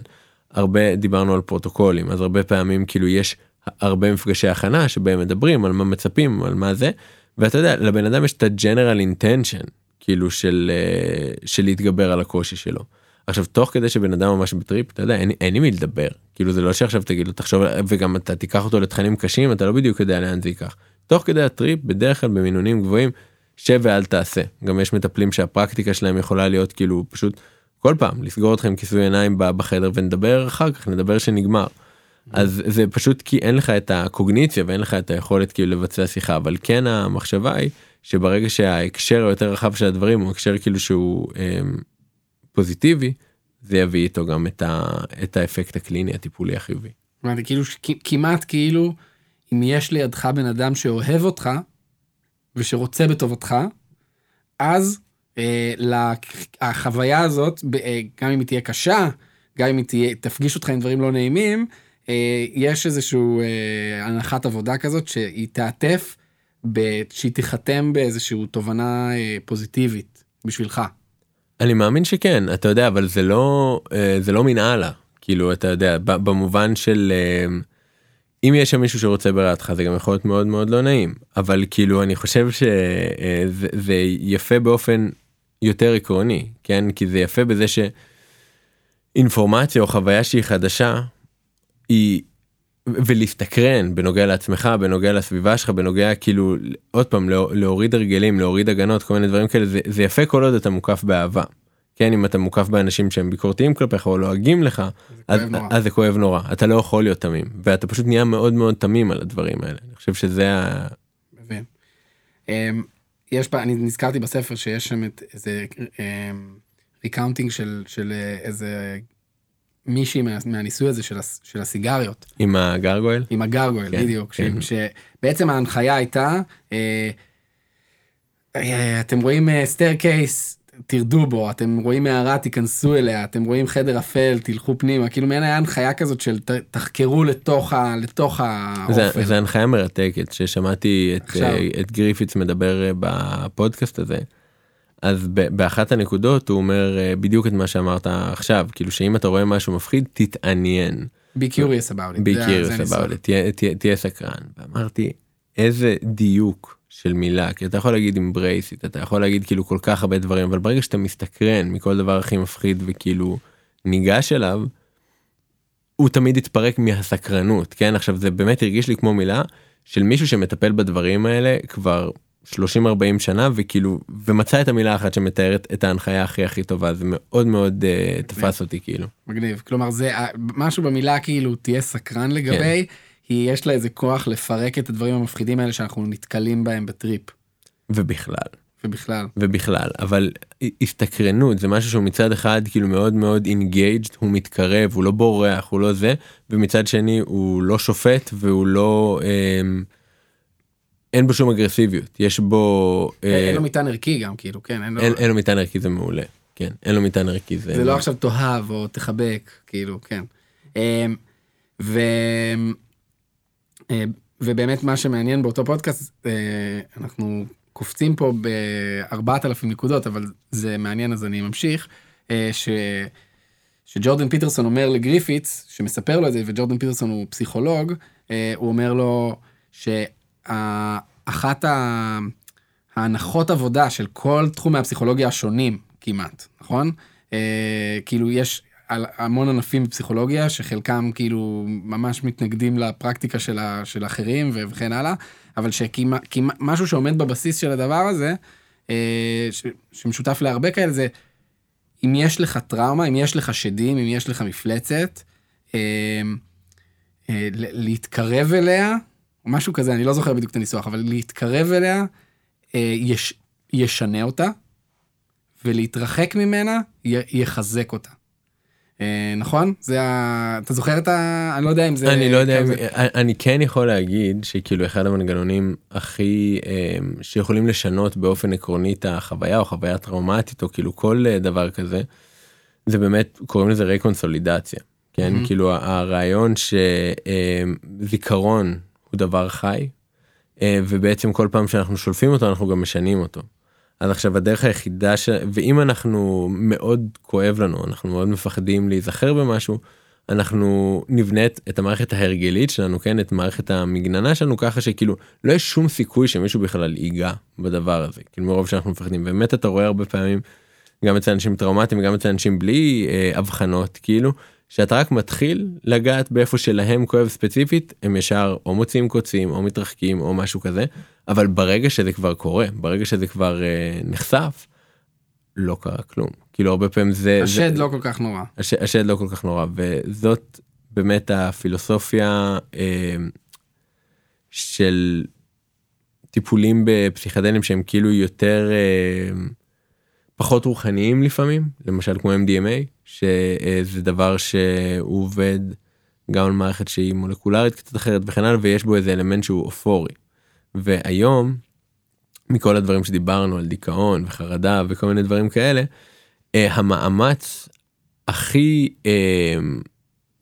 הרבה דיברנו על פרוטוקולים אז הרבה פעמים כאילו יש הרבה מפגשי הכנה שבהם מדברים על מה מצפים על מה זה ואתה יודע לבן אדם יש את ה-general intention כאילו של אה, של להתגבר על הקושי שלו. עכשיו תוך כדי שבן אדם ממש בטריפ אתה יודע אין, אין עם מי לדבר כאילו זה לא שעכשיו תגיד לו תחשוב וגם אתה תיקח אותו לתכנים קשים אתה לא בדיוק יודע לאן זה ייקח. תוך כדי הטריפ בדרך כלל במינונים גבוהים שב ואל תעשה גם יש מטפלים שהפרקטיקה שלהם יכולה להיות כאילו פשוט כל פעם לסגור אתכם כיסוי עיניים בחדר ונדבר אחר כך נדבר שנגמר. אז זה פשוט כי אין לך את הקוגניציה ואין לך את היכולת כאילו לבצע שיחה אבל כן המחשבה היא שברגע שההקשר היותר רחב של הדברים הוא הקשר כאילו שהוא אמ, פוזיטיבי זה יביא איתו גם את, ה, את האפקט הקליני הטיפולי החיובי. אומרת, כאילו, כמעט כאילו, אם יש לידך בן אדם שאוהב אותך, ושרוצה בטובתך, אז אה, החוויה הזאת, אה, גם אם היא תהיה קשה, גם אם היא תהיה, תפגיש אותך עם דברים לא נעימים, אה, יש איזשהו אה, הנחת עבודה כזאת שהיא תעטף, שהיא תיחתם באיזושהי תובנה אה, פוזיטיבית בשבילך. אני מאמין שכן אתה יודע אבל זה לא אה, זה לא מנהלה כאילו אתה יודע במובן של אה, אם יש שם מישהו שרוצה ברעתך זה גם יכול להיות מאוד מאוד לא נעים. אבל כאילו אני חושב שזה זה יפה באופן יותר עקרוני כן? כי זה יפה בזה שאינפורמציה או חוויה שהיא חדשה היא ולהסתקרן בנוגע לעצמך בנוגע לסביבה שלך בנוגע כאילו עוד פעם לא- להוריד הרגלים להוריד הגנות כל מיני דברים כאלה זה, זה יפה כל עוד אתה מוקף באהבה. כן אם אתה מוקף באנשים שהם ביקורתיים כלפיך או לועגים לך אז, כואב נורא. אז זה כואב נורא אתה לא יכול להיות תמים ואתה פשוט נהיה מאוד מאוד תמים על הדברים האלה אני חושב שזה ה... אמ, יש בה, אני נזכרתי בספר שיש שם את איזה recounting של, של אה, איזה מישהי מה, מהניסוי הזה של, הס- של הסיגריות, עם הגרגואל עם הגרגויל, כן, בדיוק, כן. ש, שבעצם ההנחיה הייתה, אה, אה, אתם רואים staircase, תרדו בו, אתם רואים מערה, תיכנסו אליה, אתם רואים חדר אפל, תלכו פנימה, כאילו מעין היה הנחיה כזאת של ת, תחקרו לתוך, ה, לתוך זה, האופן. זה הנחיה מרתקת ששמעתי את, עכשיו. אה, את גריפית'ס מדבר אה, בפודקאסט הזה. אז באחת הנקודות הוא אומר אה, בדיוק את מה שאמרת עכשיו כאילו שאם אתה רואה משהו מפחיד תתעניין. be curious about it. be זה- curious about it, תהיה סקרן. ואמרתי איזה דיוק של מילה כי אתה יכול להגיד embrace it אתה יכול להגיד כאילו כל כך הרבה דברים אבל ברגע שאתה מסתקרן מכל דבר הכי מפחיד וכאילו ניגש אליו. הוא תמיד התפרק מהסקרנות כן עכשיו זה באמת הרגיש לי כמו מילה של מישהו שמטפל בדברים האלה כבר 30-40 שנה וכאילו ומצא את המילה אחת שמתארת את ההנחיה הכי הכי טובה זה מאוד מאוד uh, תפס אותי כאילו. מגניב. כלומר, זה משהו במילה כאילו תהיה סקרן לגבי, היא יש לה איזה כוח לפרק את הדברים המפחידים האלה שאנחנו נתקלים בהם בטריפ, ובכלל. ובכלל. ובכלל אבל הסתקרנות זה משהו שהוא מצד אחד כאילו מאוד מאוד engaged הוא מתקרב הוא לא בורח הוא לא זה ומצד שני הוא לא שופט והוא לא אמ, אין בו שום אגרסיביות. יש בו אה, אין לו מטען ערכי גם, כאילו, כן, אין לו... מטען ערכי זה מעולה. כן אין לו מטען ערכי זה, לא עכשיו תאהב או תחבק, כאילו, כן. אמ, ו... אה, ובאמת מה שמעניין באותו פודקאסט, אה, אנחנו קופצים פה בארבעת אלפים נקודות, אבל זה מעניין אז אני ממשיך, אה, ש... שג'ורדן פיטרסון אומר לגריפיץ, שמספר לו את זה, וג'ורדן פיטרסון הוא פסיכולוג, אה, הוא אומר לו שאחת ה... ההנחות עבודה של כל תחומי הפסיכולוגיה השונים כמעט, נכון? אה, כאילו יש המון ענפים בפסיכולוגיה שחלקם כאילו ממש מתנגדים לפרקטיקה של, ה, של אחרים וכן הלאה, אבל שמשהו שעומד בבסיס של הדבר הזה, אה, ש, שמשותף להרבה כאלה זה אם יש לך טראומה, אם יש לך שדים, אם יש לך מפלצת, אה, להתקרב אליה, משהו כזה, אני לא זוכר בדיוק את הניסוח, אבל להתקרב אליה, אה, יש, ישנה אותה, ולהתרחק ממנה, י, יחזק אותה. אה, נכון? זה ה... אתה זוכר את ה... אני לא יודע אם זה... אני לא יודע, אם- זה... אני כן יכול להגיד שכאילו אחד המנגנונים הכי שיכולים לשנות באופן עקרוני את החוויה או חוויה טראומטית או כאילו כל אה, דבר כזה. זה באמת קוראים לזה רקונסולידציה כן מהמם. כאילו הרעיון שזיכרון הוא דבר חי אה, ובעצם כל פעם שאנחנו שולפים אותו אנחנו גם משנים אותו. אז עכשיו הדרך היחידה ש... ואם אנחנו מאוד כואב לנו אנחנו מאוד מפחדים להיזכר במשהו אנחנו נבנה את- המערכת ההרגלית שלנו כן? את מערכת המגננה שלנו ככה שכאילו לא יש שום סיכוי שמישהו בכלל ייגע בדבר הזה. כאילו מרוב שאנחנו מפחדים. באמת אתה רואה הרבה פעמים גם אצל אנשים טראומטיים וגם אצל אנשים בלי אה, אבחנות כאילו שאתה רק מתחיל לגעת באיפה שלהם כואב ספציפית הם ישר או מוציאים קוצים או מתרחקים או משהו כזה אבל ברגע שזה כבר קורה ברגע שזה כבר אה, נחשף לא קרה כלום כאילו הרבה פעמים זה השד זה, לא כל כך נורא. הש, השד לא כל כך נורא וזאת באמת הפילוסופיה אה, של טיפולים בפסיכדלים שהם כאילו יותר אה, פחות רוחניים לפעמים למשל כמו MDMA שזה דבר שהוא עובד גם על מערכת שהיא מולקולרית קצת אחרת וכן הלאה ויש בו איזה אלמנט שהוא אופורי. והיום מכל הדברים שדיברנו על דיכאון וחרדה וכל מיני דברים כאלה אה, המאמץ הכי אה,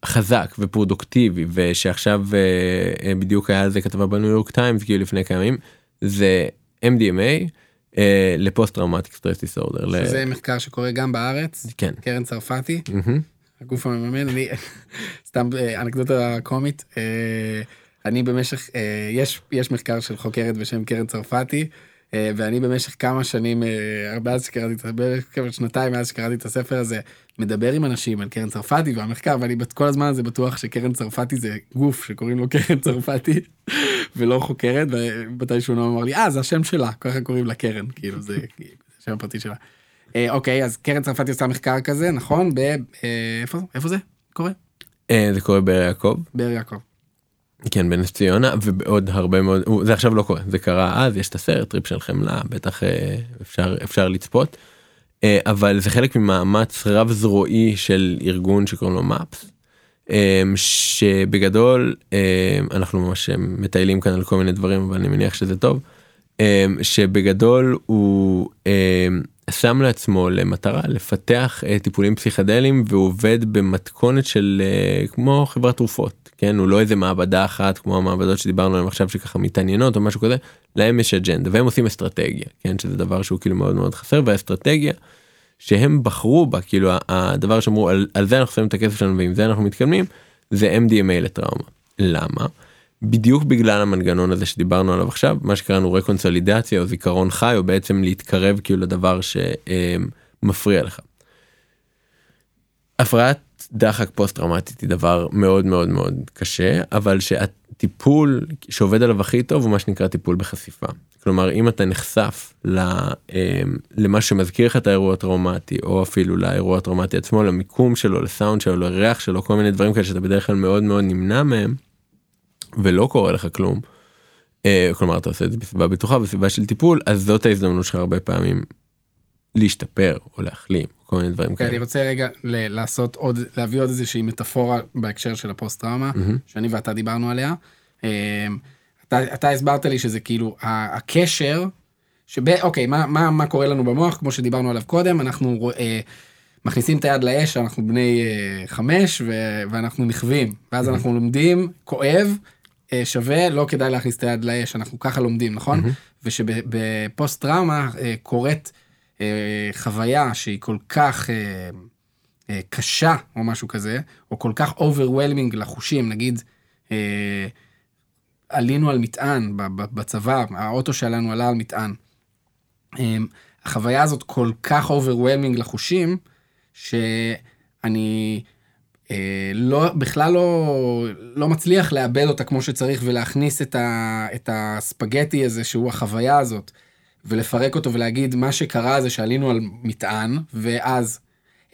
חזק ופרודוקטיבי ושעכשיו אה, בדיוק היה על זה כתבה בניו יורק טיימס כאילו לפני כמה ימים זה MDMA ל post traumatic stress disorder. שזה מחקר שקורה גם בארץ, כן. קרן צרפתי, מהמם. הגוף המממן, אני, [laughs] סתם אה, אנקדוטה קומית, אה, אני במשך, אה, יש, יש מחקר של חוקרת בשם קרן צרפתי, אה, ואני במשך כמה שנים, אה, מאז שקראתי את, כמה שנתיים מאז שקראתי את הספר הזה, מדבר עם אנשים על קרן צרפתי והמחקר, ואני כל הזמן הזה בטוח שקרן צרפתי זה גוף שקוראים לו קרן צרפתי, ולא חוקרת, ומתישהו נועם אמר לי, אה, זה השם שלה, ככה קוראים לה קרן, כאילו, זה השם הפרטי שלה. אה, אוקיי, אז קרן צרפתי עושה מחקר כזה, נכון? ב... אה, איפה, איפה זה קורה? אה, זה קורה באר יעקב באר יעקב. כן בנס ציונה ובעוד הרבה מאוד זה עכשיו לא קורה זה קרה אז יש את הסרט טריפ של חמלה בטח אפשר אפשר לצפות אבל זה חלק ממאמץ רב זרועי של ארגון שקוראים לו MAPS. אה, שבגדול אה, אנחנו ממש מטיילים כאן על כל מיני דברים אבל אני מניח שזה טוב. שבגדול הוא שם לעצמו למטרה לפתח אה, טיפולים פסיכדליים והוא עובד במתכונת של אה, כמו חברת תרופות כן? הוא לא איזה מעבדה אחת כמו המעבדות שדיברנו עליהן עכשיו שככה מתעניינות או משהו כזה. להם יש אג'נדה והם עושים אסטרטגיה כן? שזה דבר שהוא כאילו מאוד מאוד חסר והאסטרטגיה שהם בחרו בה כאילו הדבר שאמרו על, על זה אנחנו שמים את הכסף שלנו ועם זה אנחנו מתקדמים זה MDMA לטראומה למה. בדיוק בגלל המנגנון הזה שדיברנו עליו עכשיו מה שקראנו רקונסולידציה או זיכרון חי או בעצם להתקרב כאילו לדבר שמפריע לך. הפרעת דחק פוסט טראומטית היא דבר מאוד מאוד מאוד קשה אבל שהטיפול שעובד עליו הכי טוב הוא מה שנקרא טיפול בחשיפה. כלומר אם אתה נחשף אמ, למה שמזכיר לך את האירוע הטראומטי או אפילו לאירוע הטראומטי עצמו למיקום שלו לסאונד שלו לריח שלו כל מיני דברים כאלה שאתה בדרך כלל מאוד מאוד נמנע מהם. ולא קורה לך כלום. אה, כלומר אתה עושה את זה בסביבה בטוחה בסביבה של טיפול אז זאת ההזדמנות שלך הרבה פעמים להשתפר או להחלים כל מיני דברים אוקיי, אני כאלה. רוצה רגע לעשות עוד, להביא עוד איזושהי מטאפורה בהקשר של הפוסט טראומה. שאני ואתה דיברנו עליה. אה, אתה, אתה הסברת לי שזה כאילו הקשר, שב... אוקיי, מה, מה, מה קורה לנו במוח, כמו שדיברנו עליו קודם, אנחנו אה, מכניסים את היד לאש, אנחנו בני אה, חמש, ו, ואנחנו נכווים, ואז אנחנו לומדים, כואב, אה, שווה, לא כדאי להכניס את היד לאש, אנחנו ככה לומדים, נכון? ושבפוסט טראומה אה, קורית חוויה שהיא כל כך אה, אה, קשה, או משהו כזה, או כל כך overwhelming לחושים, נגיד, אה, עלינו על מטען בצבא, האוטו שלנו עלה על מטען. החוויה הזאת כל כך overwhelming לחושים, שאני אה, לא, בכלל לא, לא מצליח לעבד אותה כמו שצריך ולהכניס את, ה, את הספגטי הזה שהוא החוויה הזאת, ולפרק אותו ולהגיד מה שקרה זה שעלינו על מטען, ואז,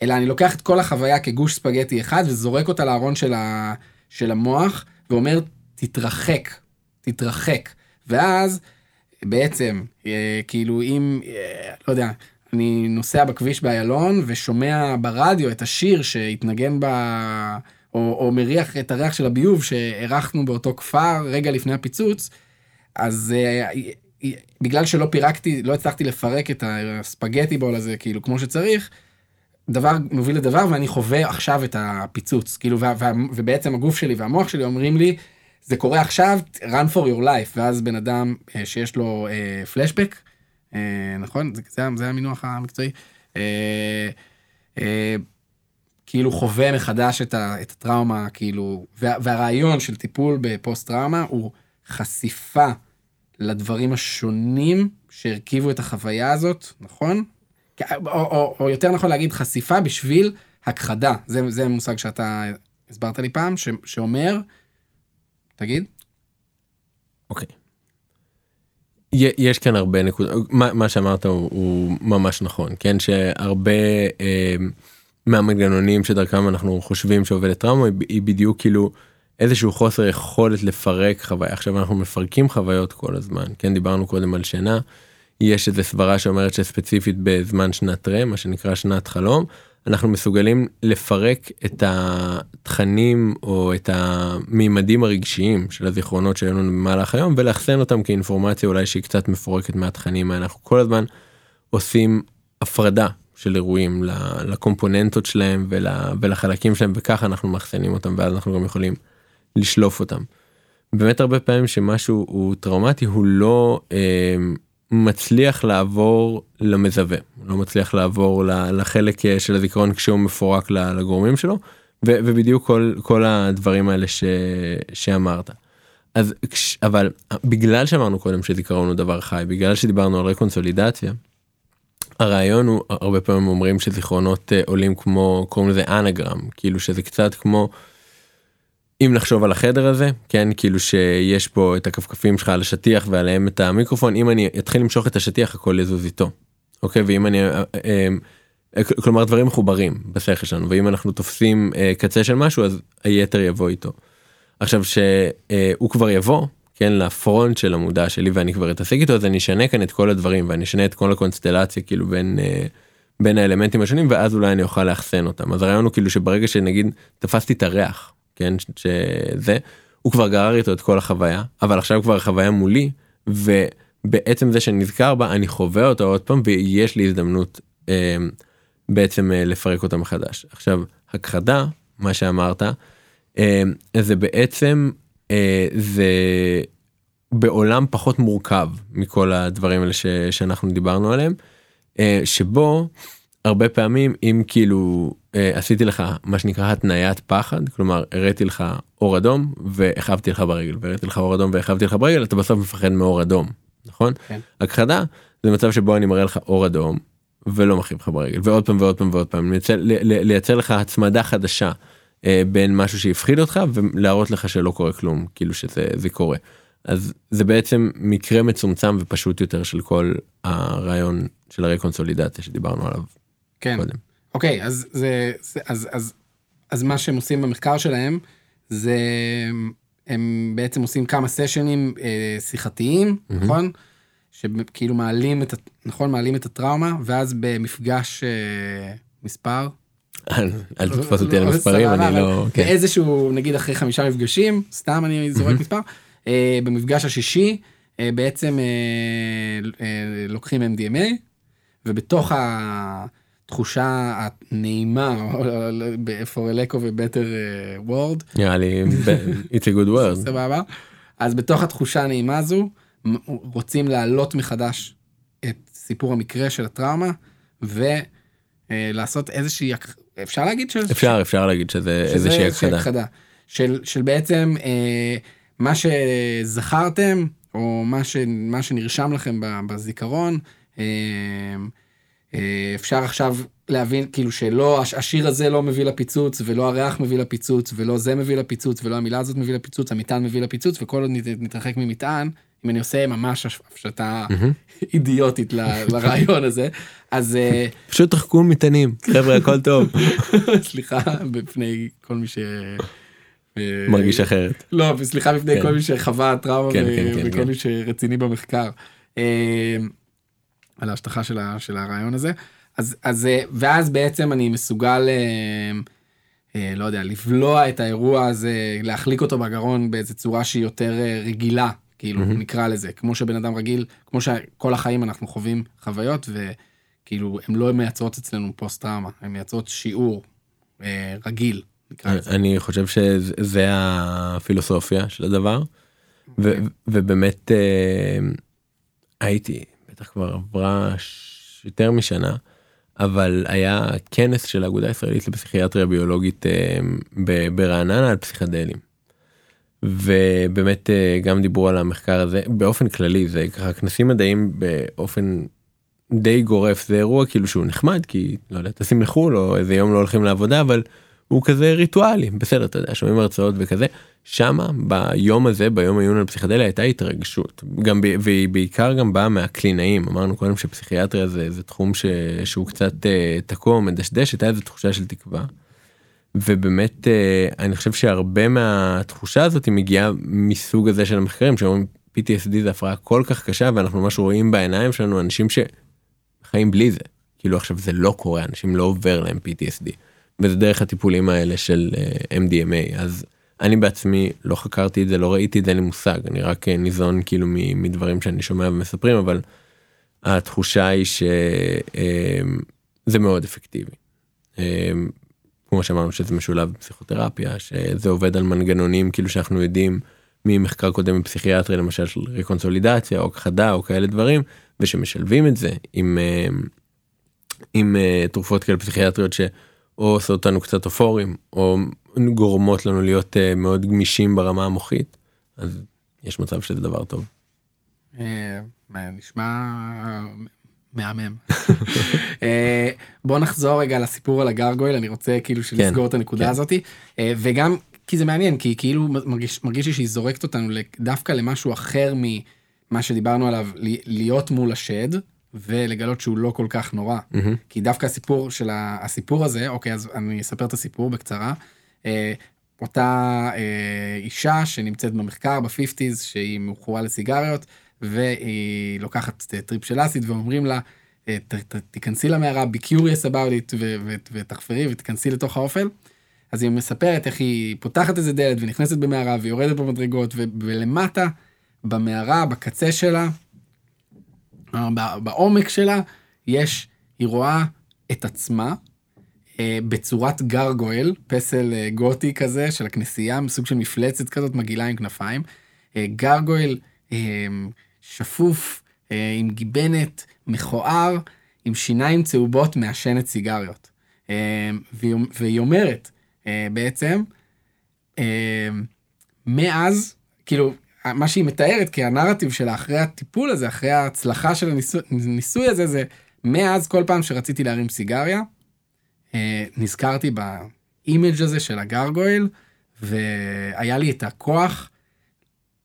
אלא אני לוקח את כל החוויה כגוש ספגטי אחד וזורק אותה לארון של, ה, של המוח, ואומר תתרחק, תתרחק. ואז בעצם, אה, כאילו אם, אה, לא יודע, אני נוסע בכביש באיילון ושומע ברדיו את השיר שהתנגן ב... או, או מריח את הריח של הביוב שאירחנו באותו כפר רגע לפני הפיצוץ, אז uh, בגלל שלא פירקתי, לא הצלחתי לפרק את הספגטי בול הזה כאילו כמו שצריך, דבר מוביל לדבר ואני חווה עכשיו את הפיצוץ, כאילו, ובעצם הגוף שלי והמוח שלי אומרים לי, זה קורה עכשיו, run for your life, ואז בן אדם uh, שיש לו פלשבק, uh, אה, נכון? זה, זה, זה המינוח המקצועי. אה, אה, כאילו חווה מחדש את, ה, את הטראומה, כאילו, וה, והרעיון של טיפול בפוסט טראומה הוא חשיפה לדברים השונים שהרכיבו את החוויה הזאת, נכון? או, או, או יותר נכון להגיד חשיפה בשביל הכחדה, זה, זה מושג שאתה הסברת לי פעם, ש, שאומר, תגיד. אוקיי. Okay. יש כאן הרבה נקודות, מה, מה שאמרת הוא, הוא ממש נכון, כן, שהרבה אה, מהמנגנונים שדרכם אנחנו חושבים שעובדת טראומה היא, בדיוק כאילו איזשהו חוסר יכולת לפרק חוויה. עכשיו אנחנו מפרקים חוויות כל הזמן, כן, דיברנו קודם על שינה, יש איזה סברה שאומרת שספציפית בזמן שנת רם, מה שנקרא שנת חלום, אנחנו מסוגלים לפרק את התכנים או את המימדים הרגשיים של הזיכרונות שהיו לנו במהלך היום ולאחסן אותם כאינפורמציה אולי שהיא קצת מפורקת מהתכנים. אנחנו כל הזמן עושים הפרדה של אירועים לקומפוננטות שלהם ולחלקים שלהם וככה אנחנו מאחסנים אותם ואז אנחנו גם יכולים לשלוף אותם. באמת הרבה פעמים שמשהו הוא טראומטי הוא לא אה, מצליח לעבור למזווה, לא מצליח לעבור לחלק אה, של הזיכרון כשהוא מפורק לגורמים שלו, ובדיוק כל, כל הדברים האלה ש, שאמרת. אז אבל בגלל שאמרנו קודם שזיכרון הוא דבר חי, בגלל שדיברנו על רקונסולידציה, הרעיון הוא הרבה פעמים אומרים שזיכרונות אה, עולים כמו קוראים לזה אנגרם כאילו שזה קצת כמו אם נחשוב על החדר הזה כן כאילו שיש פה את הכפכפים שלך על השטיח ועליהם את המיקרופון אם אני אתחיל למשוך את השטיח הכל יזוז איתו. אוקיי ואם אני אה, אה, אה, כלומר דברים מחוברים בשכל שלנו ואם אנחנו תופסים קצה של משהו אז היתר יבוא איתו. עכשיו שהוא כבר יבוא כן לפרונט של המודע שלי ואני כבר אתעסק איתו אז אני אשנה כאן את כל הדברים ואני אשנה את כל הקונסטלציה כאילו בין. בין האלמנטים השונים ואז אולי אני אוכל לאחסן אותם אז הרעיון הוא כאילו שברגע שנגיד תפסתי את הריח כן שזה הוא כבר גרר איתו את כל החוויה אבל עכשיו כבר החוויה מולי ובעצם זה שנזכר בה אני חווה אותו עוד פעם ויש לי הזדמנות אה, בעצם אה, לפרק אותה מחדש. עכשיו הכחדה מה שאמרת אה, זה בעצם אה, זה בעולם פחות מורכב מכל הדברים האלה ש, שאנחנו דיברנו עליהם אה, שבו הרבה פעמים אם כאילו אה, עשיתי לך מה שנקרא התניית פחד כלומר הראיתי לך אור אדום והכאבתי לך ברגל והראיתי לך אור אדום והכאבתי לך ברגל אתה בסוף מפחד מאור אדום נכון כן. הכחדה זה מצב שבו אני מראה לך אור אדום ולא מכאיב לך ברגל ועוד פעם ועוד פעם ועוד פעם לייצר, לייצר לך הצמדה חדשה אה, בין משהו שהפחיד אותך ולהראות לך שלא קורה כלום כאילו שזה זה קורה. אז זה בעצם מקרה מצומצם ופשוט יותר של כל הרעיון של הרקונסולידציה שדיברנו עליו. כן. קודם. אוקיי, אז זה, זה אז, אז, אז מה שהם עושים במחקר שלהם, זה הם בעצם עושים כמה סשנים אה, שיחתיים, mm-hmm. נכון? שכאילו מעלים את, נכון, מעלים את הטראומה, ואז במפגש אה, מספר. אל תתפוס אותי על לא, מספרים, אני לא... כן. באיזשהו, נגיד אחרי חמישה מפגשים, סתם אני זורק מספר, אה, במפגש השישי, אה, בעצם אה, לוקחים MDMA, ובתוך ה... התחושה הנעימה for a lack of a better uh, word. נראה לי it's a good word. סבבה. אז בתוך התחושה הנעימה הזו רוצים להעלות מחדש את סיפור המקרה של הטראומה ולעשות איזושהי אפשר להגיד שזה אפשר אפשר להגיד שזה איזושהי הכחדה של, של בעצם אה, מה שזכרתם או מה, ש, מה שנרשם לכם בזיכרון אה, אפשר עכשיו להבין כאילו שלא הש- השיר הזה לא מביא לפיצוץ ולא הריח מביא לפיצוץ ולא זה מביא לפיצוץ ולא המילה הזאת מביא לפיצוץ המטען מביא לפיצוץ וכל עוד נת- נתרחק ממטען אם אני עושה ממש הפשטה אידיוטית [laughs] לרעיון הזה אז אה, פשוט תחכו מטענים חבר'ה הכל טוב [laughs] סליחה בפני כל מי ש... אה, מרגיש אחרת. לא, וסליחה בפני כן. כל מי שחווה טראומה כן, כן, כן, וכל כן. מי שרציני במחקר. על ההשטחה של, ה- של הרעיון הזה. אז, אז, אה, ואז בעצם אני מסוגל, אה, אה, לא יודע, לבלוע את האירוע הזה, להחליק אותו בגרון באיזה צורה שהיא יותר אה, רגילה, כאילו, מהמם. נקרא לזה. כמו שבן אדם רגיל, כמו שכל החיים אנחנו חווים חוויות, וכאילו, הן לא מייצרות אצלנו פוסט טראומה, הן מייצרות שיעור אה, רגיל. אני חושב שזה הפילוסופיה של הדבר ו- ובאמת אה, הייתי בטח כבר עברה יותר משנה אבל היה כנס של האגודה הישראלית לפסיכיאטריה ביולוגית אה, ברעננה על פסיכדלים. ובאמת אה, גם דיברו על המחקר הזה באופן כללי זה ככה כנסים מדעיים באופן די גורף זה אירוע כאילו שהוא נחמד כי לא יודע טסים לחו"ל או איזה יום לא הולכים לעבודה אבל הוא כזה ריטואלי. בסדר אתה יודע שומעים הרצאות וכזה. שמה ביום הזה ביום העיון על פסיכדליה הייתה התרגשות. גם והיא בעיקר גם באה מהקלינאים. אמרנו קודם שפסיכיאטריה זה, זה תחום ש, שהוא קצת אה, תקוע מדשדש הייתה איזו תחושה של תקווה. ובאמת אה, אני חושב שהרבה מהתחושה הזאת מגיעה מסוג הזה של המחקרים שאומרים PTSD זה הפרעה כל כך קשה ואנחנו ממש רואים בעיניים שלנו אנשים שחיים בלי זה. כאילו עכשיו זה לא קורה אנשים לא עובר להם PTSD וזה דרך הטיפולים האלה של אה, MDMA אז אני בעצמי לא חקרתי את זה לא ראיתי את זה אין לי מושג אני רק אה, ניזון כאילו מדברים שאני שומע ומספרים אבל התחושה היא שזה מאוד אפקטיבי. אה, כמו שאמרנו שזה משולב בפסיכותרפיה שזה עובד על מנגנונים כאילו שאנחנו יודעים ממחקר קודם בפסיכיאטריה למשל של רקונסולידציה או הכחדה או כאלה דברים ושמשלבים את זה עם אה, עם אה, תרופות כאלה פסיכיאטריות שאו עושות אותנו קצת אפורים או גורמות לנו להיות אה, מאוד גמישים ברמה המוחית אז יש מצב שזה דבר טוב. אה, נשמע מהמם. [laughs] אה, בוא נחזור רגע לסיפור על הגרגויל אני רוצה כאילו לסגור את הנקודה כן. הזאתי וגם כי זה מעניין כי כאילו מרגיש מרגיש לי שהיא זורקת אותנו דווקא למשהו אחר ממה שדיברנו עליו להיות מול השד ולגלות שהוא לא כל כך נורא מהמם. כי דווקא הסיפור של הסיפור הזה אוקיי אז אני אספר את הסיפור בקצרה. אה, אותה אה, אישה שנמצאת במחקר ב-50's שהיא מכורה לסיגריות והיא לוקחת טריפ של אסיד ואומרים לה אה, ת, ת, תיכנסי למערה be curious about it ו- ו- ותחפרי ותיכנסי לתוך האופל. אז היא מספרת איך היא פותחת איזה דלת ונכנסת במערה ויורדת במדרגות ו- ולמטה במערה בקצה שלה ב- בעומק שלה יש היא רואה את עצמה אה, בצורת גרגויל, פסל אה, גותי כזה של הכנסייה, מסוג של מפלצת כזאת מגעילה עם כנפיים. אה, גרגויל אה, שפוף, אה, עם גיבנת, מכוער, עם שיניים צהובות מעשנת סיגריות. אה, והיא, והיא אומרת, אה, בעצם, אה, מאז, כאילו, מה שהיא מתארת כי הנרטיב שלה אחרי הטיפול הזה, אחרי ההצלחה של הניסוי, הניסוי הזה, זה מאז כל פעם שרציתי להרים סיגריה, אה, נזכרתי ב image הזה של הגרגויל, והיה לי את הכוח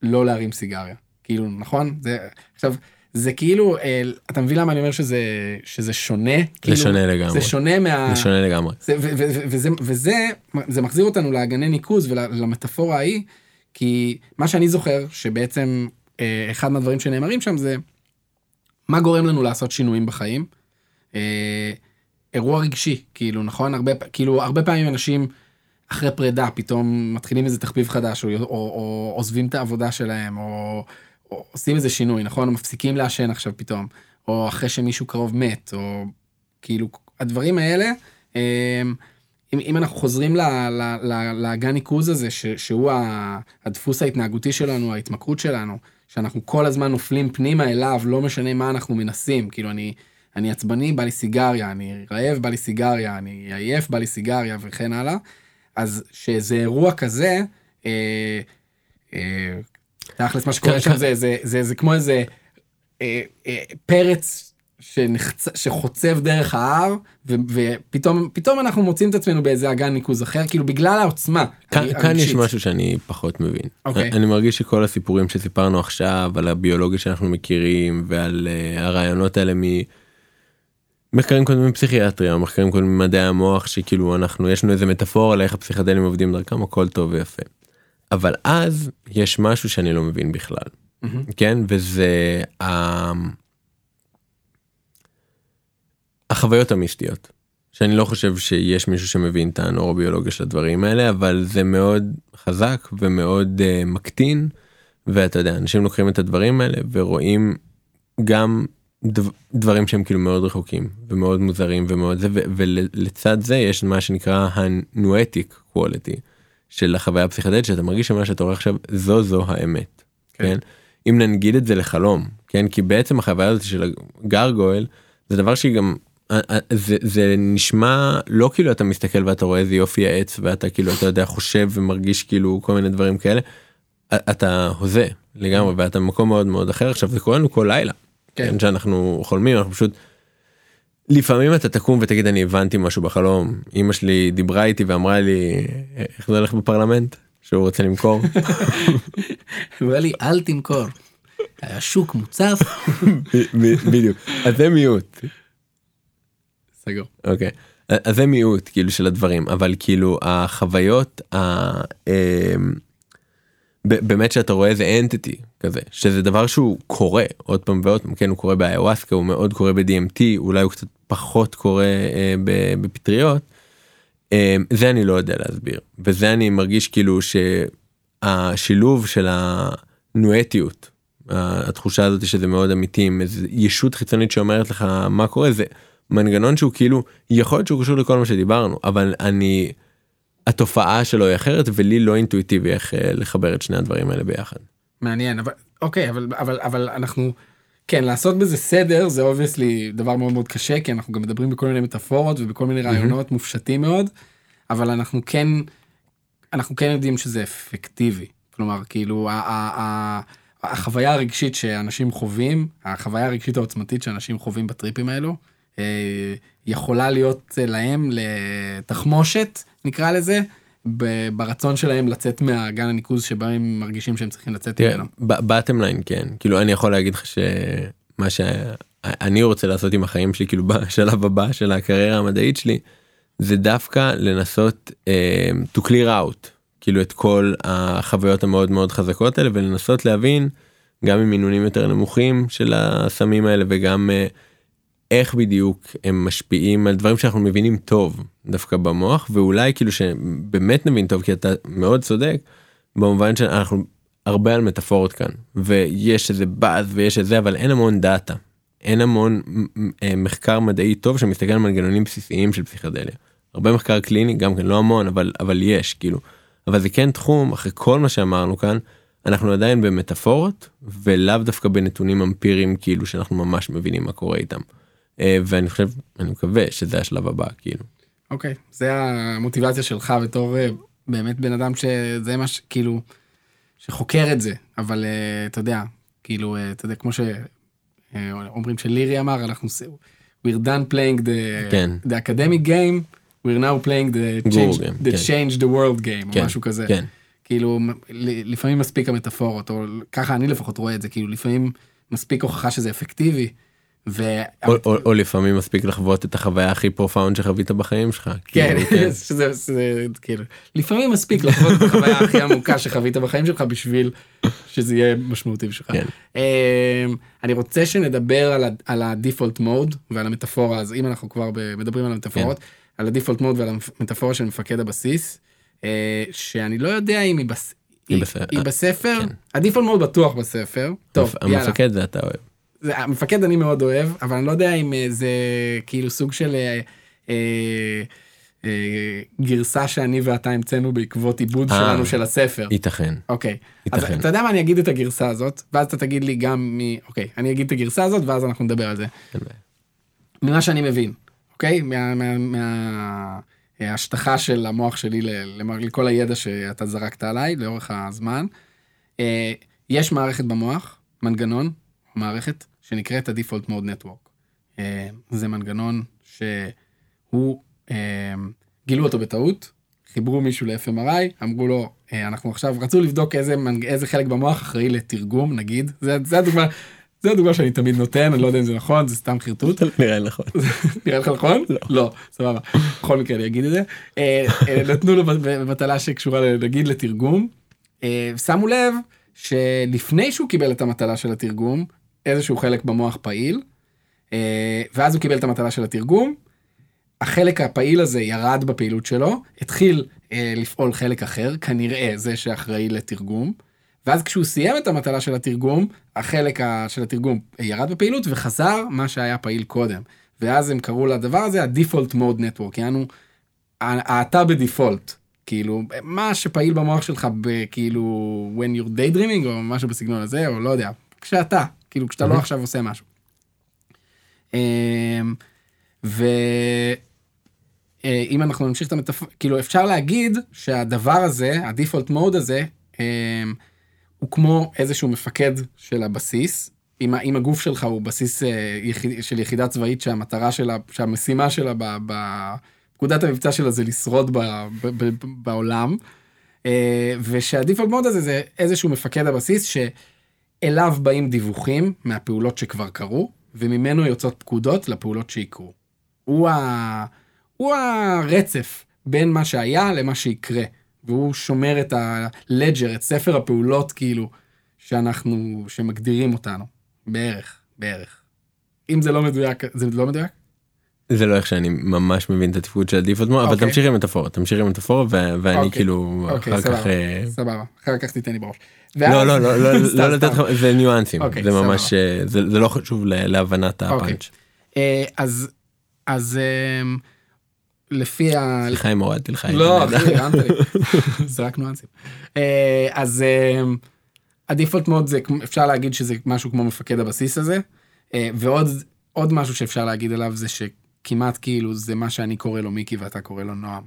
לא להרים סיגריה. כאילו, נכון? זה, עכשיו, זה כאילו, אה, אתה מבין למה אני אומר שזה, שזה שונה? כאילו, שונה לגמרי. זה שונה מה... זה שונה לגמרי. זה, ו, ו, ו, וזה, וזה זה מחזיר אותנו לאגני ניקוז ולמטאפורה ההיא, כי מה שאני זוכר, שבעצם אה, אחד מהדברים שנאמרים שם זה, מה גורם לנו לעשות שינויים בחיים? אה, אירוע רגשי, כאילו, נכון? הרבה, כאילו, הרבה פעמים אנשים אחרי פרידה פתאום מתחילים איזה תחביב חדש, או, או, או עוזבים את העבודה שלהם, או, או עושים איזה שינוי, נכון? או מפסיקים לעשן עכשיו פתאום, או אחרי שמישהו קרוב מת, או כאילו, הדברים האלה, אה, אם, אם אנחנו חוזרים לאגן ניקוז הזה, ש, שהוא הדפוס ההתנהגותי שלנו, ההתמכרות שלנו, שאנחנו כל הזמן נופלים פנימה אליו, לא משנה מה אנחנו מנסים, כאילו אני, אני עצבני, בא לי סיגריה, אני רעב, בא לי סיגריה, אני עייף, בא לי סיגריה וכן הלאה, אז שזה אירוע כזה, אה, אה, תכלס מה שקורה כן, שם כן. זה, זה, זה, זה כמו איזה אה, אה, פרץ שנחצ... שחוצב דרך ההר, ו... ופתאום פתאום אנחנו מוצאים את עצמנו באיזה אגן ניקוז אחר, כאילו בגלל העוצמה. כאן, הרגשית. כאן יש משהו שאני פחות מבין. אוקיי. אני מרגיש שכל הסיפורים שסיפרנו עכשיו על הביולוגיה שאנחנו מכירים ועל uh, הרעיונות האלה ממחקרים קודמים בפסיכיאטריה או מחקרים קודמים במדעי המוח שכאילו אנחנו יש לנו איזה מטאפורה לאיך הפסיכדלים עובדים דרכם הכל טוב ויפה. אבל אז יש משהו שאני לא מבין בכלל. מהמם. כן וזה ה... החוויות המיסטיות. שאני לא חושב שיש מישהו שמבין את הנורוביולוגיה של הדברים האלה אבל זה מאוד חזק ומאוד uh, מקטין ואתה יודע אנשים לוקחים את הדברים האלה ורואים גם דב, דברים שהם כאילו מאוד רחוקים ומאוד מוזרים ומאוד זה ו- ולצד זה יש מה שנקרא הנואטיק quality של החוויה הפסיכדלית שאתה מרגיש שמה שאתה רואה עכשיו זו זו האמת. כן. כן. אם נגיד את זה לחלום כן כי בעצם החוויה הזאת של הגרגויל זה דבר שהיא גם זה, זה נשמע לא כאילו אתה מסתכל ואתה רואה איזה יופי העץ ואתה כאילו אתה יודע חושב ומרגיש כאילו כל מיני דברים כאלה. אתה הוזה לגמרי ואתה במקום מאוד מאוד אחר עכשיו זה קורה לנו כל לילה. כן. כן. שאנחנו חולמים אנחנו פשוט. לפעמים אתה תקום ותגיד אני הבנתי משהו בחלום אמא שלי דיברה איתי ואמרה לי איך זה הולך בפרלמנט שהוא רוצה למכור [laughs] אומר לי אל תמכור. השוק מוצף. [laughs] בדיוק אז זה מיעוט סגור. אוקיי אז זה מיעוט כאילו של הדברים אבל כאילו החוויות ה... אמ, באמת שאתה רואה איזה אנטיטי כזה שזה דבר שהוא קורה עוד פעם ועוד פעם כן הוא קורה באיוואסקה הוא מאוד קורה ב-DMT אולי הוא קצת פחות קורה אה, בפטריות. אה, זה אני לא יודע להסביר וזה אני מרגיש כאילו שהשילוב של הנואטיות התחושה הזאת שזה מאוד אמיתי עם איזה ישות חיצונית שאומרת לך מה קורה זה מנגנון שהוא כאילו יכול להיות שהוא קשור לכל מה שדיברנו אבל אני התופעה שלו היא אחרת ולי לא אינטואיטיבי איך אה, לחבר את שני הדברים האלה ביחד. מעניין אבל אוקיי אבל אבל אבל אנחנו כן לעשות בזה סדר זה obviously דבר מאוד מאוד קשה כי אנחנו גם מדברים בכל מיני מטאפורות ובכל מיני רעיונות מופשטים מאוד אבל אנחנו כן אנחנו כן יודעים שזה אפקטיבי כלומר כאילו ה- ה- ה- החוויה הרגשית שאנשים חווים החוויה הרגשית העוצמתית שאנשים חווים בטריפים האלו יכולה להיות אה, להם לתחמושת נקרא לזה. ברצון שלהם לצאת מאגן הניקוז שבו הם מרגישים שהם צריכים לצאת ממנו. בטם ליין כן כאילו אני יכול להגיד לך שמה שאני רוצה לעשות עם החיים שלי כאילו בשלב הבא של הקריירה המדעית שלי זה דווקא לנסות uh, to clear out כאילו את כל החוויות המאוד מאוד חזקות האלה ולנסות להבין גם עם מינונים יותר נמוכים של הסמים האלה וגם uh, איך בדיוק הם משפיעים על דברים שאנחנו מבינים טוב דווקא במוח ואולי כאילו שבאמת נבין טוב כי אתה מאוד צודק במובן שאנחנו הרבה על מטאפורות כאן ויש איזה באז ויש את זה אבל אין המון דאטה אין המון אה, מחקר מדעי טוב שמסתכל על מנגנונים בסיסיים של פסיכדליה. הרבה מחקר קליני גם כן לא המון אבל אבל יש כאילו אבל זה כן תחום אחרי כל מה שאמרנו כאן אנחנו עדיין במטאפורות ולאו דווקא בנתונים אמפיריים כאילו שאנחנו ממש מבינים מה קורה איתם. אה, ואני חושב אני מקווה שזה השלב הבא כאילו. אוקיי, זה המוטיבציה שלך בתור אה, באמת בן אדם שזה מה שכאילו, שחוקר את זה, אבל אה, אתה יודע, כאילו, אתה יודע, כמו שאומרים שלירי אמר, אנחנו, we're done playing the, כן. the academic game, we're now playing the change, game, the כן. change the world game, כן, או משהו כזה. כן. כאילו, לפעמים מספיק המטאפורות, או ככה אני לפחות רואה את זה, כאילו, לפעמים מספיק הוכחה שזה אפקטיבי, ו... או, או, או לפעמים מספיק לחוות את החוויה הכי profound שחווית בחיים שלך. כן, כאילו, [laughs] שזה, שזה כאילו, לפעמים מספיק לחוות את החוויה הכי עמוקה שחווית בחיים שלך בשביל שזה יהיה משמעותי בשבילך. כן. אמ, אני רוצה שנדבר על, ה- על ה default mode ועל המטאפורה, אז אם אנחנו כבר מדברים על המטאפורות, כן. על ה default mode ועל המטאפורה של מפקד הבסיס, אה, שאני לא יודע אם היא, בס... היא היא. היא בספר, כן. הדיפולט מוד בטוח בספר, טוב יאללה. המפקד זה אתה אוהב. זה, המפקד אני מאוד אוהב, אבל אני לא יודע אם אה, זה כאילו סוג של אה, אה, אה, גרסה שאני ואתה המצאנו בעקבות עיבוד אה. שלנו של הספר. ייתכן. אוקיי, אז ייתכן. אתה יודע מה אני אגיד את הגרסה הזאת, ואז אתה תגיד לי גם מי, אוקיי, אני אגיד את הגרסה הזאת ואז אנחנו נדבר על זה. ממה שאני מבין, אוקיי? מה- מה- מה- ההשטחה של המוח שלי לכל הידע שאתה זרקת עליי לאורך הזמן. אה, יש מערכת במוח, מנגנון, מערכת שנקראת ה-Default Mode Network. אה, זה מנגנון שהוא, אה, גילו אותו בטעות, חיברו מישהו ל-FMRI, אמרו לו, אה, אנחנו עכשיו, רצו לבדוק איזה, איזה חלק במוח אחראי לתרגום, נגיד, זה, זה הדוגמה, זה הדוגמה שאני תמיד נותן, אני לא יודע אם זה נכון, זה סתם חרטוט. [laughs] נראה לי נכון. נראה לך נכון? לא. לא, סבבה. בכל מקרה אני אגיד את זה. נתנו לו מטלה שקשורה נגיד לתרגום. שמו לב שלפני שהוא קיבל את המטלה של התרגום, איזשהו חלק במוח פעיל, אה, ואז הוא קיבל את המטלה של התרגום, החלק הפעיל הזה ירד בפעילות שלו, התחיל אה, לפעול חלק אחר, כנראה זה שאחראי לתרגום, ואז כשהוא סיים את המטלה של התרגום, החלק של התרגום ירד בפעילות וחזר מה שהיה פעיל קודם. ואז הם קראו לדבר הזה ה-default mode network, יענו, אתה בדיפולט, כאילו, מה שפעיל במוח שלך בכאילו when you're daydreaming או משהו בסגנון הזה, או לא יודע, כשאתה, כאילו כשאתה לא עכשיו עושה משהו. אמ, ואם אנחנו נמשיך את המטפ... כאילו אפשר להגיד שהדבר הזה, הדיפולט מוד הזה, אמ, הוא כמו איזשהו מפקד של הבסיס. אם, אם הגוף שלך הוא בסיס אה, יחיד, של יחידה צבאית שהמטרה שלה, שהמשימה שלה בפקודת המבצע שלה זה לשרוד ב, ב, ב, ב, בעולם. אה, ושהדיפולט מוד הזה זה איזשהו מפקד הבסיס שאליו באים דיווחים מהפעולות שכבר קרו, וממנו יוצאות פקודות לפעולות שיקרו. הוא, ה... הוא הרצף בין מה שהיה למה שיקרה, והוא שומר את הלג'ר, את ספר הפעולות כאילו, שאנחנו, שמגדירים אותנו, בערך, בערך. אם זה לא מדויק, זה לא מדויק? זה לא איך שאני ממש מבין את התפקוד של הדיפולט מוד, אבל אוקיי. תמשיך עם מטאפורה, תמשיך עם מטאפורה ואני אוקיי. כאילו אוקיי, אחר כך... סבבה, אה, סבבה, אחר כך תיתן לי בראש. לא לא לא לא [laughs] לא לתת. לך זה ניואנסים זה ממש. אה, זה לא חשוב להבנת. הפאנץ'. אה, אז, אמ, לפי ה... סליחה אם הורדתי לך לא, זה. אחי, הרמת לי. [laughs] זה רק ניואנסים. אז אה, הדיפולט מוד זה, אפשר להגיד שזה משהו כמו מפקד הבסיס הזה, ועוד עוד משהו שאפשר להגיד עליו זה שכמעט כאילו זה מה שאני קורא לו מיקי ואתה קורא לו נועם.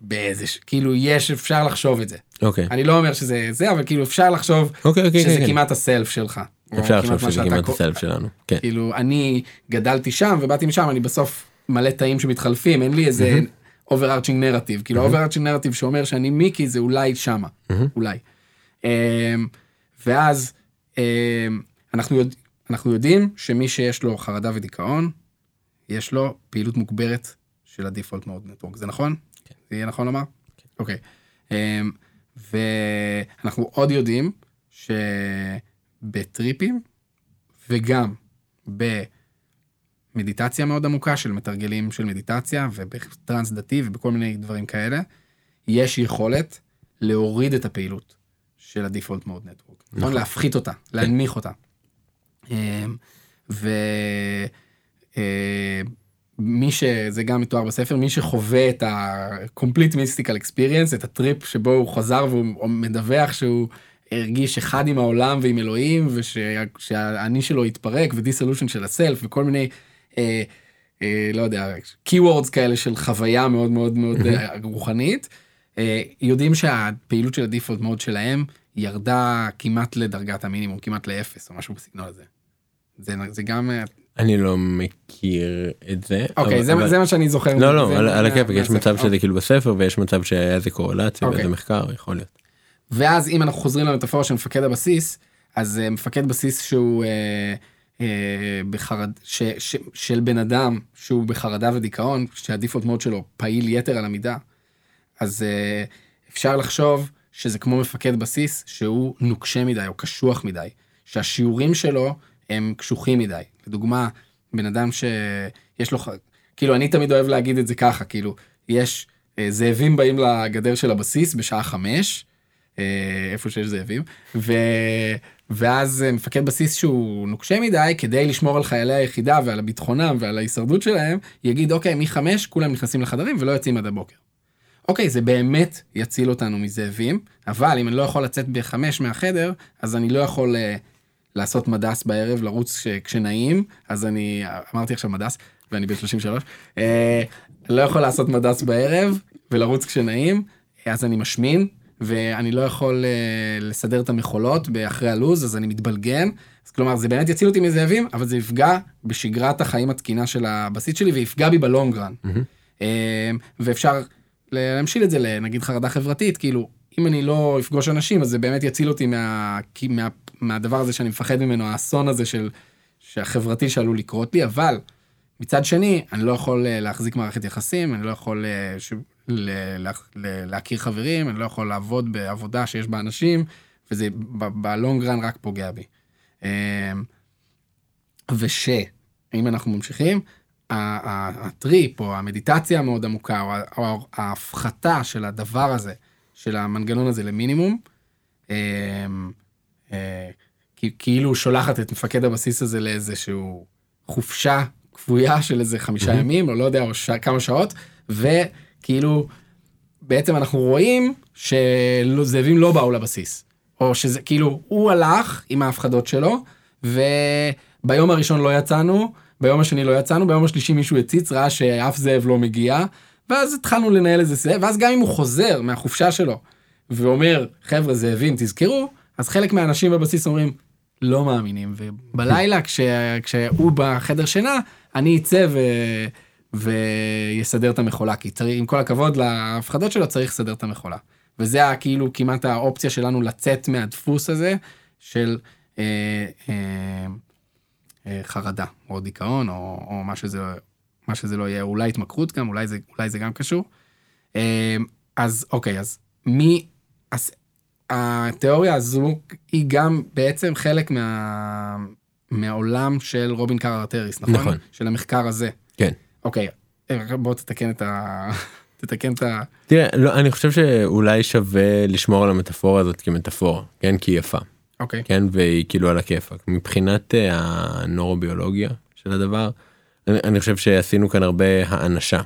באיזה, ש- כאילו יש, אפשר לחשוב את זה. אוקיי אני לא אומר שזה זה, אבל כאילו אפשר לחשוב אוקיי אוקיי שזה כן, כן. כמעט הסלף שלך. אפשר כמעט לחשוב שזה כמעט הסלף שלנו. כן. כאילו אני גדלתי שם ובאתי משם אני בסוף מלא תאים שמתחלפים אין לי איזה overarching narrative כאילו overarching narrative שאומר שאני מיקי זה אולי שמה אולי. אמ, ואז אמ, אנחנו יודע- אנחנו יודעים שמי שיש לו חרדה ודיכאון יש לו פעילות מוגברת של הדיפולט מאוד נטוורק זה נכון? זה יהיה נכון לומר? אוקיי. אמ, ואנחנו עוד יודעים שבטריפים וגם במדיטציה מאוד עמוקה של מתרגלים של מדיטציה ובטרנס דתי ובכל מיני דברים כאלה, יש יכולת להוריד את הפעילות של הדיפולט מאוד נטוורק. נכון. להפחית אותה, להנמיך אותה. אמ, ומי שזה גם מתואר בספר, מי שחווה את ה-complete mystical experience, את הטריפ שבו הוא חזר והוא מדווח שהוא הרגיש אחד עם העולם ועם אלוהים, ושהאני שלו התפרק ודיסולושן של הסלף וכל מיני, אה, אה, לא יודע, keywords כאלה של חוויה מאוד מאוד מאוד אה, רוחנית, אה, יודעים שהפעילות של הדיפולט מאוד שלהם ירדה כמעט לדרגת המינימום, כמעט לאפס או משהו בסגנון הזה. זה, זה גם, אה, אני לא מכיר את זה. אוקיי, אבל- זה, אבל- זה מה שאני זוכר. לא לא על- על הכיפאק יש. מצב שזה כאילו בספר ויש מצב שהיה איזה קורלציה אוקיי. ואיזה מחקר יכול להיות. ואז אם אנחנו חוזרים למטאפורה של מפקד הבסיס, אז אה, מפקד בסיס שהוא אה, אה, בחרד... ש, ש, של בן אדם שהוא בחרדה ודיכאון, שהדיפולט מוד שלו פעיל יתר על המידה, אז אה, אפשר לחשוב שזה כמו מפקד בסיס שהוא נוקשה מדי או קשוח מדי, שהשיעורים שלו הם קשוחים מדי. לדוגמה, בן אדם שיש לו, כאילו אני תמיד אוהב להגיד את זה ככה, כאילו, יש אה, זאבים באים לגדר של הבסיס בשעה חמש, אה, איפה שיש זאבים, ו... ואז אה, מפקד בסיס שהוא נוקשה מדי, כדי לשמור על חיילי היחידה ועל ביטחונם ועל ההישרדות שלהם, יגיד אוקיי, מחמש כולם נכנסים לחדרים ולא יוצאים עד הבוקר. אוקיי, זה באמת יציל אותנו מזאבים, אבל אם אני לא יכול לצאת בחמש מהחדר, אז אני לא יכול uh, לעשות מדס בערב, לרוץ כש- כשנעים, אז אני, אמרתי עכשיו מדס, ואני בן 33, uh, לא יכול לעשות מדס בערב ולרוץ כשנעים, אז אני משמין, ואני לא יכול uh, לסדר את המכולות אחרי הלו"ז, אז אני מתבלגן. אז כלומר, זה באמת יציל אותי מזאבים, אבל זה יפגע בשגרת החיים התקינה של הבסיס שלי, ויפגע בי בלונגרן. Mm-hmm. Uh, ואפשר להמשיל את זה לנגיד חרדה חברתית, כאילו, אם אני לא אפגוש אנשים, אז זה באמת יציל אותי מה, מה, מהדבר הזה שאני מפחד ממנו, האסון הזה של, החברתי שעלול לקרות לי, אבל מצד שני, אני לא יכול אה, להחזיק מערכת יחסים, אני לא יכול אה, ש... ל... ל... ל... להכיר חברים, אני לא יכול לעבוד בעבודה שיש בה אנשים, וזה בלונג רן רק פוגע בי. אמ, וש, אם אנחנו ממשיכים, הטריפ או המדיטציה המאוד עמוקה, או ההפחתה של הדבר הזה, של המנגנון הזה למינימום, אמ, כאילו שולחת את מפקד הבסיס הזה לאיזשהו חופשה כפויה של איזה חמישה ימים, או לא יודע, או ש... כמה שעות, וכאילו, בעצם אנחנו רואים שזאבים לא באו לבסיס. או שזה כאילו, הוא הלך עם ההפחדות שלו, וביום הראשון לא יצאנו, ביום השני לא יצאנו, ביום השלישי מישהו הציץ, ראה שאף זאב לא מגיע, ואז התחלנו לנהל איזה זאב, ואז גם אם הוא חוזר מהחופשה שלו, ואומר, חבר'ה זאבים, תזכרו, אז חלק מהאנשים בבסיס אומרים, לא מאמינים, ובלילה כש, כשהוא בחדר שינה, אני אצא ו... ויסדר את המכולה, כי צריך, עם כל הכבוד להפחדות שלו, צריך לסדר את המכולה. וזה כאילו כמעט האופציה שלנו לצאת מהדפוס הזה של אה, אה, אה, חרדה, או דיכאון, או, או מה, שזה, מה שזה לא יהיה, אולי התמכרות גם, אולי זה, אולי זה גם קשור. אה, אז אוקיי, אז מי, אז התיאוריה הזו היא גם בעצם חלק מה... מהעולם של רובין קאר ארטריס, נכון? נכון. של המחקר הזה. כן. אוקיי, בוא תתקן את ה... [laughs] תתקן את ה... תראה, לא, אני חושב שאולי שווה לשמור על המטאפורה הזאת כמטאפורה, כן? כי היא יפה. אוקיי. כן? והיא כאילו על הכיפאק. מבחינת uh, הנורוביולוגיה של הדבר, אני, אני חושב שעשינו כאן הרבה האנשה.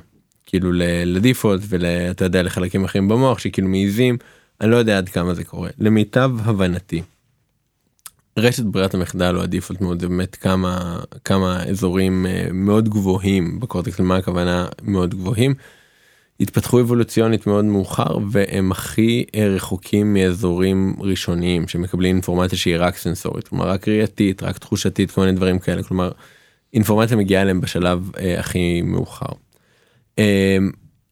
כאילו לדיפולט ואתה יודע לחלקים אחרים במוח שכאילו מעיזים אני לא יודע עד כמה זה קורה למיטב הבנתי. רשת ברירת המחדל או הדיפולט מאוד זה באמת כמה כמה אזורים אה, מאוד גבוהים בקורטקס למה הכוונה מאוד גבוהים. התפתחו אבולוציונית מאוד מאוחר והם הכי אה, רחוקים מאזורים ראשוניים שמקבלים אינפורמציה שהיא רק סנסורית כלומר רק ראייתית רק תחושתית כל מיני דברים כאלה כלומר אינפורמציה מגיעה אליהם בשלב אה, הכי מאוחר. אה,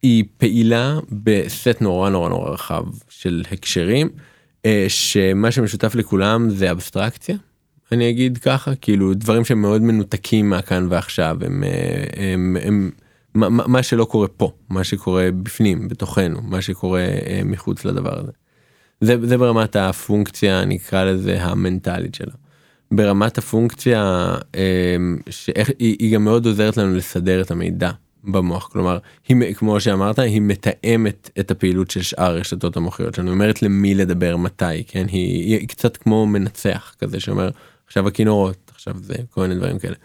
היא פעילה בסט נורא נורא נורא רחב של הקשרים. אה, שמה שמשותף לכולם זה אבסטרקציה אני אגיד ככה כאילו דברים שהם מאוד מנותקים מהכאן ועכשיו הם, אה, הם, הם, הם מה שלא קורה פה מה שקורה בפנים בתוכנו מה שקורה אה, מחוץ לדבר הזה. זה, זה ברמת הפונקציה נקרא לזה המנטלית שלה. ברמת הפונקציה שאיך היא, היא גם מאוד עוזרת לנו לסדר את המידע במוח כלומר היא כמו שאמרת היא מתאמת את הפעילות של שאר הרשתות המוחיות שלנו אומרת למי לדבר מתי כן היא, היא קצת כמו מנצח כזה שאומר עכשיו הכינורות עכשיו זה כל מיני דברים כאלה.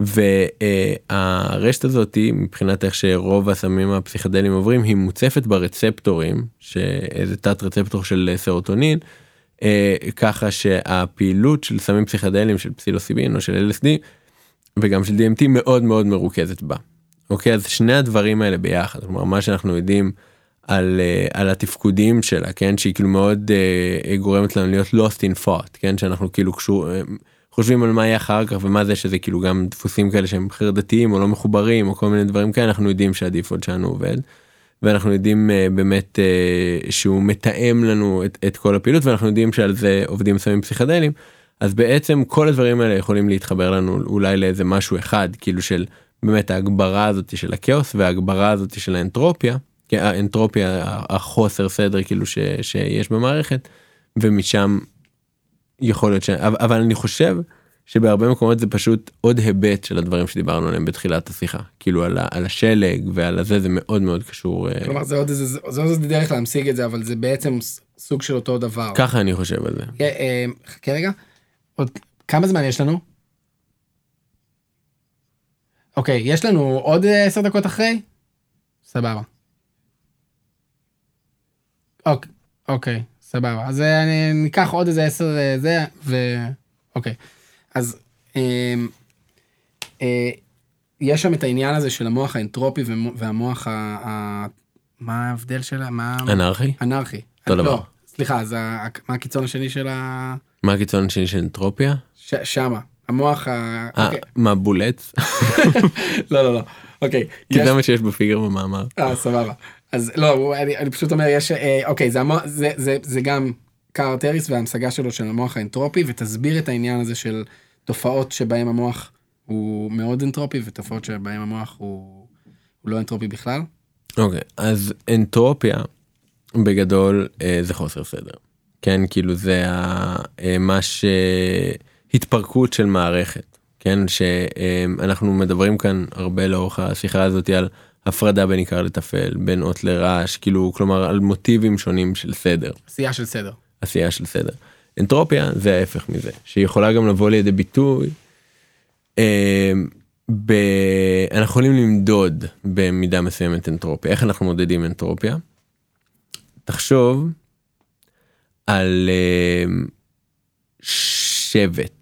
והרשת הזאתי מבחינת איך שרוב הסמים הפסיכדליים עוברים היא מוצפת ברצפטורים שאיזה תת רצפטור של סרוטונין אה, ככה שהפעילות של סמים פסיכדליים של פסילוסיבין או של LSD וגם של DMT מאוד מאוד מרוכזת בה. אוקיי? אז שני הדברים האלה ביחד כלומר מה שאנחנו יודעים על, uh, על התפקודים שלה כן? שהיא כאילו מאוד uh, גורמת לנו להיות lost in thought כן? שאנחנו כאילו קשור uh, חושבים על מה יהיה אחר כך ומה זה שזה כאילו גם דפוסים כאלה שהם חרדתיים או לא מחוברים או כל מיני דברים כאלה אנחנו יודעים שהדיפולט שלנו עובד. ואנחנו יודעים uh, באמת uh, שהוא מתאם לנו את, את כל הפעילות ואנחנו יודעים שעל זה עובדים סמים פסיכדלים אז בעצם כל הדברים האלה יכולים להתחבר לנו אולי לאיזה משהו אחד כאילו של באמת ההגברה הזאת של הכאוס וההגברה הזאת של האנטרופיה, האנטרופיה החוסר סדר כאילו ש, שיש במערכת ומשם יכול להיות ש... אבל אני חושב שבהרבה מקומות זה פשוט עוד היבט של הדברים שדיברנו עליהם בתחילת השיחה כאילו על, ה, על השלג ועל הזה זה מאוד מאוד קשור. אה, כלומר זה עוד איזה זה עוד איזה דרך להמשיג את זה אבל זה בעצם סוג של אותו דבר. ככה אני חושב על זה. אה, אה, חכה רגע עוד כמה זמן יש לנו? אוקיי, יש לנו עוד אה, עשר דקות אחרי? סבבה. אוקיי, אוקיי, סבבה. אז אה, אני ניקח עוד איזה עשר אה, זה, ו... אוקיי. אז אה, אה, יש שם את העניין הזה של המוח האנטרופי והמוח ה... ה... מה ההבדל שלה? מה... אנרכי? אנרכי. אותו דבר. לא, סליחה, אז מה הקיצון השני של ה... מה הקיצון השני של אנטרופיה? ש- שמה, המוח ה... אה, אוקיי. מה בולט? [laughs] לא, לא, לא. אוקיי. כי זה מה שיש ב figure במאמר. אה, סבבה. אז לא, אני, פשוט אומר, יש, אה, אוקיי, זה, זה, זה, זה גם קארהארט האריס וההמשגה שלו של המוח האנטרופי, ותסביר את העניין הזה של תופעות שבהם המוח הוא מאוד אנטרופי, ותופעות שבהם המוח הוא, הוא לא אנטרופי בכלל. אוקיי, אז אנטרופיה בגדול אה, זה חוסר סדר. כן, כאילו זה ה- מה שהתפרקות של מערכת. כן, שאנחנו מדברים כאן הרבה לאורך השיחה הזאת על הפרדה בין עיקר לטפל, בין אות לרעש, כאילו, כלומר על מוטיבים שונים של סדר. עשייה של סדר. עשייה של סדר. אנטרופיה זה ההפך מזה, שיכולה גם לבוא לידי ביטוי. אה, ב... אנחנו יכולים למדוד במידה מסוימת אנטרופיה. איך אנחנו מודדים אנטרופיה? תחשוב על אה, שבט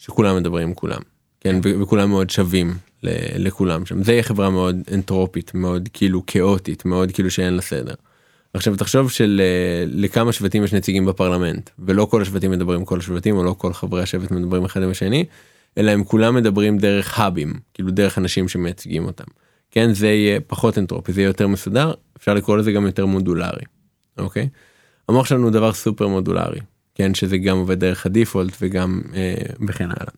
שכולם מדברים עם כולם, כן, ו- וכולם מאוד שווים ל- לכולם שם. זה יהיה חברה מאוד אנטרופית, מאוד כאילו כאוטית, מאוד כאילו שאין לה סדר. עכשיו תחשוב שלכמה שבטים יש נציגים בפרלמנט ולא כל השבטים מדברים כל השבטים או לא כל חברי השבט מדברים אחד עם השני אלא הם כולם מדברים דרך האבים כאילו דרך אנשים שמייצגים אותם. כן זה יהיה פחות אנטרופי זה יהיה יותר מסודר אפשר לקרוא לזה גם יותר מודולרי. אוקיי? המוח שלנו הוא דבר סופר מודולרי כן שזה גם עובד דרך הדיפולט וגם אה, וכן הלאה.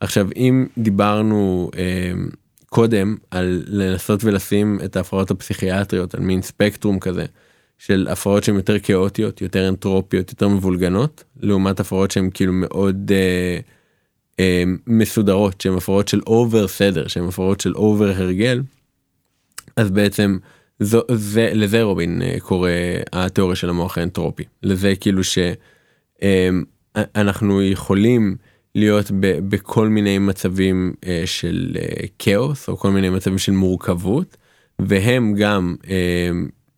עכשיו אם דיברנו אה, קודם על לנסות ולשים את ההפרעות הפסיכיאטריות על מין ספקטרום כזה של הפרעות שהן יותר כאוטיות יותר אנטרופיות יותר מבולגנות לעומת הפרעות שהן כאילו מאוד אה, אה, מסודרות שהן הפרעות של over סדר שהן הפרעות של over הרגל. אז בעצם זו, זה לזה רובין אה, קורא התיאוריה של המוח האנטרופי לזה כאילו שאנחנו יכולים להיות ב, בכל מיני מצבים אה, של אה, כאוס או כל מיני מצבים של מורכבות והם גם אה,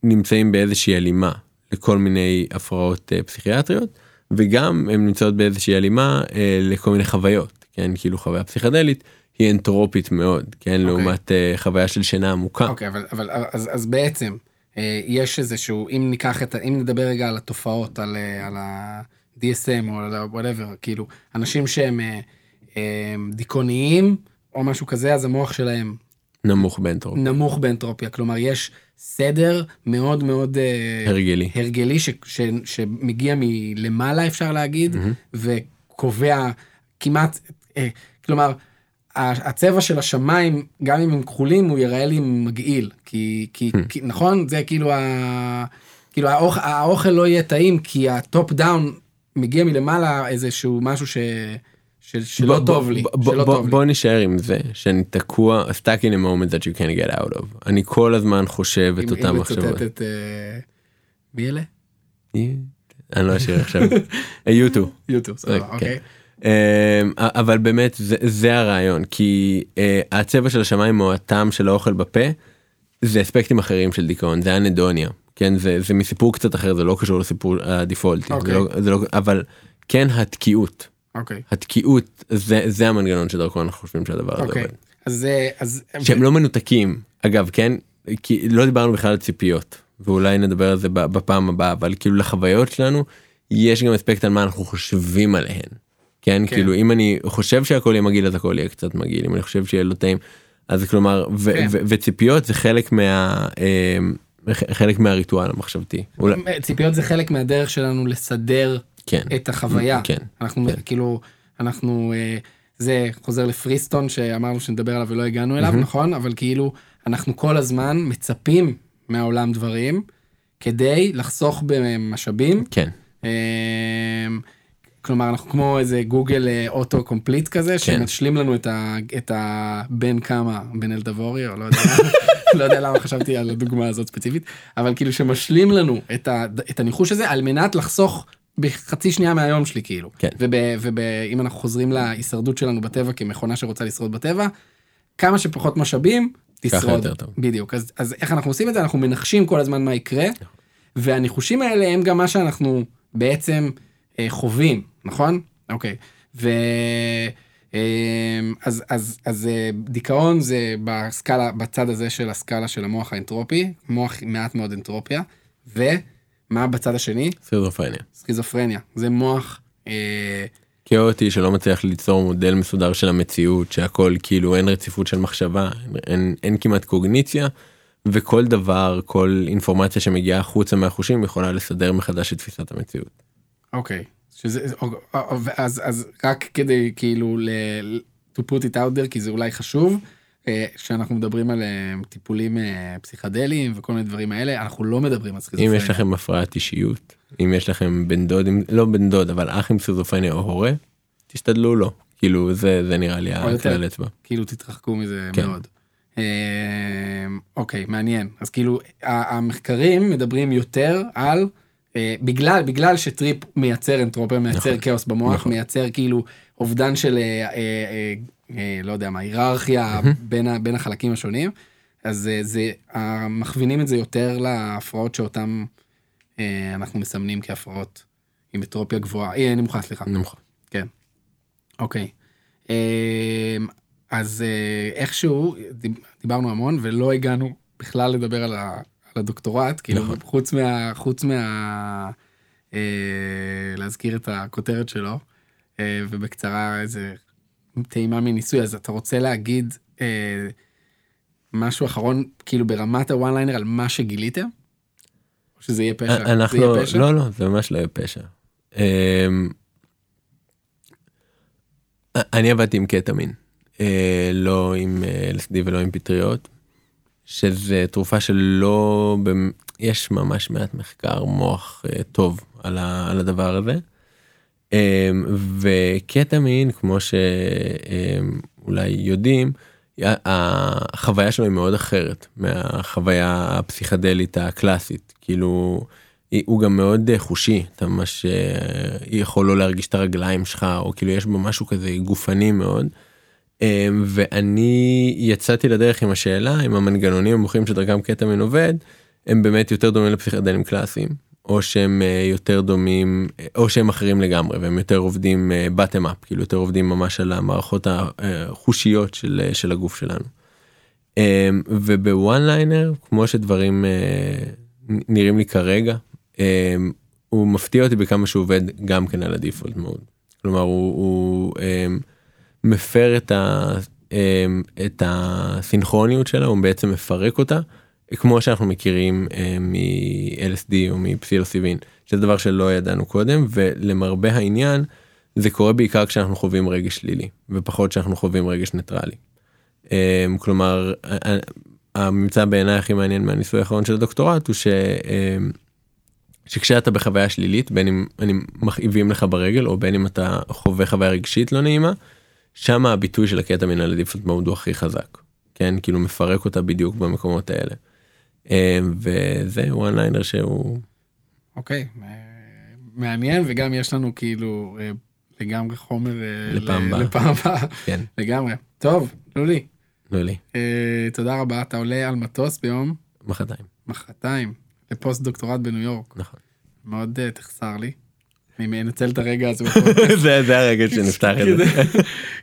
נמצאים באיזושהי הלימה לכל מיני הפרעות אה, פסיכיאטריות וגם הם נמצאות באיזושהי הלימה לכל מיני חוויות כן כאילו חוויה פסיכדלית היא אנטרופית מאוד כן okay. לעומת אה, חוויה של שינה עמוקה. אוקיי, אבל, אבל אז, אז בעצם אה, יש איזשהו, אם ניקח את, ה- אם נדבר רגע על התופעות, על, אה, על ה-DSM או על ה-whatever, כאילו, אנשים שהם אה, אה, דיכאוניים או משהו כזה, אז המוח שלהם נמוך באנטרופיה. נמוך באנטרופיה, כלומר יש סדר מאוד מאוד אה, הרגלי. הרגלי ש, ש, שמגיע מלמעלה אפשר להגיד, Mm-hmm. וקובע כמעט, אה, כלומר, הצבע של השמיים, גם אם הם כחולים, הוא יראה לי מגעיל, כי, כי, Hmm. כי נכון, זה כאילו, ה, כאילו האוכל, האוכל לא יהיה טעים, כי ה top down מגיע מלמעלה איזשהו משהו ש, ש, שלא בוא- טוב לי, בוא- בוא- שלא בוא- טוב לי. בוא נשאר עם זה שאני תקוע stuck in a moment that you can't get out of אני כל הזמן חושב את אם- אותם אם מחשבות. לצטט את, אה, מי אלה? אני לא אשאיר עכשיו. יוטו. יוטיוב, [laughs] סבבה, כן. אוקיי. אמ, אבל באמת זה, זה הרעיון כי uh, הצבע של השמיים או הטעם של האוכל בפה זה אספקטים אחרים של דיכאון זה אנדוניה כן זה זה מסיפור קצת אחר זה לא קשור לסיפור הדיפולטי אוקיי. זה לא, זה לא, אבל כן התקיעות אוקיי. התקיעות זה זה המנגנון שדרכו אנחנו חושבים שהדבר הזה אוקיי. עובד. אז אה, אז שהם לא מנותקים אגב כן כי לא דיברנו בכלל על ציפיות ואולי נדבר על זה בפעם הבאה אבל כאילו לחוויות שלנו יש גם אספקט על מה אנחנו חושבים עליהן. כן, כן. כאילו אם אני חושב שהכל יהיה מגעיל אז הכל יהיה קצת מגעיל אם אני חושב שיהיה לא טעים אז כלומר ו- כן. ו- וציפיות זה חלק מה אה, חלק מהריטואל המחשבתי. אולי, ציפיות זה חלק מהדרך שלנו לסדר כן. את החוויה. כן. אנחנו כן. כאילו אנחנו אה, זה חוזר לפריסטון שאמרנו שנדבר עליו ולא הגענו אליו נכון אבל כאילו אנחנו כל הזמן מצפים מהעולם דברים כדי לחסוך במשאבים. כן. כלומר אנחנו כמו איזה גוגל אוטו קומפליט כזה כן. שמשלים לנו את ה... את ה... בן כמה בן אלדבורי או לא יודע, [laughs] לא יודע למה חשבתי על הדוגמה הזאת ספציפית אבל כאילו שמשלים לנו את, ה... את הניחוש הזה על מנת לחסוך בחצי שנייה מהיום שלי כאילו כן. ואם אנחנו חוזרים להישרדות שלנו בטבע כמכונה שרוצה לשרוד בטבע כמה שפחות משאבים תשרוד. בדיוק אז, אז איך אנחנו עושים את זה אנחנו מנחשים כל הזמן מה יקרה והניחושים האלה הם גם מה שאנחנו בעצם אה, חווים נכון אוקיי ו... אה, אז אז אז אה, דיכאון זה בסקאלה בצד הזה של הסקאלה של המוח האנטרופי מוח עם מעט מאוד אנטרופיה מה בצד השני? סכיזופרניה. סכיזופרניה. זה מוח, אה, כאוטי שלא מצליח ליצור מודל מסודר של המציאות שהכל כאילו אין רציפות של מחשבה אין, אין כמעט קוגניציה וכל דבר כל אינפורמציה שמגיעה החוצה מהחושים יכולה לסדר מחדש את תפיסת המציאות. אוקיי. שזה, אז, אז רק כדי כאילו ל... to put it out there כי זה אולי חשוב. אה, כשאנחנו מדברים על אה, טיפולים אה, פסיכדליים וכל מיני דברים האלה אנחנו לא מדברים על אם סכיזופרניה. יש לכם הפרעת אישיות אם יש לכם בן דוד אם לא בן דוד אבל אח עם סכיזופרניה או הורה תשתדלו לו כאילו זה זה נראה לי. הכלל אצבע. כאילו תתרחקו מזה כן. מאוד. אה, אוקיי מעניין אז כאילו המחקרים מדברים יותר על אה, בגלל בגלל שטריפ מייצר אנטרופיה מייצר נכון, כאוס במוח נכון. מייצר כאילו אובדן של אה, אה, אה, אה, לא יודע מה היררכיה בין ה- בין החלקים השונים אז אה, זה אה, מכווינים את זה יותר להפרעות שאותם אה, אנחנו מסמנים כהפרעות עם אנטרופיה גבוהה אה, נמוכה סליחה. נמוך. כן. אוקיי. אמ, אז אה, איכשהו דיב- דיברנו המון ולא הגענו בכלל לדבר על, ה, על הדוקטורט כאילו נכון. חוץ מה חוץ מה אה, להזכיר את הכותרת שלו אה, ובקצרה איזה טעימה מניסוי אז אתה רוצה להגיד אה, משהו אחרון כאילו ברמת הוואן ליינר על מה שגיליתם? או שזה יהיה פשע? זה אנחנו יהיה פשע? לא לא זה ממש לא יהיה פשע. אמ, אני עבדתי עם קטמין אה, לא עם אה, LSD ולא עם פטריות שזה תרופה שלא יש ממש מעט מחקר מוח אה, טוב על, ה, על הדבר הזה. אמ, וקטמין כמו שאולי יודעים ה- החוויה שלו היא מאוד אחרת מהחוויה הפסיכדלית הקלאסית כאילו הוא גם מאוד אה, חושי אתה ממש אה, יכול לא להרגיש את הרגליים שלך או כאילו יש בו משהו כזה גופני מאוד. אמ, ואני יצאתי לדרך עם השאלה אם המנגנונים המוחיים שדרכם קטמין עובד הם באמת יותר דומים לפסיכדלים קלאסיים או שהם אה, יותר דומים או שהם אחרים לגמרי והם יותר עובדים בטם אפ כאילו יותר עובדים ממש על המערכות החושיות של, אה, של הגוף שלנו. אמ, ובוואן ליינר כמו שדברים אה, נראים לי כרגע אמ, הוא מפתיע אותי בכמה שהוא עובד גם כן על הדיפולט מוד. כלומר הוא, הוא מפר את, ה, אמ, את הסינכרוניות שלה הוא בעצם מפרק אותה כמו שאנחנו מכירים אה, מ-LSD או מפסילוסיבין שזה דבר שלא ידענו קודם ולמרבה העניין זה קורה בעיקר כשאנחנו חווים רגש שלילי ופחות כשאנחנו חווים רגש ניטרלי. אמ, כלומר הממצא בעיניי הכי מעניין מהניסוי האחרון של הדוקטורט הוא ש... אמ, שכשאתה בחוויה שלילית בין אם אני מכאיבים לך ברגל או בין אם אתה חווה חוויה רגשית לא נעימה שם הביטוי של הקטע מן הדיפולט מוד הוא הכי חזק כן? כאילו מפרק אותה בדיוק במקומות האלה. אמ, וזה וואן ליינר שהוא אוקיי, אה, מעניין וגם יש לנו כאילו אה, לגמרי חומר אה, לפעם הבאה. כן. לגמרי. טוב, לולי, לא לי אה, תודה רבה, אתה עולה על מטוס ביום? מחרתיים. מחרתיים. לפוסט דוקטורט בניו יורק, נכון. מאוד אה, תחסר לי. אני מנצל את הרגע הזה [laughs] זה זה הרגע שנפתח את זה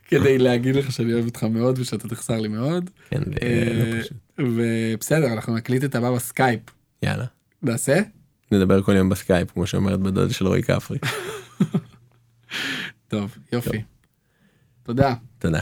כדי- להגיד לך שאני אוהב אותך מאוד ושאתה תחסר לי מאוד. כן, אה, לא. ובסדר, אנחנו נקליט את הבא בסקייפ. יאללה נעשה? נדבר כל יום בסקייפ כמו שאומרת הדודה של רועי כפרי [laughs] טוב, יופי. תודה. תודה.